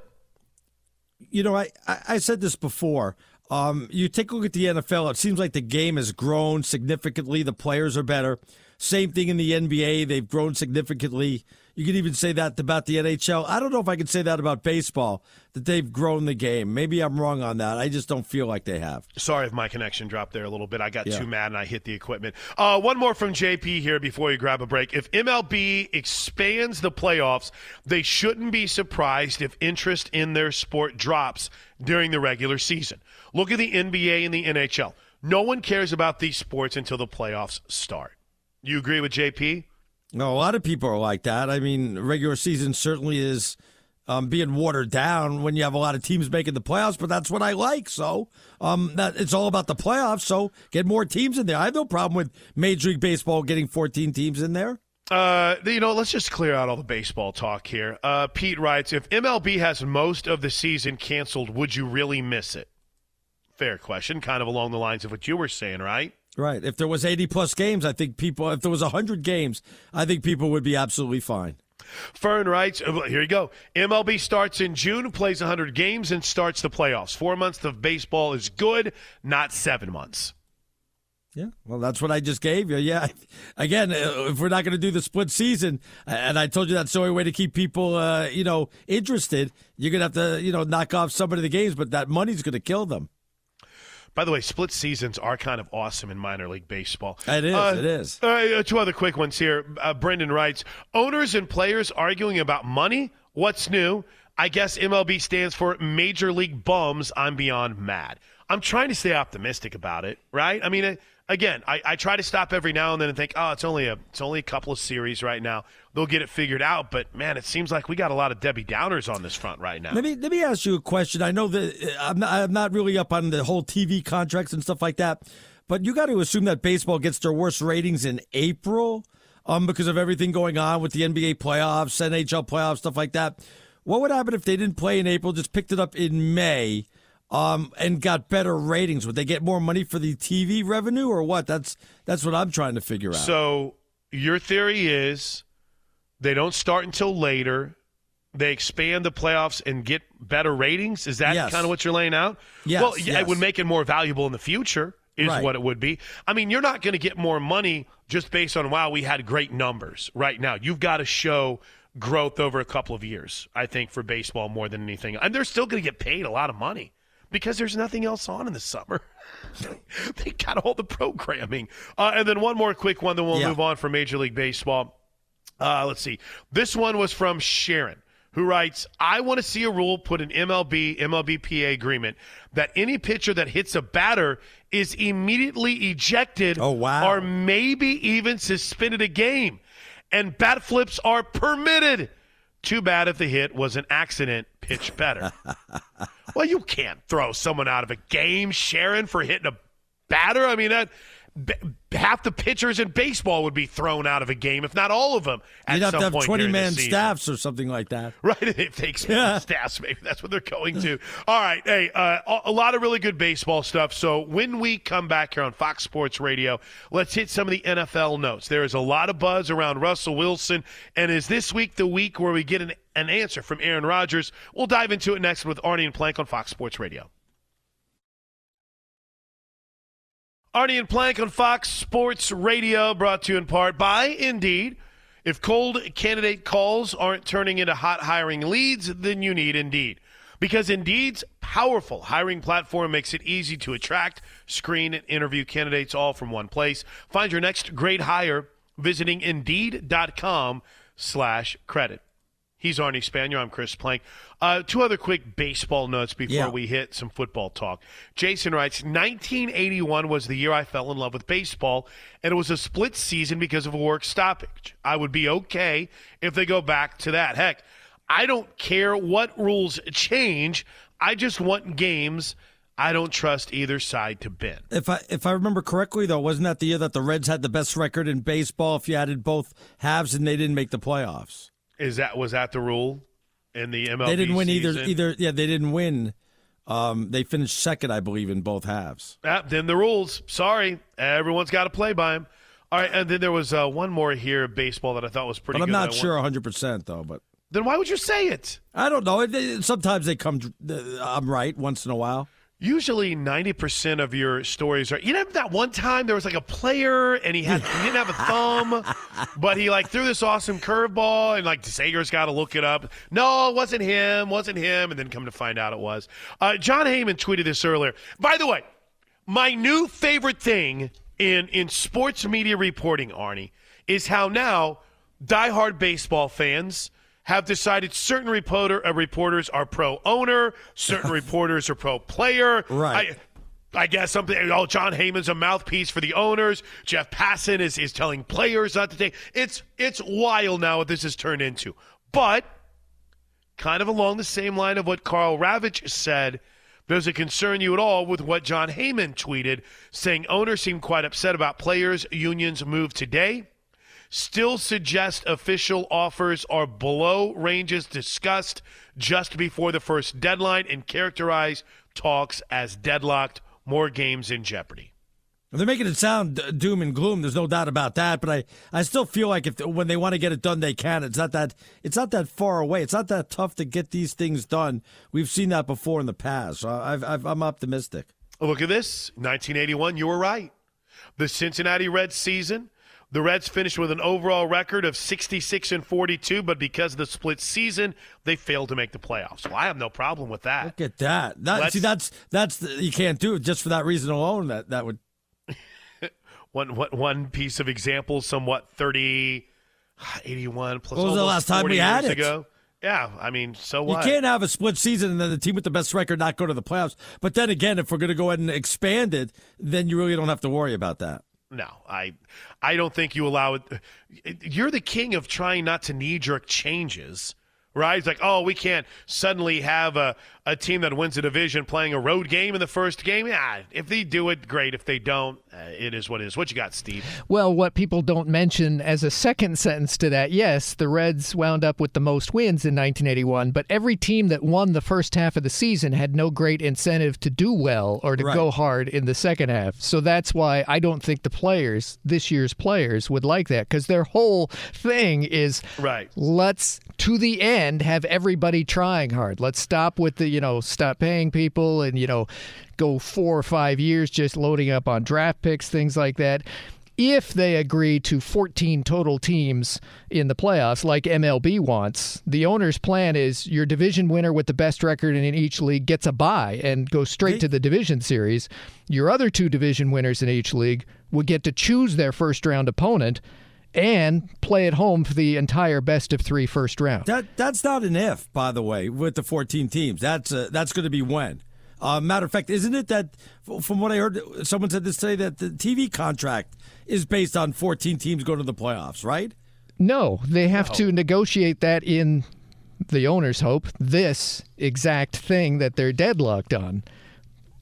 you know, I, I, I said this before. Um, you take a look at the NFL, it seems like the game has grown significantly. The players are better. Same thing in the NBA. They've grown significantly. You could even say that about the NHL. I don't know if I could say that about baseball, that they've grown the game. Maybe I'm wrong on that. I just don't feel like they have. Sorry if my connection dropped there a little bit. I got Yeah. too mad and I hit the equipment. Uh, one more from JP here before you grab a break. If MLB expands the playoffs, they shouldn't be surprised if interest in their sport drops during the regular season. Look at the NBA and the NHL. No one cares about these sports until the playoffs start. You agree with JP? No, a lot of people are like that. I mean, regular season certainly is um, being watered down when you have a lot of teams making the playoffs, but that's what I like. So um, that it's all about the playoffs. So get more teams in there. I have no problem with Major League Baseball getting 14 teams in there. Uh, you know, let's just clear out all the baseball talk here. Uh, Pete writes, if MLB has most of the season canceled, would you really miss it? Fair question, kind of along the lines of what you were saying, right? Right. If there was 80 plus games, I think people, if there was 100 games, I think people would be absolutely fine. Fern writes, uh, here you go. MLB starts in June, plays 100 games, and starts the playoffs. Four months of baseball is good, not seven months. Yeah, well, that's what I just gave you. Yeah, <laughs> again, uh, if we're not going to do the split season, and I told you that's the only way to keep people, uh, you know, interested. You're going to have to, you know, knock off some of the games, but that money's going to kill them. By the way, split seasons are kind of awesome in minor league baseball. It is, Uh, it is. Right, uh, two other quick ones here. Uh, Brendan writes Owners and players arguing about money. What's new? I guess MLB stands for Major League Bums. I'm beyond mad. I'm trying to stay optimistic about it, right? I mean, uh, again, I, I try to stop every now and then and think, oh, it's only a it's only a couple of series right now. They'll get it figured out. But man, it seems like we got a lot of Debbie Downers on this front right now. Let me let me ask you a question. I know that uh, I'm not, I'm not really up on the whole TV contracts and stuff like that, but you got to assume that baseball gets their worst ratings in April, um, because of everything going on with the NBA playoffs, NHL playoffs, stuff like that. What would happen if they didn't play in April, just picked it up in May, um, and got better ratings? Would they get more money for the TV revenue or what? That's that's what I'm trying to figure out. So your theory is they don't start until later. They expand the playoffs and get better ratings. Is that Yes. kind of what you're laying out? Yes, Well, yeah, yes. it would make it more valuable in the future. Is Right. what it would be. I mean, you're not going to get more money just based on wow, we had great numbers right now. You've got to show growth over a couple of years. I think for baseball more than anything, and they're still going to get paid a lot of money because there's nothing else on in the summer. <laughs> they got all the programming. Uh, and then one more quick one, then we'll Yeah. move on for Major League Baseball. Uh, let's see. This one was from Sharon, who writes I want to see a rule put in MLB, MLBPA agreement that any pitcher that hits a batter is immediately ejected Oh, wow. or maybe even suspended a game. And bat flips are permitted. Too bad if the hit was an accident, pitch better. <laughs> well, you can't throw someone out of a game, Sharon, for hitting a batter. I mean, that b- half the pitchers in baseball would be thrown out of a game, if not all of them. At You'd have to have twenty man staffs or something like that. <laughs> Right, if they expand Yeah. staffs, maybe that's what they're going to. All right, hey, uh, a- a lot of really good baseball stuff. So when we come back here on Fox Sports Radio, let's hit some of the NFL notes. There is a lot of buzz around Russell Wilson, and is this week the week where we get an, an answer from Aaron Rodgers? We'll dive into it next with Arnie and Plank on Fox Sports Radio. Arnie and Plank on Fox Sports Radio, brought to you in part by Indeed. If cold candidate calls aren't turning into hot hiring leads, then you need Indeed. Because Indeed's powerful hiring platform makes it easy to attract, screen, and interview candidates all from one place. Find your next great hire visiting Indeed.com slash credit. He's Arnie Spanier. I'm Chris Plank. Uh, two other quick baseball notes before Yeah. we hit some football talk. Jason writes 1981 was the year I fell in love with baseball, and it was a split season because of a work stoppage. I would be okay if they go back to that. Heck, I don't care what rules change. I just want games. I don't trust either side to bend. If I if I remember correctly, though, wasn't that the year that the Reds had the best record in baseball if you added both halves and they didn't make the playoffs? Is that was that the rule in the MLB? they didn't win either. season? Either yeah, they didn't win. Um, they finished second, I believe, in both halves. Ah, then the rules. Sorry, everyone's got to play by them. All right, and then there was uh, one more here baseball that I thought was pretty. But I'm good not sure 100 percent though. But Then why would you say it? I don't know. Sometimes they come. I'm right once in a while. Usually, ninety percent of your stories are. You know that one time there was like a player and he had he didn't have a thumb, <laughs> but he like threw this awesome curveball and like Sager's got to look it up. No, it wasn't him. Wasn't him. And then come to find out it was. Uh, Jon Heyman tweeted this earlier. By the way, my new favorite thing in in sports media reporting, Arnie, is how now diehard baseball fans have decided certain reporter uh, reporters are pro owner, certain <laughs> reporters are pro player. Right. I, I guess something. Oh, Jon Heyman's a mouthpiece for the owners. Jeff Passan is is telling players not to take. It's it's wild now what this has turned into. But kind of along the same line of what Karl Ravech said. Does it concern you at all with what Jon Heyman tweeted, saying owners seem quite upset about players' unions' move today? Still suggest official offers are below ranges discussed just before the first deadline and characterize talks as deadlocked, more games in jeopardy. They're making it sound doom and gloom. There's no doubt about that. But I, I still feel like if when they want to get it done, they can. It's not that it's not that far away. It's not that tough to get these things done. We've seen that before in the past. So I've, I've, I'm optimistic. Look at this 1981, you were right. The Cincinnati Reds season, the Reds finished with an overall record of 66 and 42, but because of the split season, they failed to make the playoffs. Well, I have no problem with that. Look at that. that see, that's that's the, you can't do it just for that reason alone. That that would <laughs> One, one, one piece of example, somewhat 30, 81 plus When was the last time we had it? ago. Yeah, I mean, so You can't have a split season and then the team with the best record not go to the playoffs. But then again, if we're going to go ahead and expand it, then you really don't have to worry about that. No, I, I don't think you allow it. You're the king of trying not to knee jerk changes, right? It's like, oh, we can't suddenly have a, a team that wins a division playing a road game in the first game. Yeah, if they do it, great. If they don't, uh, it is what it is. What you got, Steve? Well, what people don't mention as a second sentence to that, yes, the Reds wound up with the most wins in 1981, but every team that won the first half of the season had no great incentive to do well or to Right. go hard in the second half. So that's why I don't think the players, this year's players, would like that because their whole thing is Right. let's to the end have everybody trying hard. Let's stop with the, you know, stop paying people and, you know, go four or five years just loading up on draft picks, things like that. If they agree to 14 total teams in the playoffs, like MLB wants, the owner's plan is your division winner with the best record in each league gets a bye and goes straight to the division series. Your other two division winners in each league would get to choose their first round opponent and play at home for the entire best of three first round. That that's not an if, by the way, with the 14 teams. That's uh, that's going to be when. Uh, matter of fact, isn't it that from what I heard, someone said this today that the TV contract is based on 14 teams going to the playoffs, right? No, they have to negotiate that in the owner's hope, this exact thing that they're deadlocked on.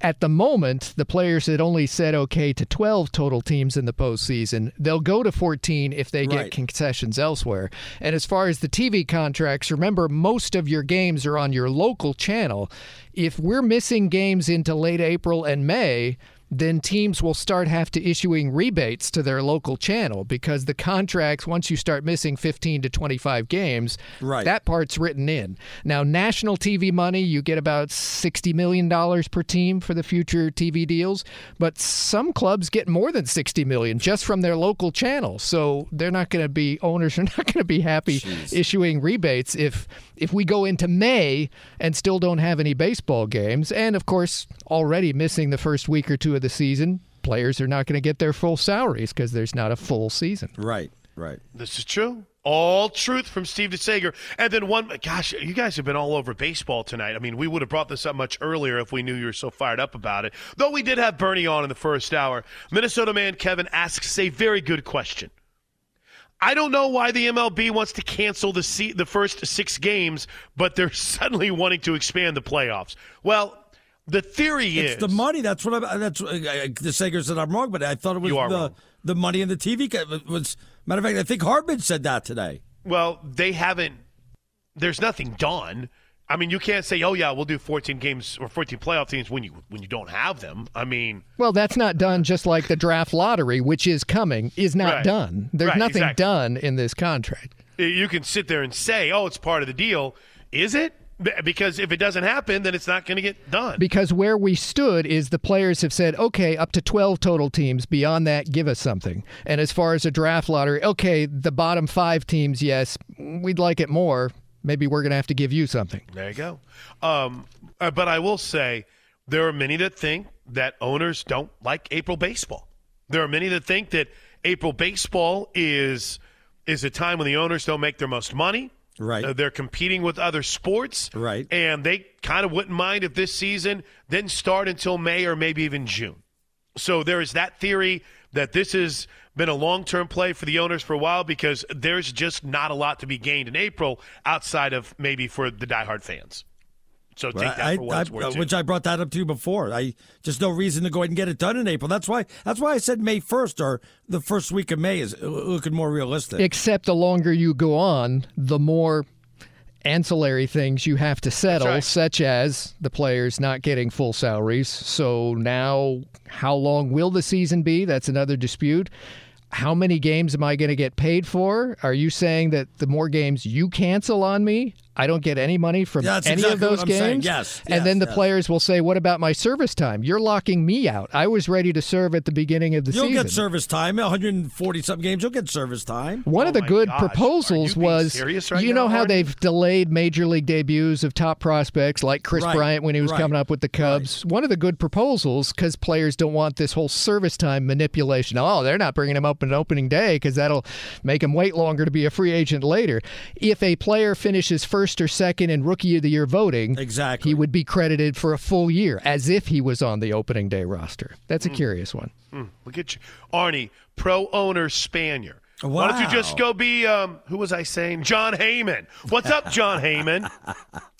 At the moment, the players had only said okay to 12 total teams in the postseason. They'll go to 14 if they get Right. concessions elsewhere. And as far as the TV contracts, remember, most of your games are on your local channel. If we're missing games into late April and May, then teams will start have to issuing rebates to their local channel because the contracts once you start missing 15 to 25 games, Right. that part's written in. Now, national TV money, you get about 60 million dollars per team for the future TV deals, but some clubs get more than 60 million just from their local channel. So, they're not going to be owners are <laughs> not going to be happy issuing rebates if if we go into May and still don't have any baseball games and of course already missing the first week or two of the season, players are not going to get their full salaries because there's not a full season. Right, right. This is true. All truth from Steve DeSager. And then one, gosh, you guys have been all over baseball tonight. I mean, we would have brought this up much earlier if we knew you were so fired up about it. Though we did have Bernie on in the first hour. Minnesota man Kevin asks a very good question. I don't know why the MLB wants to cancel the se- the first six games, but they're <laughs> suddenly wanting to expand the playoffs. Well, the theory It's is the money. That's what I. That's uh, the Sager said I'm wrong, but I thought it was You are the wrong. the money in the TV. ca- Was matter of fact, I think Hardman said that today. Well, they haven't. There's nothing done. I mean, you can't say, "Oh yeah, we'll do 14 games or 14 playoff teams" when you when you don't have them. I mean, Well, that's not done just like the draft lottery, which is coming, is not Right. done. There's Right, nothing exactly. done in this contract. you can sit there and say, "Oh, it's part of the deal." Is it? Because if it doesn't happen, then it's not going to get done. Because where we stood is the players have said, okay, up to 12 total teams. Beyond that, give us something. And as far as a draft lottery, okay, the bottom five teams, yes, we'd like it more. Maybe we're going to have to give you something. There you go. Um, uh, but I will say there are many that think that owners don't like April baseball. There are many that think that April baseball is is a time when the owners don't make their most money. Right. Uh, they're competing with other sports. Right. And they kind of wouldn't mind if this season didn't start until May or maybe even June. So there is that theory that this has been a long term play for the owners for a while because there's just not a lot to be gained in April outside of maybe for the diehard fans. So take that I, for what I- it's worth. uh, too. which I brought that up to you before. I just no reason to go ahead and get it done in April. That's why. That's why I said May first or the first week of May is looking more realistic. Except the longer you go on, the more ancillary things you have to settle, right. such as the players not getting full salaries. So now, how long will the season be? That's another dispute. How many games am I going to get paid for? Are you saying that the more games you cancel on me, I don't get any money from Yeah, any exactly of those games? saying. Yes, And yes, then the yes. players will say, "What about my service time? You're locking me out. I was ready to serve at the beginning of the season. You'll get service time. 140 something games. You'll get service time. One Oh of the good gosh, proposals you was right you know now, how Artie? they've delayed major league debuts of top prospects like Chris Right, Bryant when he was right, coming up with the Cubs. One of the good proposals because players don't want this whole service time manipulation. Oh, they're not bringing him up on opening day because that'll make him wait longer to be a free agent later. If a player finishes first or second in rookie of the year voting, Exactly. he would be credited for a full year as if he was on the opening day roster. That's a Hmm. curious one. Look at you, Arnie, pro owner Spanier. Why don't you just go be um, who was I saying? Jon Heyman. What's up, Jon Heyman? <laughs>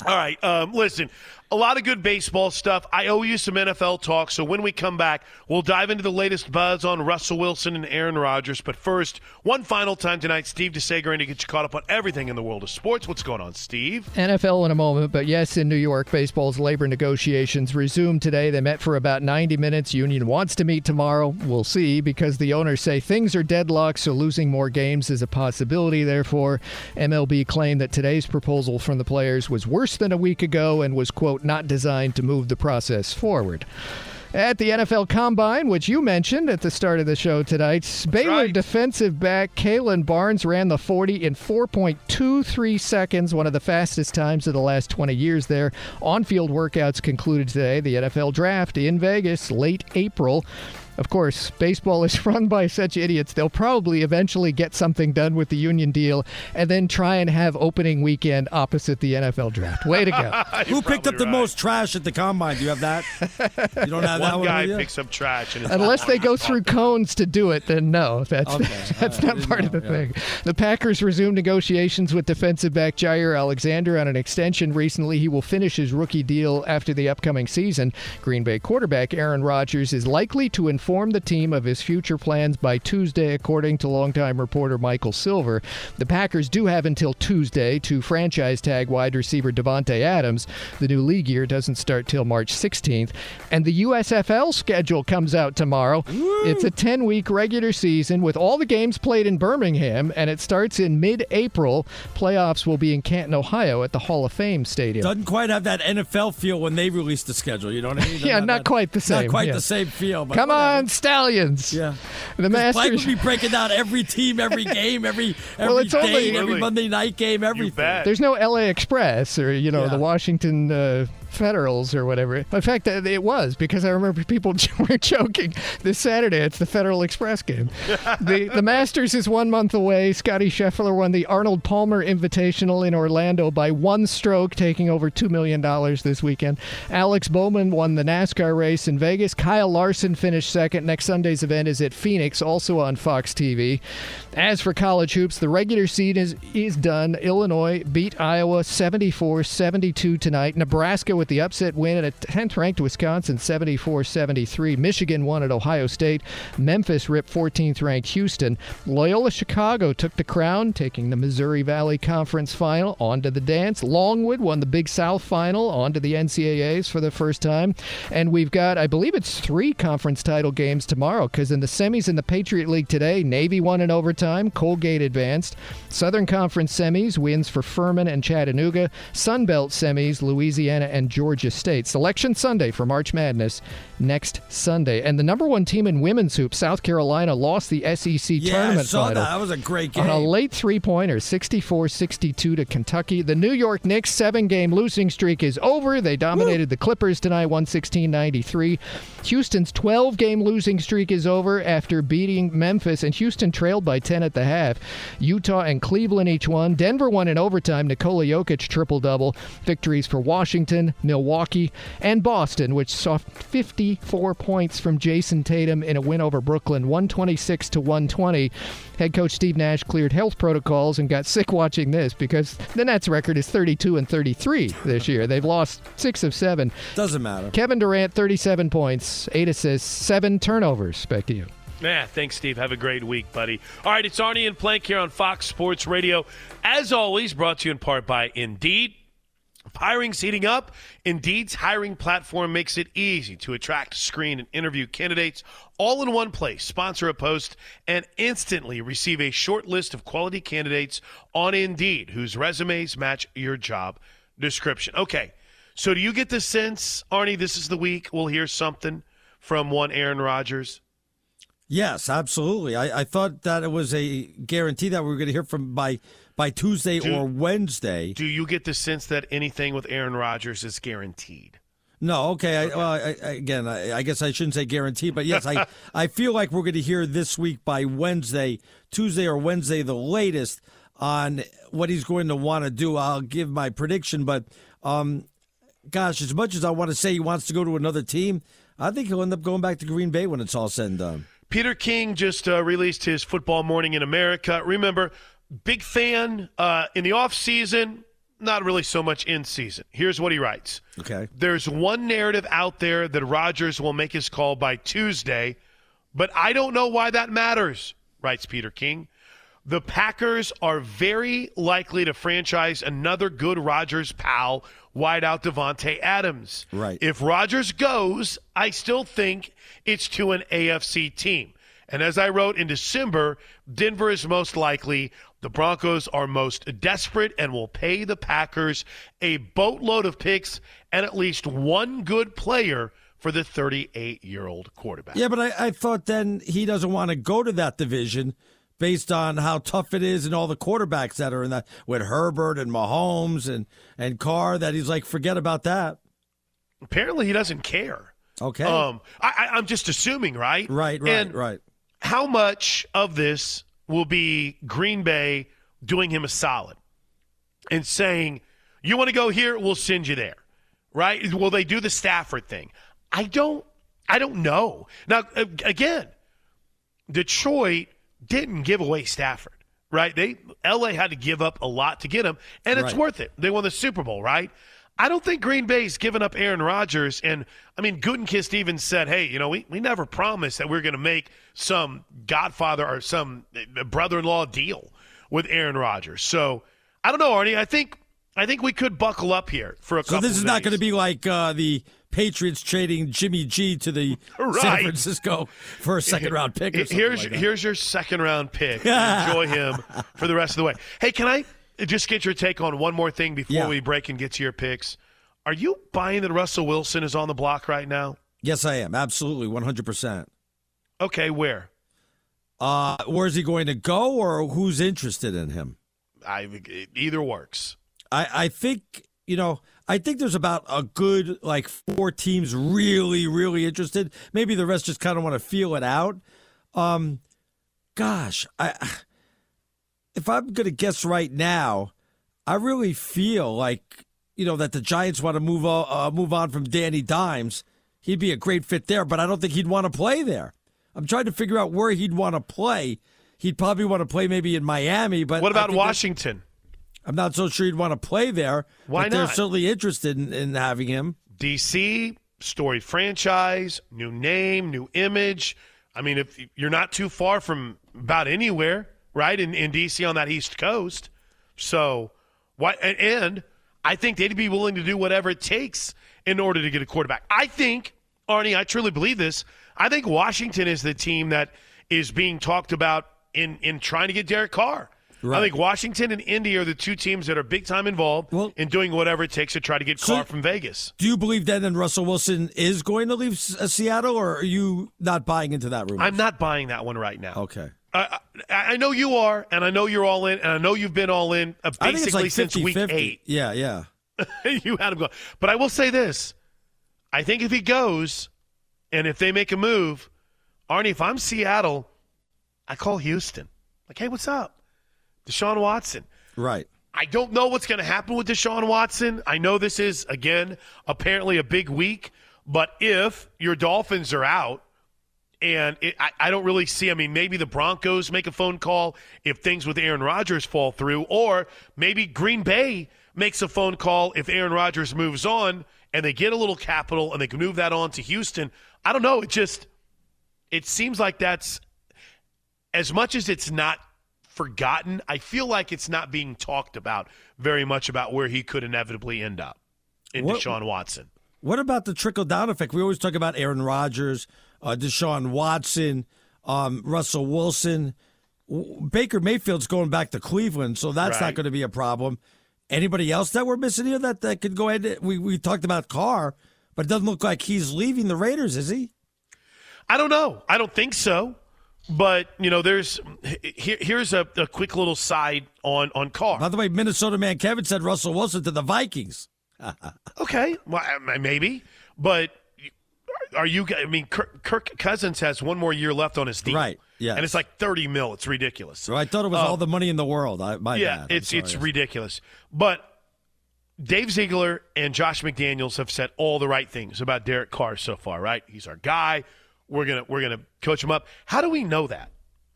All right, um, listen, a lot of good baseball stuff. I owe you some NFL talk, so when we come back, we'll dive into the latest buzz on Russell Wilson and Aaron Rodgers. But first, one final time tonight, Steve DeSager, to get you caught up on everything in the world of sports. What's going on, Steve? NFL in a moment, but yes, in New York, baseball's labor negotiations resumed today. They met for about 90 minutes. Union wants to meet tomorrow. We'll see because the owners say things are deadlocked, so losing more games is a possibility. Therefore, MLB claimed that today's proposal from the players was worse than a week ago and was, quote, not designed to move the process forward. At the NFL Combine, which you mentioned at the start of the show tonight, Baylor right. defensive back Kalon Barnes ran the 40 in 4.23 seconds, one of the fastest times of the last 20 years there. On field workouts concluded today. The NFL draft in Vegas, late April. Of course, baseball is <laughs> run by such idiots. They'll probably eventually get something done with the union deal and then try and have opening weekend opposite the NFL draft. Way to go. <laughs> Who picked up the right. most trash at the combine? Do you have that? You don't have <laughs> that One one. guy picks up trash, and Unless they go through cones to do it, then no, that's Okay. that's All right. I not didn't part of the yeah. thing. The Packers resumed negotiations with defensive back Jaire Alexander on an extension recently. He will finish his rookie deal after the upcoming season. Green Bay quarterback Aaron Rodgers is likely to inform inform the team of his future plans by Tuesday, according to longtime reporter Michael Silver. The Packers do have until Tuesday to franchise tag wide receiver Davante Adams. The new league year doesn't start till March 16th. And the USFL schedule comes out tomorrow. It's a 10 week regular season with all the games played in Birmingham, and it starts in mid April. Playoffs will be in Canton, Ohio at the Hall of Fame Stadium. Doesn't quite have that NFL feel when they released the schedule. You know what I mean? <laughs> Yeah, not quite the same, Not quite yeah. the same feel. But Come whatever. on, Stallions. Yeah. The 'Cause Blake Masters. would be breaking down every team, every <laughs> game, every every Well, it's only- every Really? Monday night game, everything. There's no LA Express or you know Yeah. the Washington uh, Federals or whatever. In fact, uh, it was because I remember people <laughs> were joking this Saturday. It's the Federal Express game. <laughs> the The Masters is one month away. Scottie Scheffler won the Arnold Palmer Invitational in Orlando by one stroke, taking over two million dollars this weekend. Alex Bowman won the NASCAR race in Vegas. Kyle Larson finished second. Next Sunday's event is at Phoenix, also on Fox TV. As for college hoops, the regular season is, is done. Illinois beat Iowa 74 72 tonight. Nebraska with the upset win at a 10th ranked Wisconsin 74 73. Michigan won at Ohio State. Memphis ripped 14th ranked Houston. Loyola Chicago took the crown, taking the Missouri Valley Conference final. On to the dance. Longwood won the Big South final, on to the NCAAs for the first time. And we've got, I believe it's three conference title games tomorrow because in the semis in the Patriot League today, Navy won in overtime, Colgate advanced. Southern Conference semis wins for Furman and Chattanooga. Sun Belt semis, Louisiana and Georgia State. Selection Sunday for March Madness next Sunday. And the number one team in women's hoops, South Carolina, lost the SEC Yeah, I tournament saw final that. That was a great game. on a late three pointer, 64 62 to Kentucky. The New York Knicks seven game losing streak is over. They dominated the Clippers tonight, 116 93. Houston's 12 game losing streak is over after beating Memphis, and Houston trailed by 10 at the half. Utah and Cleveland each won. Denver won in overtime. Nikola Jokic triple double. Victories for Washington, Milwaukee, and Boston, which saw 54 points from Jayson Tatum in a win over Brooklyn, 126 to 120. Head coach Steve Nash cleared health protocols and got sick watching this because the Nets record is 32 and 33 this year. They've lost six of seven. Doesn't matter. Kevin Durant, 37 points, eight assists, seven turnovers. Back to you. Yeah, thanks, Steve. Have a great week, buddy. All right, it's Arnie and Plank here on Fox Sports Radio. As always, brought to you in part by Indeed. Hiring's heating up, Indeed's hiring platform makes it easy to attract, screen, and interview candidates all in one place. Sponsor a post and instantly receive a short list of quality candidates on Indeed whose resumes match your job description. Okay, so do you get the sense, Arnie, this is the week we'll hear something from one Aaron Rodgers? Yes, absolutely. I, I thought that it was a guarantee that we were going to hear from by by Tuesday Do- or Wednesday. Do you get the sense that anything with Aaron Rodgers is guaranteed? No, okay. I, well, I, again, I, I guess I shouldn't say guarantee, but yes, I <laughs> I feel like we're going to hear this week by Wednesday, Tuesday or Wednesday, the latest on what he's going to want to do. I'll give my prediction, but um, gosh, as much as I want to say he wants to go to another team, I think he'll end up going back to Green Bay when it's all said and done. Peter King just uh, released his Football Morning in America. Remember, big fan uh, in the off season, not really so much in season. Here's what he writes. Okay. There's one narrative out there that Rodgers will make his call by Tuesday, but I don't know why that matters, writes Peter King. The Packers are very likely to franchise another good Rodgers pal, wideout Davante Adams. Right. If Rodgers goes, I still think it's to an AFC team. And as I wrote in December, Denver is most likely. The Broncos are most desperate and will pay the Packers a boatload of picks and at least one good player for the 38 year old quarterback. Yeah, but I, I thought then he doesn't want to go to that division based on how tough it is and all the quarterbacks that are in that with Herbert and Mahomes and and Carr. That he's like, forget about that. Apparently, he doesn't care. Okay. Um, I, I, I'm just assuming, right? right, right, and right. How much of this will be Green Bay doing him a solid and saying, "You want to go here? We'll send you there." Right? Will they do the Stafford thing? I don't. I don't know. Now, again, Detroit didn't give away Stafford, right? They LA had to give up a lot to get him, and it's Right. worth it. They won the Super Bowl, right? I don't think Green Bay's given up Aaron Rodgers. And I mean, Gutekunst even said, hey, you know, we, we never promised that we are going to make some godfather or some brother in law deal with Aaron Rodgers. So I don't know, Arnie. I think I think we could buckle up here for a couple so this is not going to be like uh, the Patriots trading Jimmy G to the <laughs> right. San Francisco for a <laughs> second round pick. here's like here's your second round pick. <laughs> Enjoy him for the rest of the way. Hey, can I just get your take on one more thing before Yeah. we break and get to your picks? Are you buying that Russell Wilson is on the block right now? Yes, I am. Absolutely. 100%. Okay, where? Uh, where's he going to go or who's interested in him? I either works. I, I think, you know, I think there's about a good, like, four teams really, really interested. Maybe the rest just kind of want to feel it out. Um, gosh, I, if I'm going to guess right now, I really feel like, you know, that the Giants want to move on, uh, move on from Danny Dimes. He'd be a great fit there, but I don't think he'd want to play there. I'm trying to figure out where he'd want to play. He'd probably want to play maybe in Miami, but What about Washington? I'm not so sure he'd want to play there. Why but They're certainly interested in, in having him. DC, story franchise, new name, new image. I mean, if you're not too far from about anywhere, right? In, in DC on that East Coast. So, why? And, and I think they'd be willing to do whatever it takes in order to get a quarterback. I think, Arnie, I truly believe this. I think Washington is the team that is being talked about in, in trying to get Derek Carr. I think Washington and Indy are the two teams that are big time involved Well- in doing whatever it takes to try to get So- Carr from Vegas. Do you believe that then Russell Wilson is going to leave Seattle, or are you not buying into that rumor? I'm not buying that one right now. Okay. I, I, know you are, and I know you're all in, and I know you've been all in uh, I think it's basically like since week 50. eight. Yeah, yeah. <laughs> you had him go. But I will say this: I think if he goes, and if they make a move, Arnie, if I'm Seattle, I call Houston. Like, hey, what's up, Deshaun Watson? Right. I don't know what's going to happen with Deshaun Watson. I know this is, again, apparently a big week, but if your Dolphins are out, and it, I, I don't really see, I mean, maybe the Broncos make a phone call if things with Aaron Rodgers fall through, or maybe Green Bay makes a phone call if Aaron Rodgers moves on and they get a little capital and they can move that on to Houston. I don't know. It just, it seems like that's, as much as it's not forgotten, I feel like it's not being talked about very much about where he could inevitably end up in What- Deshaun Watson. What about the trickle down effect? We always talk about Aaron Rodgers, uh, Deshaun Watson, um, Russell Wilson. Baker Mayfield's going back to Cleveland, so that's Right. not going to be a problem. Anybody else that we're missing here that, that could go ahead? We, we talked about Carr, but it doesn't look like he's leaving the Raiders, is he? I don't know. I don't think so. But you know, there's here, here's a, a quick little side on on Carr. By the way, Minnesota man Kevin said Russell Wilson to the Vikings. <laughs> Okay, well, maybe, but are you? I mean, Kirk, Kirk Cousins has one more year left on his deal, Right, Yeah, and it's like thirty mil. It's ridiculous. So I thought it was Uh, all the money in the world. I, my yeah, bad. I'm it's sorry. it's ridiculous. But Dave Ziegler and Josh McDaniels have said all the right things about Derek Carr so far. Right? He's our guy. We're gonna we're gonna coach him up. How do we know that?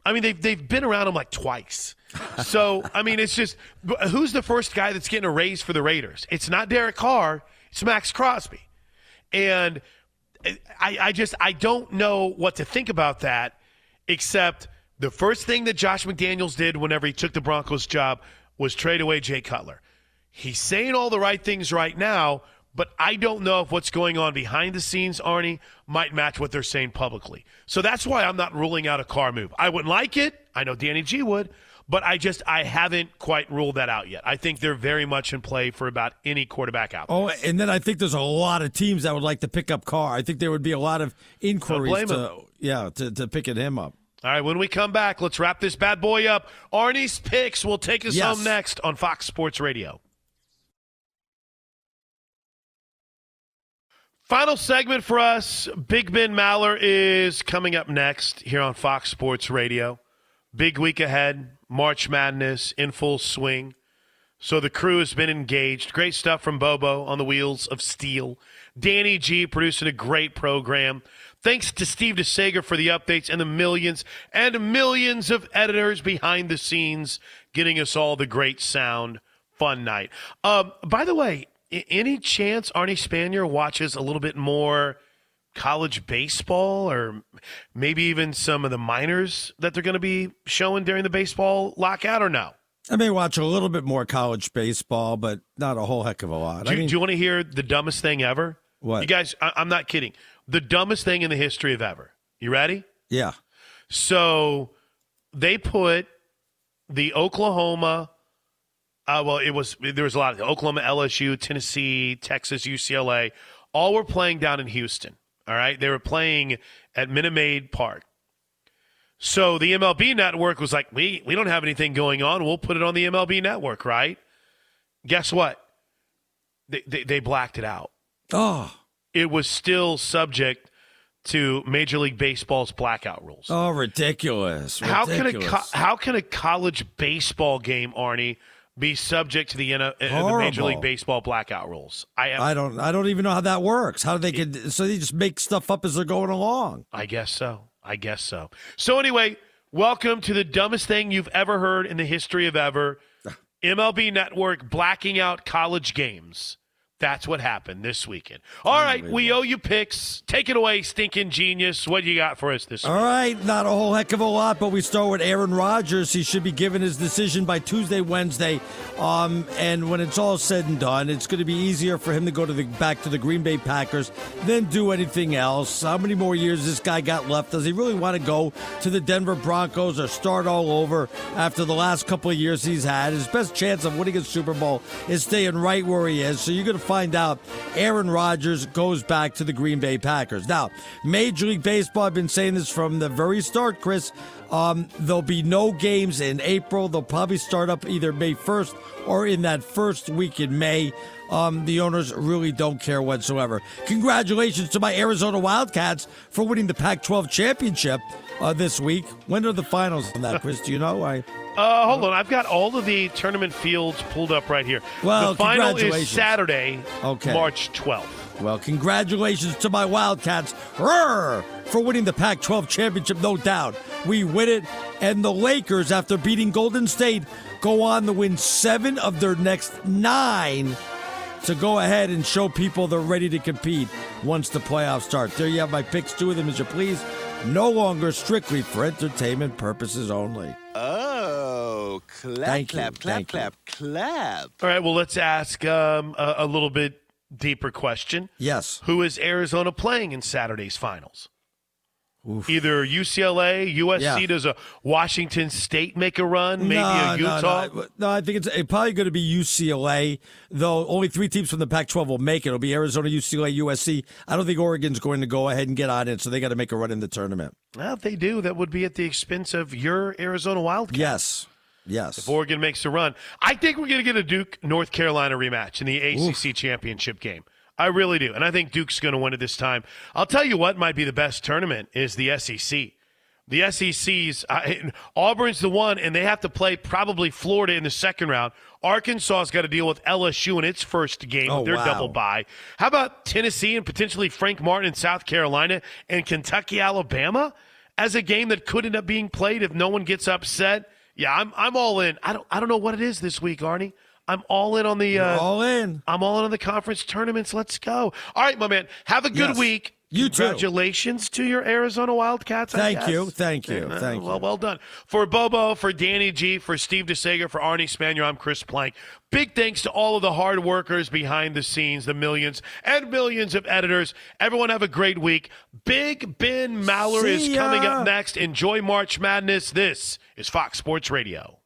I mean, they've they've been around him like twice. <laughs> So I mean, it's just who's the first guy that's getting a raise for the Raiders? It's not Derek Carr. It's Maxx Crosby, and I, I just I don't know what to think about that, except the first thing that Josh McDaniels did whenever he took the Broncos job was trade away Jay Cutler. He's saying all the right things right now, but I don't know if what's going on behind the scenes, Arnie, might match what they're saying publicly. So that's why I'm not ruling out a Carr move. I wouldn't like it. I know Danny G would, but I just I haven't quite ruled that out yet. I think they're very much in play for about any quarterback out. there. Oh, and then I think there's a lot of teams that would like to pick up Carr. I think there would be a lot of inquiries to, him. yeah, to, to picking him up. All right, when we come back, let's wrap this bad boy up. Arnie's picks will take us Yes. home next on Fox Sports Radio. Final segment for us. Big Ben Maller is coming up next here on Fox Sports Radio. Big week ahead. March Madness in full swing. So the crew has been engaged. Great stuff from Bobo on the wheels of steel. Danny G producing a great program. Thanks to Steve DeSager for the updates and the millions and millions of editors behind the scenes getting us all the great sound. Fun night. Um, by the way, any chance Arnie Spanier watches a little bit more college baseball or maybe even some of the minors that they're going to be showing during the baseball lockout or no? I may watch a little bit more college baseball, but not a whole heck of a lot. Do, I you- mean, do you want to hear the dumbest thing ever? What? You guys, I, I'm not kidding. The dumbest thing in the history of ever. You ready? yeah. So they put the Oklahoma. Uh, well, it was there was a lot of Oklahoma, LSU, Tennessee, Texas, UCLA. All were playing down in Houston. All right, they were playing at Minute Maid Park. So the MLB network was like, we we don't have anything going on. We'll put it on the MLB network, right? Guess what? They they, they blacked it out. Oh, It was still subject to Major League Baseball's blackout rules. oh, ridiculous! How can a co- how can a college baseball game, Arnie, be subject to the uh, the Major League Baseball blackout rules? I I don't. I don't even know how that works. How do they can? So they just make stuff up as they're going along. I guess so. I guess so. So anyway, welcome to the dumbest thing you've ever heard in the history of ever. MLB Network blacking out college games. That's what happened this weekend. All right, we owe you picks. Take it away, stinking genius. What do you got for us this week? All right, not a whole heck of a lot, but we start with Aaron Rodgers. He should be given his decision by Tuesday, Wednesday, um, and when it's all said and done, it's going to be easier for him to go to the back to the Green Bay Packers than do anything else. How many more years this guy got left? Does he really want to go to the Denver Broncos or start all over after the last couple of years he's had? His best chance of winning a Super Bowl is staying right where he is. So you're going to find out Aaron Rodgers goes back to the Green Bay Packers. Now, Major League Baseball, I've been saying this from the very start, Chris. Um, there'll be no games in April. They'll probably start up either May 1st or in that first week in May. Um, the owners really don't care whatsoever. Congratulations to my Arizona Wildcats for winning the Pac 12 championship uh, this week. When are the finals on that, Chris? Do you know? I. Uh, hold on. I've got all of the tournament fields pulled up right here. Well, the final is. Saturday, Okay. March 12th. Well, congratulations to my Wildcats Roar, for winning the Pac 12 championship, no doubt. We win it, and the Lakers, after beating Golden State, go on to win seven of their next nine to go ahead and show people they're ready to compete once the playoffs start. There you have my picks, two of them as you please. No longer strictly for entertainment purposes only. Oh, clap, Thank you, clap, clap, you. clap, clap. All right, well, let's ask um, a, a little bit deeper question. Yes. Who is Arizona playing in Saturday's finals? Either UCLA, USC. Yeah. Does a Washington State make a run? Maybe no, a Utah. No, no. No, I think it's probably going to be UCLA, though only three teams from the Pac 12 will make it. It'll be Arizona, UCLA, USC. I don't think Oregon's going to go ahead and get on it, so they got to make a run in the tournament. Well, if they do, that would be at the expense of your Arizona Wildcats. Yes. Yes. If Oregon makes a run, I think we're going to get a Duke North Carolina rematch in the ACC championship game. I really do, and I think Duke's going to win it this time. I'll tell you what might be the best tournament is the SEC. The SEC's uh, Auburn's the one, and they have to play probably Florida in the second round. Arkansas's got to deal with LSU in its first game Oh, with their wow. double bye. How about Tennessee and potentially Frank Martin in South Carolina and Kentucky, Alabama as a game that could end up being played if no one gets upset? Yeah, I'm I'm all in. I don't I don't know what it is this week, Arnie. I'm all in on the uh, all in. I'm all in on the conference tournaments. Let's go. All right, my man. Have a good Yes. week. You too. Congratulations to your Arizona Wildcats. Thank you. Thank you. Uh, Thank well, you. well done. For Bobo, for Danny G, for Steve DeSager, for Arnie Spanier, I'm Chris Plank. Big thanks to all of the hard workers behind the scenes, the millions and millions of editors. Everyone have a great week. Big Ben Maller is coming up next. Enjoy March Madness. This is Fox Sports Radio.